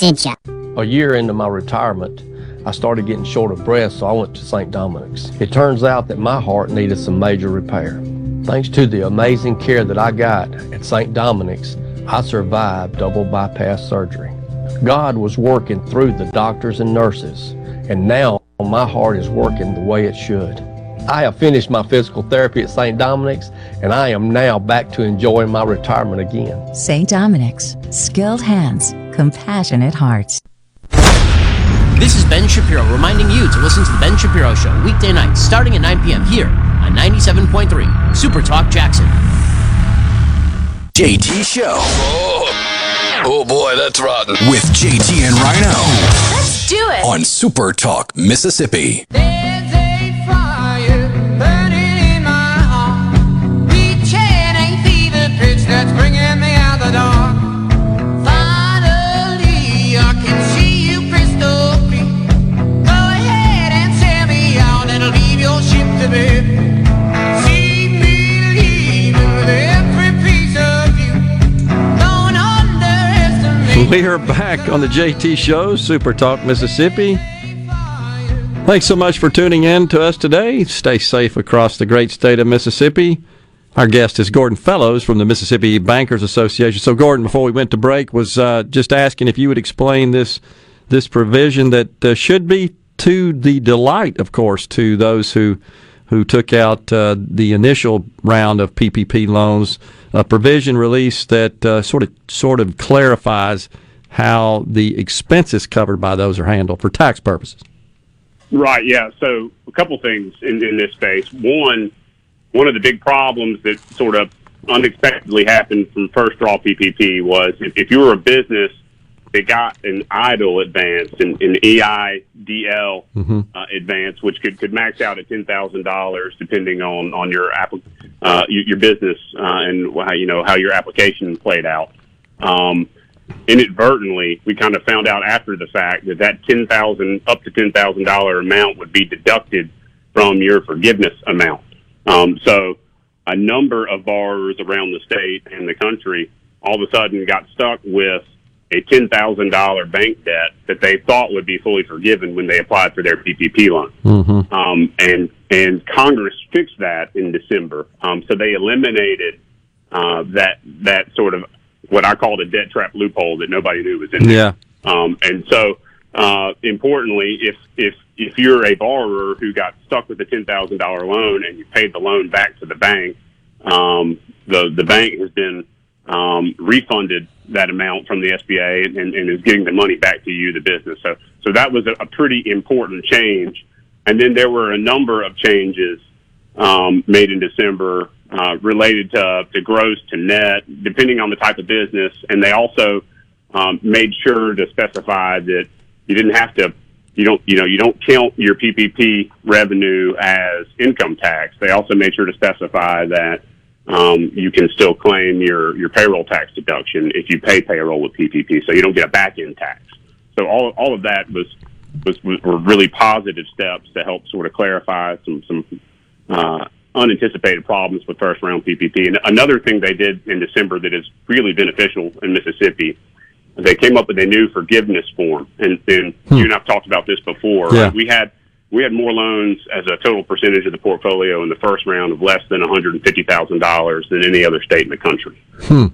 sent you. A year into my retirement, I started getting short of breath, so I went to St. Dominic's. It turns out that my heart needed some major repair. Thanks to the amazing care that I got at St. Dominic's, I survived double bypass surgery. God was working through the doctors and nurses, and now my heart is working the way it should. I have finished my physical therapy at St. Dominic's, and I am now back to enjoying my retirement again. St. Dominic's, skilled hands, compassionate hearts. This is Ben Shapiro reminding you to listen to The Ben Shapiro Show weekday nights starting at 9 p.m. here on 97.3 Super Talk Jackson. JT Show. Oh, oh boy, that's rotten. With JT and Rhino. Let's do it. On Super Talk, Mississippi. that's We are back on the JT Show, Super Talk Mississippi. Thanks so much for tuning in to us today. Stay safe across the great state of Mississippi. Our guest is Gordon Fellows from the Mississippi Bankers Association. So, Gordon, before we went to break, was uh, just asking if you would explain this this provision that uh, should be to the delight, of course, to those who who took out uh, the initial round of PPP loans. A provision released that uh, sort of sort of clarifies how the expenses covered by those are handled for tax purposes. Right. Yeah. So, a couple things in, in this space. One one of the big problems that sort of unexpectedly happened from first draw PPP was if, if you were a business that got an EIDL advance, an, an EIDL Mm-hmm. uh, advance, which could, could max out at ten thousand dollars, depending on on your app, uh, your, your business uh, and how you know how your application played out. Um, inadvertently, we kind of found out after the fact that that ten thousand up to ten thousand dollar amount would be deducted from your forgiveness amount. Um, so a number of borrowers around the state and the country all of a sudden got stuck with a ten thousand dollar bank debt that they thought would be fully forgiven when they applied for their PPP loan. Mm-hmm. Um, and and Congress fixed that in December. Um, so they eliminated uh, that that sort of what I called a debt trap loophole that nobody knew was in there. Yeah. Um, and so, uh, importantly, if if if you're a borrower who got stuck with a ten thousand dollar loan and you paid the loan back to the bank, um, the the bank has been um, refunded that amount from the SBA and, and, is getting the money back to you, the business. So so that was a, a pretty important change. And then there were a number of changes um, made in December uh, related to, to gross to net, depending on the type of business. And they also um, made sure to specify that you didn't have to, you don't, you know, you don't count your PPP revenue as income tax. They also made sure to specify that um, you can still claim your your payroll tax deduction if you pay payroll with PPP, so you don't get a back end tax. So all all of that was was were really positive steps to help sort of clarify some some uh, unanticipated problems with first round PPP. And another thing they did in December that is really beneficial in Mississippi, they came up with a new forgiveness form. And, and you and I've talked about this before. Yeah. Right? We had we had more loans as a total percentage of the portfolio in the first round of less than one hundred and fifty thousand dollars than any other state in the country.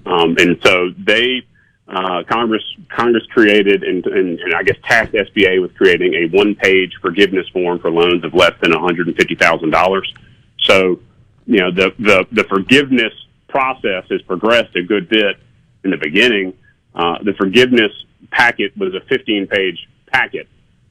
Um, and so they, uh, Congress, Congress created and, and, and I guess tasked SBA with creating a one-page forgiveness form for loans of less than one hundred and fifty thousand dollars. So, you know, the, the the forgiveness process has progressed a good bit. In the beginning, uh, the forgiveness packet was a fifteen-page packet,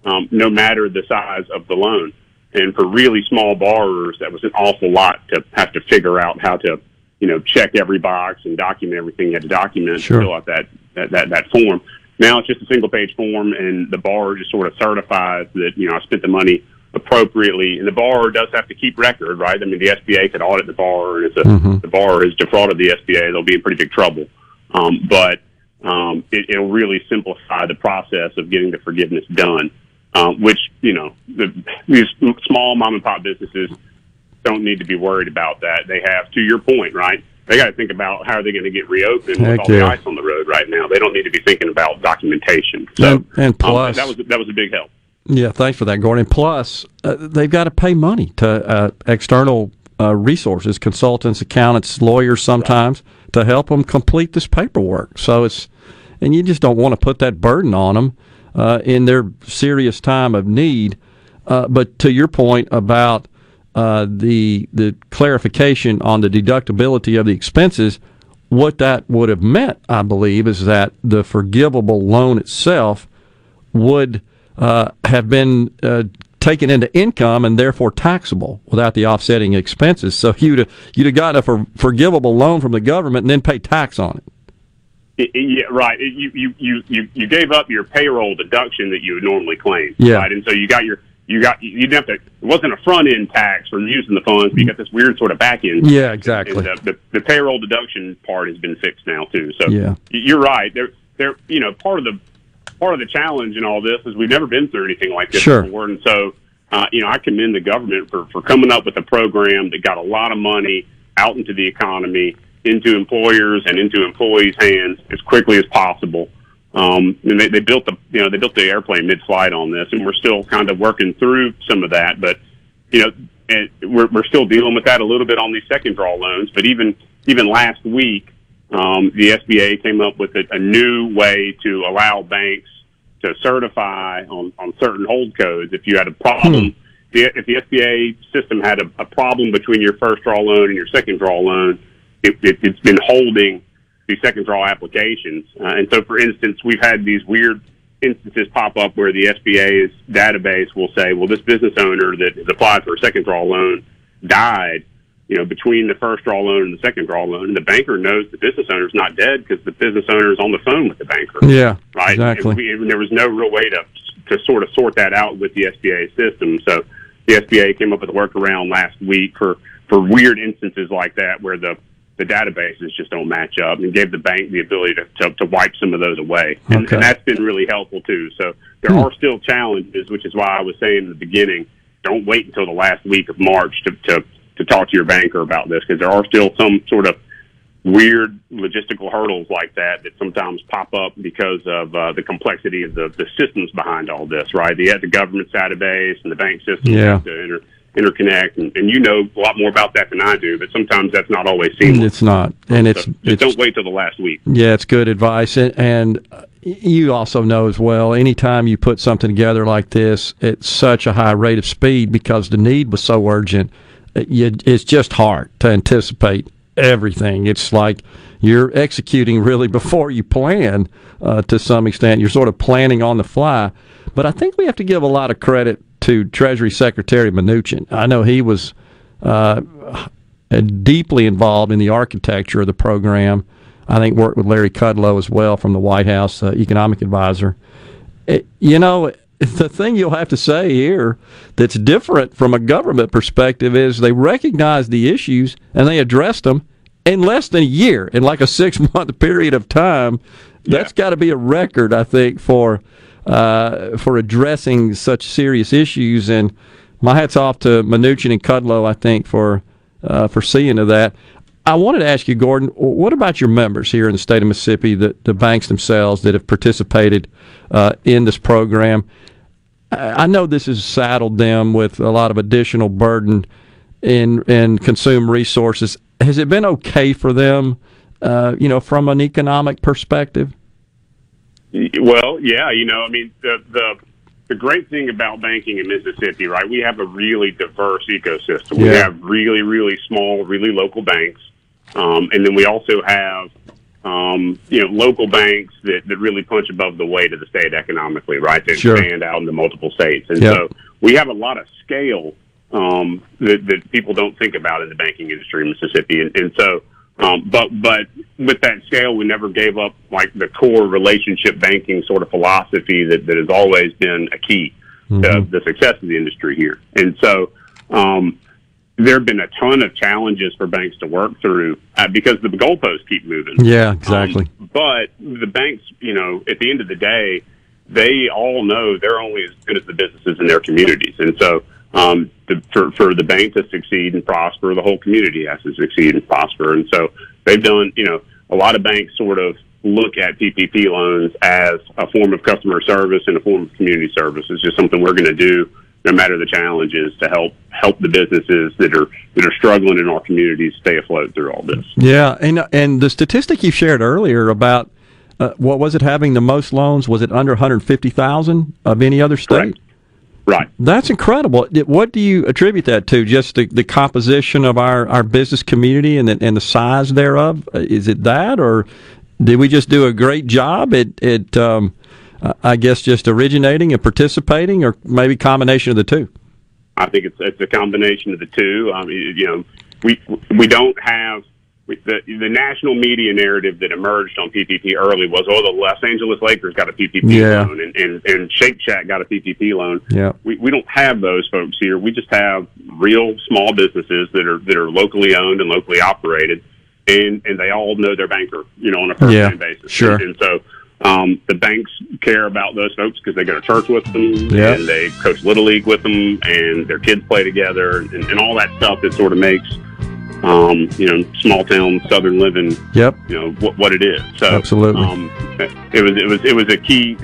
um, no matter the size of the loan. And for really small borrowers, that was an awful lot to have to figure out how to you know, check every box and document everything you had to document Sure. to fill out that, that, that, that form. Now it's just a single page form and the borrower just sort of certifies that, you know, I spent the money appropriately and the borrower does have to keep record, right? I mean, the SBA could audit the borrower and if the, Mhm. the borrower has defrauded the SBA, they'll be in pretty big trouble. Um, but, um, it, it'll really simplify the process of getting the forgiveness done. Um, which, you know, the, these small mom and pop businesses don't need to be worried about that. They have, to your point, right? They got to think about how are they going to get reopened Heck with all the yeah. ice on the road right now. They don't need to be thinking about documentation. So And- and um, plus- that was that was a big help. Yeah, thanks for that, Gordon. Plus, uh, they've got to pay money to uh, external uh, resources, consultants, accountants, lawyers, sometimes to help them complete this paperwork. So it's, and you just don't want to put that burden on them uh, in their serious time of need. Uh, but to your point about uh, the the clarification on the deductibility of the expenses, what that would have meant, I believe, is that the forgivable loan itself would uh, have been uh, taken into income and therefore taxable without the offsetting expenses. So you'd have, you'd have gotten a for, forgivable loan from the government and then pay tax on it. It, it- yeah, right. It, you, you you you you gave up your payroll deduction that you would normally claim. Yeah. Right, and so you got your you got you didn't have to. It wasn't a front end tax for using the funds. But you got this weird sort of back end. Yeah, exactly. The, the, the payroll deduction part has been fixed now too. So Yeah. you're right. There, there. You know, part of the part of the challenge in all this is we've never been through anything like this Sure. before, and so uh, you know, I commend the government for for coming up with a program that got a lot of money out into the economy, into employers and into employees' hands as quickly as possible. Um, and they, they built the you know they built the airplane mid-flight on this, and we're still kind of working through some of that. But you know, and we're we're still dealing with that a little bit on these second draw loans. But even even last week, um, the SBA came up with a, a new way to allow banks to certify on, on certain hold codes if you had a problem. The, if the SBA system had a, a problem between your first draw loan and your second draw loan, it, it, it's been holding the second draw applications. Uh, and so, for instance, we've had these weird instances pop up where the SBA's database will say, well, this business owner that has applied for a second draw loan died, you know, between the first draw loan and the second draw loan. And the banker knows the business owner's not dead because the business owner is on the phone with the banker. Yeah, Right. exactly. And, we, and there was no real way to to sort of sort that out with the SBA system. So the SBA came up with a workaround last week for for weird instances like that where the the databases just don't match up and gave the bank the ability to, to, to wipe some of those away. And, Okay. and that's been really helpful too. So there Hmm. are still challenges, which is why I was saying in the beginning, don't wait until the last week of March to, to, to talk to your banker about this because there are still some sort of weird logistical hurdles like that that sometimes pop up because of uh, the complexity of the, the systems behind all this, right? The, the government database and the bank system Yeah. have to inter, interconnect, and, and you know a lot more about that than I do, but sometimes that's not always seamless. It's not, and it's So just it's don't wait till the last week. Yeah, it's good advice, and, and uh, you also know as well. Anytime you put something together like this at such a high rate of speed, because the need was so urgent, uh, it's just hard to anticipate everything. It's like you're executing really before you plan uh, to some extent. You're sort of planning on the fly. But I think we have to give a lot of credit to Treasury Secretary Mnuchin. I know he was uh, deeply involved in the architecture of the program. I think worked with Larry Kudlow as well from the White House uh, economic advisor. It- you know, the thing you'll have to say here that's different from a government perspective is they recognized the issues and they addressed them in less than a year, in like a six month period of time. That's got to be a record, I think, for uh, for addressing such serious issues. And my hats off to Mnuchin and Kudlow, I think, for uh, for seeing to that. I wanted to ask you, Gordon, what about your members here in the state of Mississippi, the, the banks themselves that have participated uh, in this program? I know this has saddled them with a lot of additional burden in in consume resources. Has it been okay for them, uh, you know, from an economic perspective? Well, yeah, you know, I mean, the the the great thing about banking in Mississippi, right? We have a really diverse ecosystem. We have really, really small, really local banks, um, and then we also have, um, you know, local banks that, that really punch above the weight of the state economically, right? They Sure. expand out into multiple states, and Yeah. so we have a lot of scale um, that, that people don't think about in the banking industry in Mississippi, and, and so. Um, but but with that scale, we never gave up like the core relationship banking sort of philosophy that, that has always been a key to the success of the industry here. And so um, there have been a ton of challenges for banks to work through uh, because the goalposts keep moving. Yeah, exactly. But the banks, you know, at the end of the day, they all know they're only as good as the businesses in their communities, and so um, the, for for the bank to succeed and prosper, the whole community has to succeed and prosper. And so they've done, you know, a lot of banks sort of look at PPP loans as a form of customer service and a form of community service. It's just something we're going to do no matter the challenges to help help the businesses that are that are struggling in our communities stay afloat through all this. Yeah, and and the statistic you shared earlier about uh, what was it having the most loans? Was it under 150,000 of any other state? Right. That's incredible. What do you attribute that to? Just the, the composition of our, our business community and the, and the size thereof? Uh, Is it that, or did we just do a great job at, at um, I guess, just originating and participating, or maybe combination of the two? I think it's it's a combination of the two. I mean, you know, we we don't have the the national media narrative that emerged on PPP early was, oh, the Los Angeles Lakers got a PPP Yeah. loan and, and and Shake Shack got a PPP loan. Yeah. We we don't have those folks here. We just have real small businesses that are that are locally owned and locally operated, and and they all know their banker, you know, on a first Yeah, name basis. sure. And, and so. Um, the banks care about those folks because they go to church with them Yeah. and they coach little league with them and their kids play together and, and all that stuff that sort of makes um, you know small town southern living Yep. you know what, what it is so Absolutely. um, it was it was it was a key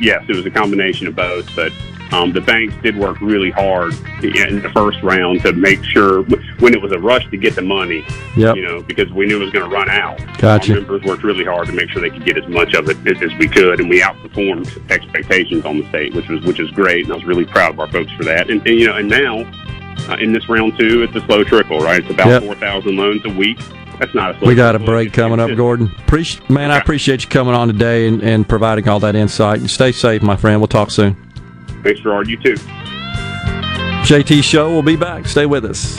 yes it was a combination of both but um, the banks did work really hard in the first round to make sure when it was a rush to get the money Yep. you know because we knew it was going to run out Gotcha. our members worked really hard to make sure they could get as much of it as, as we could, and we outperformed expectations on the state, which was which is great. And I was really proud of our folks for that. And, and you know, and now uh, in this round two, it's a slow trickle, right? It's about Yep. four thousand loans a week. That's not a slow. We got a trickle. break coming up, Gordon. Man, I appreciate you coming on today and, and providing all that insight. And stay safe, my friend. We'll talk soon. Thanks, Gerard. You too. JT Show will be back. Stay with us.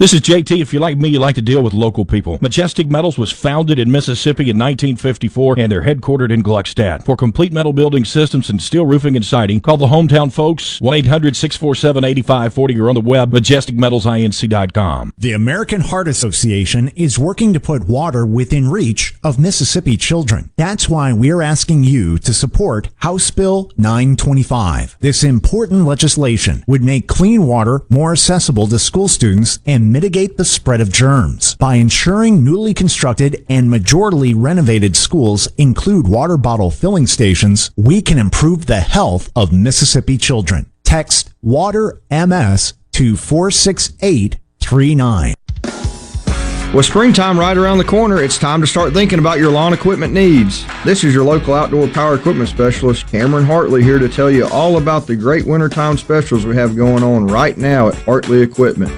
This is JT. If you're like me, you like to deal with local people. Majestic Metals was founded in Mississippi in 1954 and they're headquartered in Gluckstadt. For complete metal building systems and steel roofing and siding, call the hometown folks 1-800-647-8540 or on the web majesticmetalsinc.com. The American Heart Association is working to put water within reach of Mississippi children. That's why we're asking you to support House Bill 925. This important legislation would make clean water more accessible to school students and mitigate the spread of germs. By ensuring newly constructed and majorly renovated schools include water bottle filling stations, we can improve the health of Mississippi children. Text WATER MS to 46839. With springtime right around the corner, it's time to start thinking about your lawn equipment needs. This is your local outdoor power equipment specialist, Cameron Hartley, here to tell you all about the great wintertime specials we have going on right now at Hartley Equipment.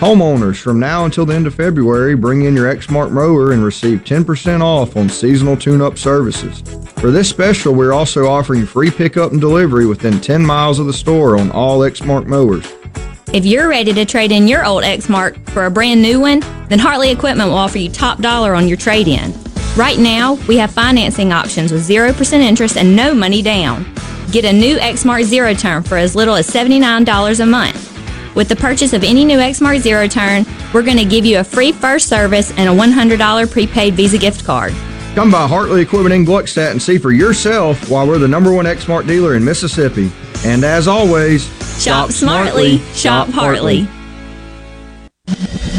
Homeowners, from now until the end of February, bring in your Exmark mower and receive 10% off on seasonal tune-up services. For this special, we're also offering free pickup and delivery within 10 miles of the store on all Exmark mowers. If you're ready to trade in your old Exmark for a brand new one, then Hartley Equipment will offer you top dollar on your trade in. Right now, we have financing options with 0% interest and no money down. Get a new Exmark Zero Turn for as little as $79 a month. With the purchase of any new Exmark Zero Turn, we're going to give you a free first service and a $100 prepaid Visa gift card. Come by Hartley Equipment in Gluckstadt and see for yourself why we're the number one Exmark dealer in Mississippi. And as always, Shop smartly, shop Hartley.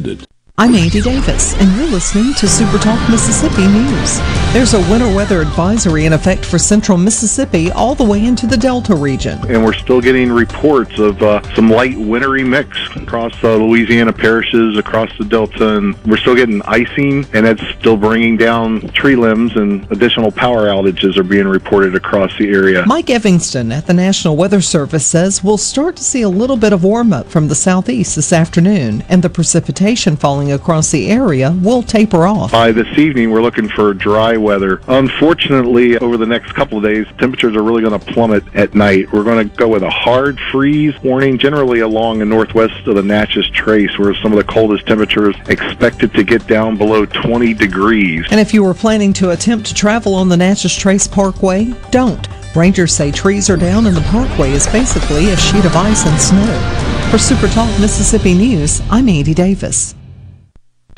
intended. I'm Andy Davis, and you're listening to Super Talk Mississippi News. There's a winter weather advisory in effect for central Mississippi all the way into the Delta region. and we're still getting reports of uh, some light wintry mix across the Louisiana parishes, across the Delta, and we're still getting icing, and it's still bringing down tree limbs, and additional power outages are being reported across the area. Mike Edmonston at the National Weather Service says we'll start to see a little bit of warm up from the southeast this afternoon, and the precipitation falling across the area will taper off. By this evening, we're looking for dry weather. Unfortunately, over the next couple of days, temperatures are really going to plummet at night. We're going to go with a hard freeze warning, generally along the northwest of the Natchez Trace, where some of the coldest temperatures expected to get down below 20 degrees. And if you were planning to attempt to travel on the Natchez Trace Parkway, don't. Rangers say trees are down and the parkway is basically a sheet of ice and snow. For Super Talk Mississippi News, I'm Andy Davis.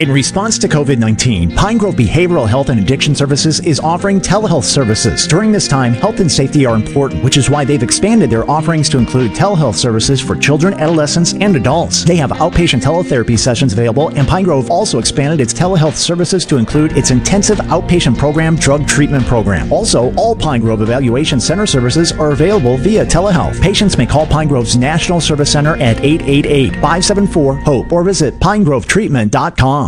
In response to COVID 19, Pine Grove Behavioral Health and Addiction Services is offering telehealth services. During this time, health and safety are important, which is why they've expanded their offerings to include telehealth services for children, adolescents, and adults. They have outpatient teletherapy sessions available, and Pine Grove also expanded its telehealth services to include its intensive outpatient program drug treatment program. Also, all Pine Grove Evaluation Center services are available via telehealth. Patients may call Pine Grove's National Service Center at 888 574 HOPE or visit pinegrovetreatment.com.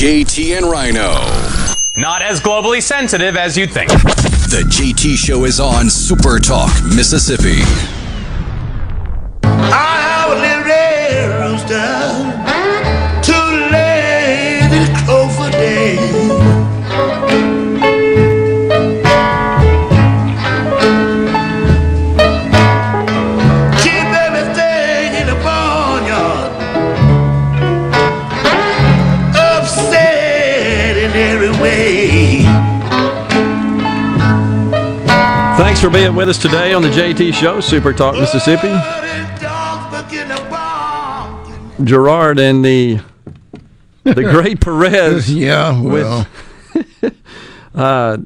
JT and Rhino. Not as globally sensitive as you'd think. The JT Show is on Super Talk Mississippi. I have a little red rooster Thanks for being with us today on the JT Show, Super Talk Mississippi. Gerard and the the great Perez. Yeah, well. With, uh,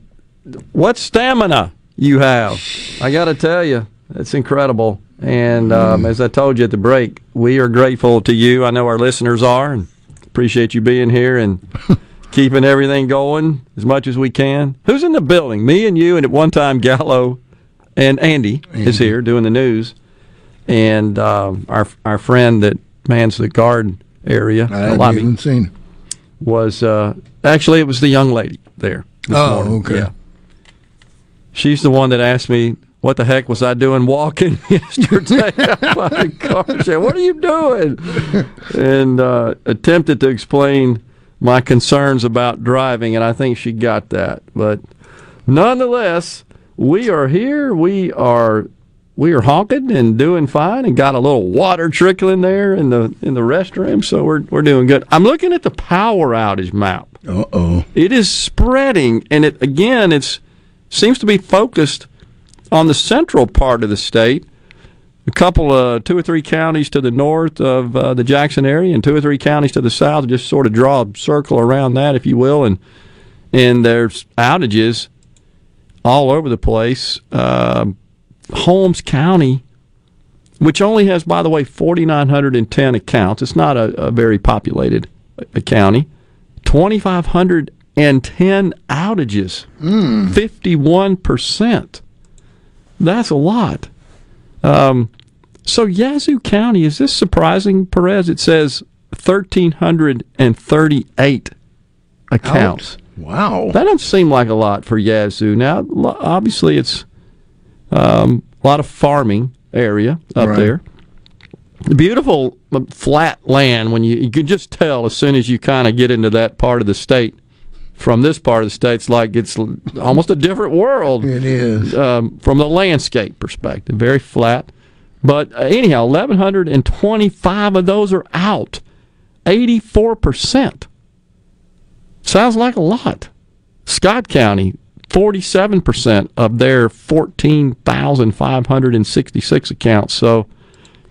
what stamina you have! I got to tell you, it's incredible. And um, as I told you at the break, we are grateful to you. I know our listeners are, and appreciate you being here and keeping everything going as much as we can. Who's in the building? Me and you, and at one time Gallo and Andy, is here doing the news, and um, our our friend that mans the guard area, I hadn't lobby. even seen was uh, actually it was the young lady there. This Oh, morning. okay. Yeah. She's the one that asked me, "What the heck was I doing walking yesterday?" by the car. Said, "What are you doing?" And uh, attempted to explain my concerns about driving, and I think she got that. But nonetheless, we are here. We are we are honking and doing fine, and got a little water trickling there in the in the restroom, so we're we're doing good. I'm looking at the power outage map. Uh oh. It is spreading, and it again, it's seems to be focused on the central part of the state. A couple, of two or three counties to the north of uh, the Jackson area, and two or three counties to the south. Just sort of draw a circle around that, if you will, and and there's outages all over the place. Uh, Holmes County, which only has, by the way, 4,910 accounts. It's not a, a very populated uh, county. 2,510 outages. 51%. That's a lot. Um, so Yazoo County, is this surprising, Perez? It says 1,338 accounts. Wow. That doesn't seem like a lot for Yazoo. Now, obviously, it's um, a lot of farming area up Right. there. Beautiful uh, flat land when you, you could just tell as soon as you kind of get into that part of the state. From this part of the state, it's like it's almost a different world. It is. Um, from the landscape perspective, very flat. But uh, anyhow, 1,125 of those are out. 84%. Sounds like a lot. Scott County, 47% of their 14,566 accounts. So,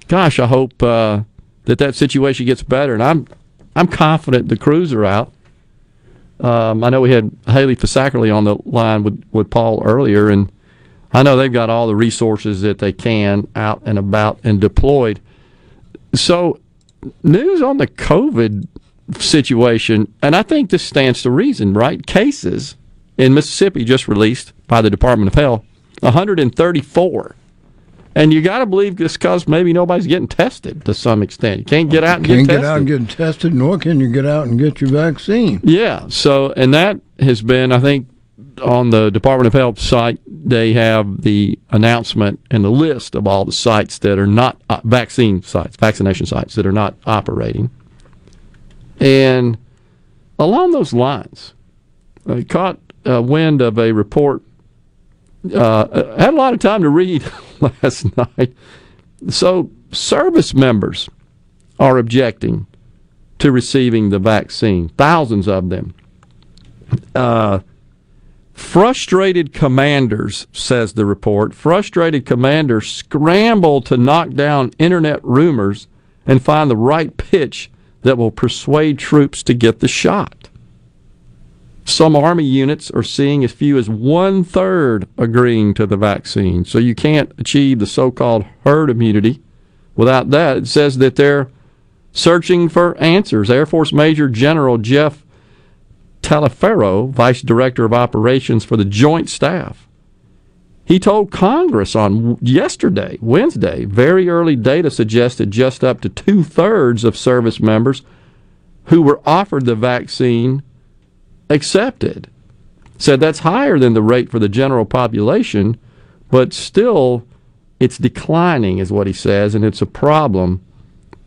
gosh, I hope uh, that that situation gets better. And I'm I'm confident the crews are out. Um, I know we had Haley Fisackerly on the line with, with Paul earlier, and I know they've got all the resources that they can out and about and deployed. So, news on the COVID situation, and I think this stands to reason, right? Cases in Mississippi just released by the Department of Health 134. And you got to believe this because maybe nobody's getting tested to some extent. You can't get out and Can't get get tested. out and get tested, nor can you get out and get your vaccine. Yeah. So, and that has been, I think, on the Department of Health site, they have the announcement and the list of all the sites that are not uh, vaccine sites, vaccination sites that are not operating. And along those lines, I caught uh, wind of a report. Uh, I had a lot of time to read last night. So, service members are objecting to receiving the vaccine, thousands of them. Uh, frustrated commanders, says the report, frustrated commanders scramble to knock down internet rumors and find the right pitch that will persuade troops to get the shot. Some Army units are seeing as few as one third agreeing to the vaccine. So you can't achieve the so called herd immunity without that. It says that they're searching for answers. Air Force Major General Jeff Taliaferro, Vice Director of Operations for the Joint Staff, he told Congress on yesterday, Wednesday, very early data suggested just up to two thirds of service members who were offered the vaccine accepted. Said that's higher than the rate for the general population, but still it's declining, is what he says, and it's a problem.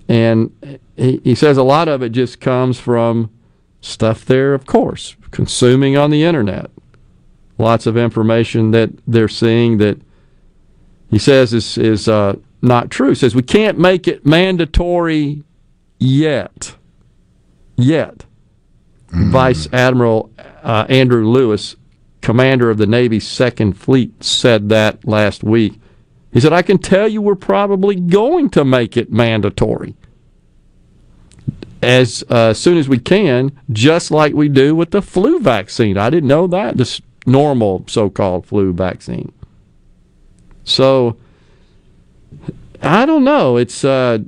And he, he says a lot of it just comes from stuff there, of course, consuming on the internet. Lots of information that they're seeing that he says is, is uh, not true. He says we can't make it mandatory yet. Yet. Vice Admiral uh, Andrew Lewis, commander of the Navy's Second Fleet, said that last week. He said, I can tell you we're probably going to make it mandatory as uh, soon as we can, just like we do with the flu vaccine. I didn't know that, this normal so called flu vaccine. So, I don't know. It's uh,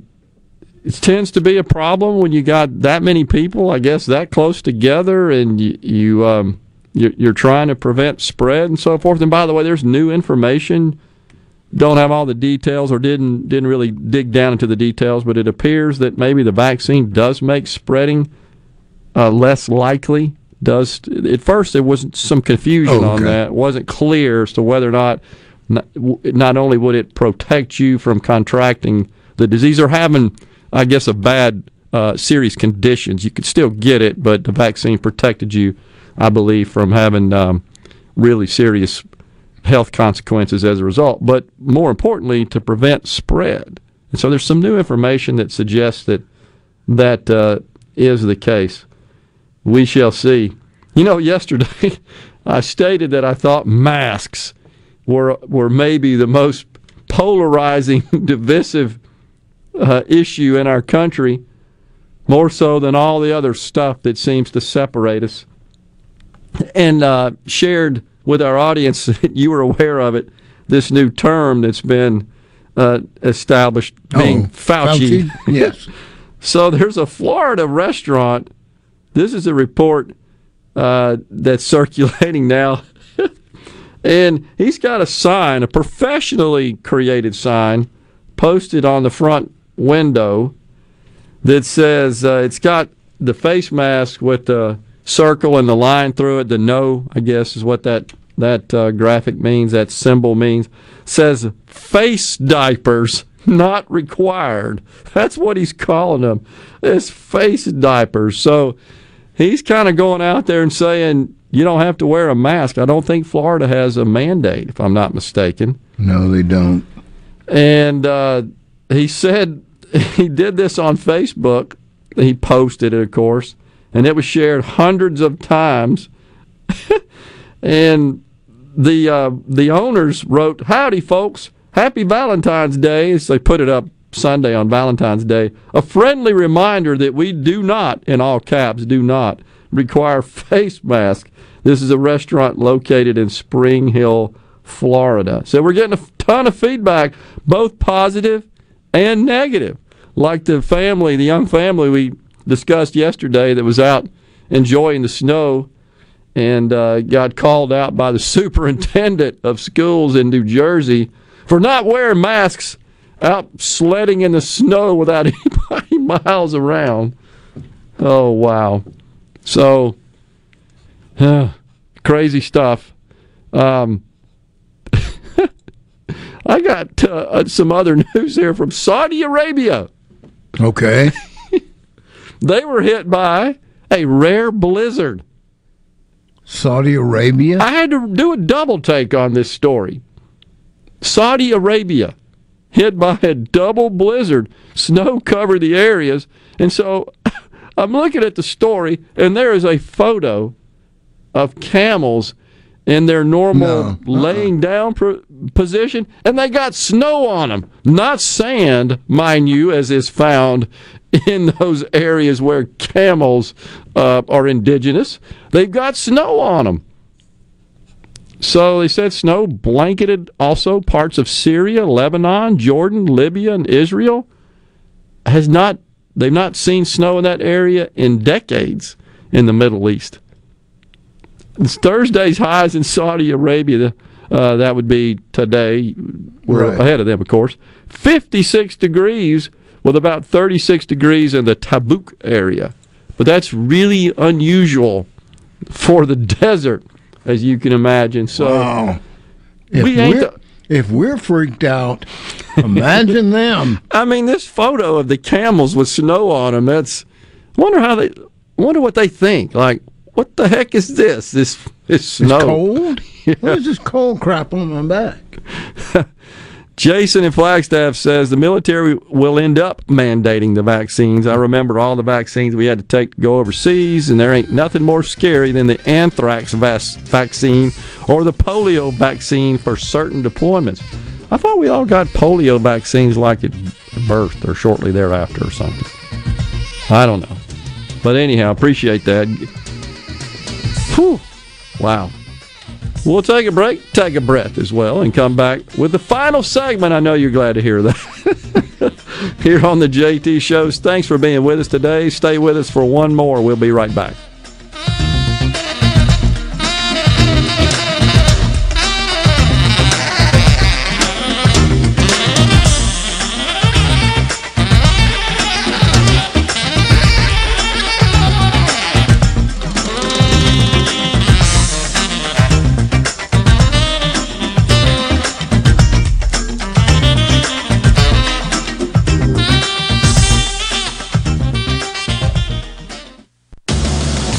it tends to be a problem when you got that many people, I guess, that close together, and you, you um, you're, trying to prevent spread and so forth. And by the way, there's new information. Don't have all the details, or didn't didn't really dig down into the details, but it appears that maybe the vaccine does make spreading uh, less likely. Does at first there wasn't some confusion Oh, on that. It wasn't clear as to whether or not not, not only would it protect you from contracting the disease or having, I guess, a bad uh, serious conditions. You could still get it, but the vaccine protected you, I believe, from having um, really serious health consequences as a result. But more importantly, to prevent spread. And so there's some new information that suggests that that uh, is the case. We shall see. You know, yesterday I stated that I thought masks were were maybe the most polarizing, divisive uh, issue in our country, more so than all the other stuff that seems to separate us. And uh, shared with our audience, you were aware of it, this new term that's been uh, established, being Oh, Fauci. Fauci? Yes. so there's a Florida restaurant. This is a report uh, that's circulating now. and he's got a sign, a professionally created sign, posted on the front window that says uh, it's got the face mask with the circle and the line through it. The no, I guess, is what that that uh, graphic means. That symbol means says face diapers not required. That's what he's calling them. It's face diapers. So he's kind of going out there and saying you don't have to wear a mask. I don't think Florida has a mandate, if I'm not mistaken. No, they don't. And uh, he said he did this on Facebook. He posted it, of course, and it was shared hundreds of times. and the uh, the owners wrote, "Howdy, folks! Happy Valentine's Day." As they put it up Sunday on Valentine's Day, a friendly reminder that we do not, in all caps, do not require face mask. This is a restaurant located in Spring Hill, Florida. So we're getting a ton of feedback, both positive and negative. Like the family, the young family we discussed yesterday that was out enjoying the snow and uh, got called out by the superintendent of schools in New Jersey for not wearing masks out sledding in the snow without anybody miles around. Oh, wow. So, uh, crazy stuff. Um, I got uh, some other news here from Saudi Arabia. Okay. They were hit by a rare blizzard. Saudi Arabia? I had to do a double take on this story. Saudi Arabia hit by a double blizzard. Snow covered the areas. And so I'm looking at the story, and there is a photo of camels in their normal laying down position, and they got snow on them. Not sand, mind you, as is found in those areas where camels uh, are indigenous. They've got snow on them. So they said snow blanketed also parts of Syria, Lebanon, Jordan, Libya, and Israel. Has not they've not seen snow in that area in decades in the Middle East. It's Thursday's highs in Saudi Arabia. Uh, that would be today. We're Right. ahead of them, of course. 56 degrees with about 36 degrees in the Tabuk area. But that's really unusual for the desert, as you can imagine. So Wow. If we ain't. we're, the- if we're freaked out, imagine them. I mean, this photo of the camels with snow on them. That's. Wonder how they. Wonder what they think. Like, what the heck is this? This this snow. It's cold? What is this cold crap on my back? Jason in Flagstaff says the military will end up mandating the vaccines. I remember all the vaccines we had to take to go overseas, and there ain't nothing more scary than the anthrax vaccine or the polio vaccine for certain deployments. I thought we all got polio vaccines like at birth or shortly thereafter or something. I don't know. But anyhow, appreciate that. Whew. Wow. We'll take a break, take a breath as well, and come back with the final segment. I know you're glad to hear that. Here on the JT Shows. Thanks for being with us today. Stay with us for one more. We'll be right back.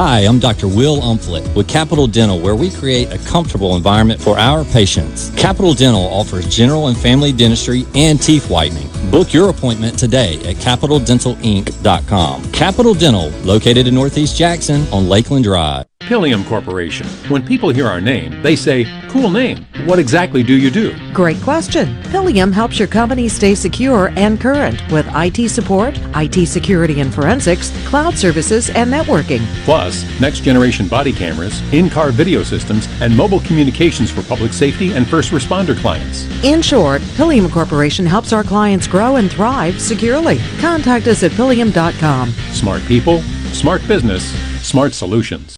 Hi, I'm Dr. Will Umflett with Capital Dental, where we create a comfortable environment for our patients. Capital Dental offers general and family dentistry and teeth whitening. Book your appointment today at capitaldentalinc.com. Capital Dental, located in Northeast Jackson on Lakeland Drive. Pileum Corporation. When people hear our name, they say, cool name. What exactly do you do? Great question. Pileum helps your company stay secure and current with IT support, IT security and forensics, cloud services, and networking. Plus, next generation body cameras, in car video systems, and mobile communications for public safety and first responder clients. In short, Pileum Corporation helps our clients grow and thrive securely. Contact us at pileum.com. Smart people, smart business, smart solutions.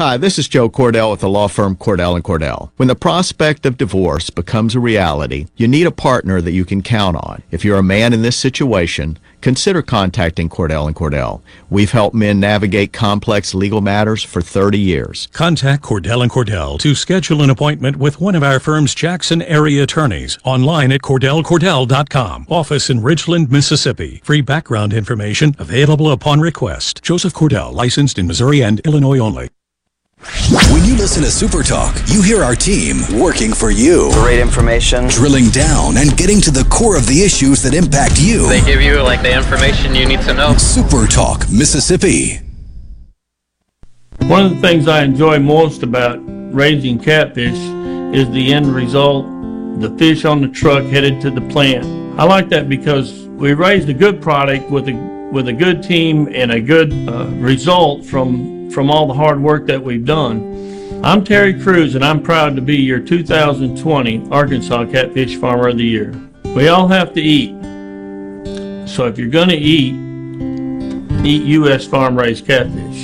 Hi, this is Joe Cordell with the law firm Cordell and Cordell. When the prospect of divorce becomes a reality, you need a partner that you can count on. If you're a man in this situation, consider contacting Cordell and Cordell. We've helped men navigate complex legal matters for 30 years. Contact Cordell and Cordell to schedule an appointment with one of our firm's Jackson area attorneys online at cordellcordell.com. Office in Ridgeland, Mississippi. Free background information available upon request. Joseph Cordell, licensed in Missouri and Illinois only. When you listen to Super Talk, you hear our team working for you. Great information. Drilling down and getting to the core of the issues that impact you. They give you like the information you need to know. Super Talk, Mississippi. One of the things I enjoy most about raising catfish is the end result, the fish on the truck headed to the plant. I like that because we raised a good product with a with a good team and a good uh, result from from all the hard work that we've done. I'm Terry Cruz and I'm proud to be your 2020 Arkansas Catfish Farmer of the Year. We all have to eat. So if you're going to eat, eat U.S. farm raised catfish.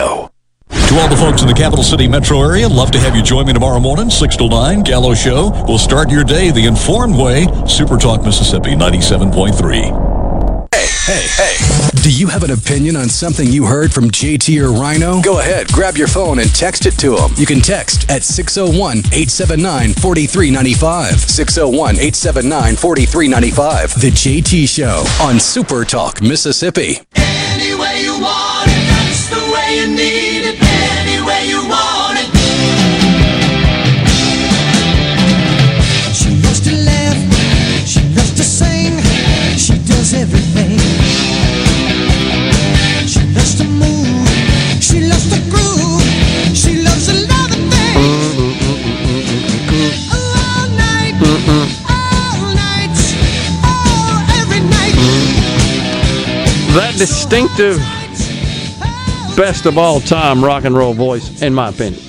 To all the folks in the capital city metro area, love to have you join me tomorrow morning, 6 to 9, Gallo Show. We'll start your day the informed way. Super Talk Mississippi 97.3. Hey, hey, hey. Do you have an opinion on something you heard from JT or Rhino? Go ahead, grab your phone and text it to them. You can text at 601 879 4395. 601 879 4395. The JT Show on Super Talk, Mississippi. Any way you want it, that's the way you need it. Any way you want it. She loves to laugh, she loves to sing, she does everything. She loves to move, she loves to groove, she loves a lot of things. All night, all night, oh, every night. That distinctive best of all time rock and roll voice, in my opinion.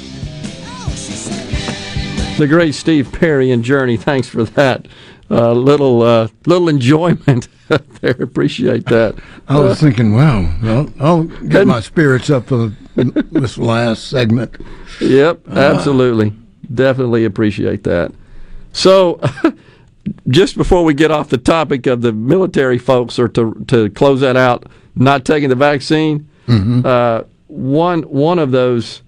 The great Steve Perry and Journey. Thanks for that. Uh, little uh, little enjoyment there. Appreciate that. I was Uh, thinking, wow, well, I'll get my spirits up for this last segment. Yep, absolutely. Definitely appreciate that. So, just before we get off the topic of the military folks, or to to close that out, not taking the vaccine, uh, one one of those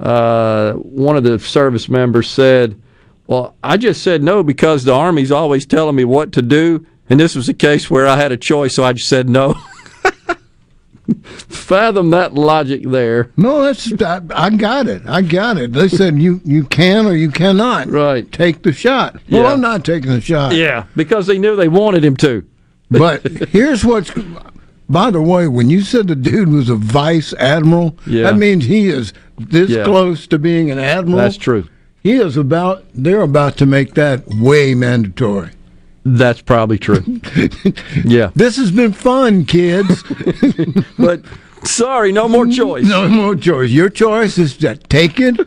uh, one of the service members said, "Well, I just said no because the Army's always telling me what to do, and this was a case where I had a choice, so I just said no." Fathom that logic there. No, that's I, I got it. I got it. They said you you can or you cannot. Right. Take the shot. Well, Yeah. I'm not taking the shot. Yeah, because they knew they wanted him to. But here's what's. By the way, when you said the dude was a vice admiral, Yeah. that means he is this Yeah. close to being an admiral. That's true. He is about. They're about to make that way mandatory. That's probably true. yeah. This has been fun, kids. but sorry, no more choice. No more choice. Your choice is to take it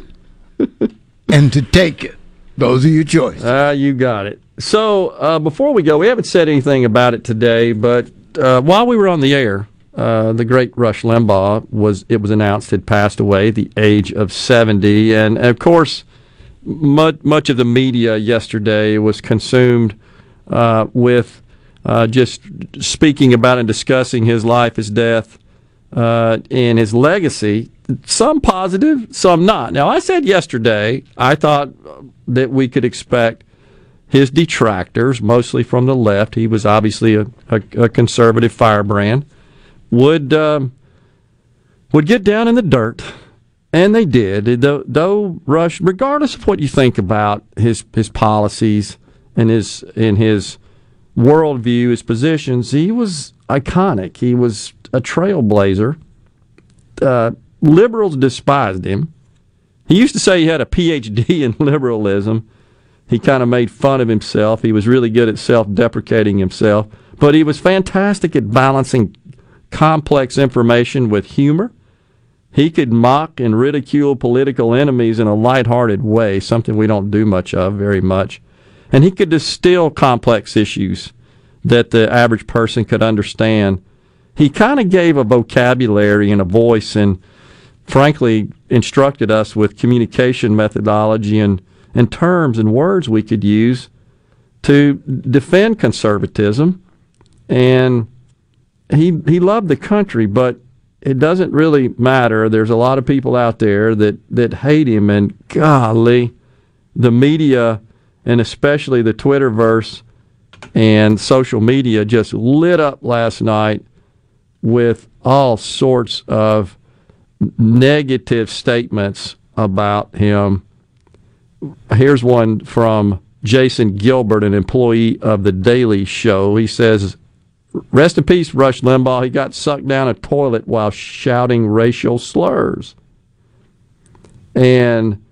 and to take it. Those are your choices. Ah, you got it. So uh, before we go, we haven't said anything about it today, but uh, while we were on the air, uh, the great Rush Limbaugh was it was announced had passed away at the age of seventy, and of course, much much of the media yesterday was consumed uh, with uh, just speaking about and discussing his life, his death, uh, and his legacy. Some positive, some not. Now, I said yesterday I thought that we could expect his detractors, mostly from the left, he was obviously a, a, a conservative firebrand, would um, would get down in the dirt, and they did. Though, though Rush, regardless of what you think about his his policies and his in his worldview, his positions, he was iconic. He was a trailblazer. Uh, liberals despised him. He used to say he had a PhD in liberalism. He kind of made fun of himself. He was really good at self deprecating himself, but he was fantastic at balancing complex information with humor. He could mock and ridicule political enemies in a lighthearted way, something we don't do much of very much. And he could distill complex issues that the average person could understand. He kind of gave a vocabulary and a voice and frankly instructed us with communication methodology and, and terms and words we could use to defend conservatism. And he he loved the country, but it doesn't really matter. There's a lot of people out there that, that hate him, and golly, the media and especially the Twitterverse and social media just lit up last night with all sorts of negative statements about him. Here's one from Jason Gilbert, an employee of The Daily Show. He says, Rest in peace, Rush Limbaugh. He got sucked down a toilet while shouting racial slurs. And,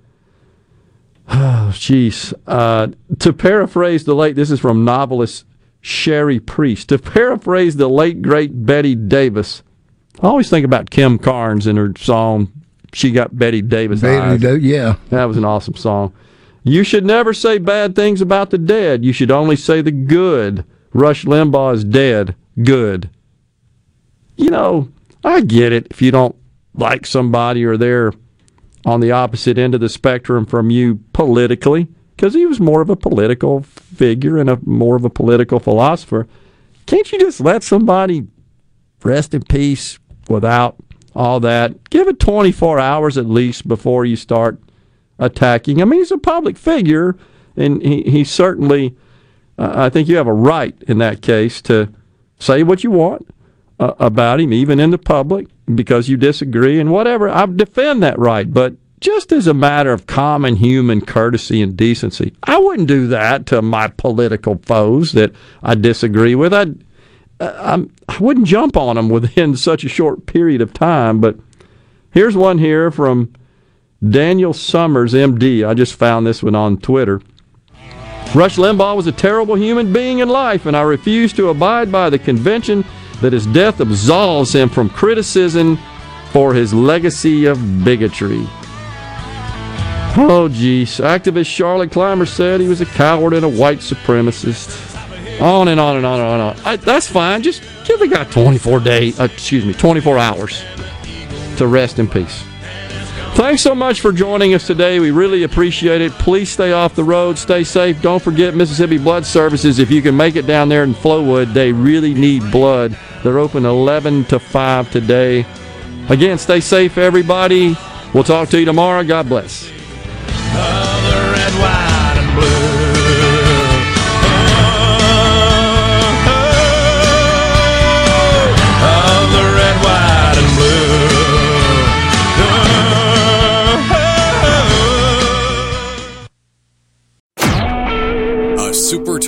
oh, jeez. Uh, to paraphrase the late, this is from novelist Cherie Priest. To paraphrase the late, great Bette Davis, I always think about Kim Carnes in her song, She Got Bette Davis Betty Eyes. Yeah. That was an awesome song. You should never say bad things about the dead. You should only say the good. Rush Limbaugh is dead. Good. You know, I get it if you don't like somebody or they're on the opposite end of the spectrum from you politically, because he was more of a political figure and a more of a political philosopher. Can't you just let somebody rest in peace without all that? Give it 24 hours at least before you start attacking. I mean, he's a public figure, and he, he certainly, uh, I think you have a right in that case to say what you want uh, about him, even in the public, because you disagree and whatever. I defend that right, but just as a matter of common human courtesy and decency, I wouldn't do that to my political foes that I disagree with. I, I wouldn't jump on them within such a short period of time. But here's one here from Daniel Summers, MD. I just found this one on Twitter. Rush Limbaugh was a terrible human being in life, and I refuse to abide by the convention that his death absolves him from criticism for his legacy of bigotry. Oh, geez. Activist Charlotte Clymer said he was a coward and a white supremacist. On and on and on and on. And on. I, that's fine. Just give the guy 24 days, uh, excuse me, 24 hours to rest in peace. Thanks so much for joining us today. We really appreciate it. Please stay off the road, stay safe. Don't forget Mississippi Blood Services. If you can make it down there in Flowood, they really need blood. They're open 11 to 5 today. Again, stay safe, everybody. We'll talk to you tomorrow. God bless.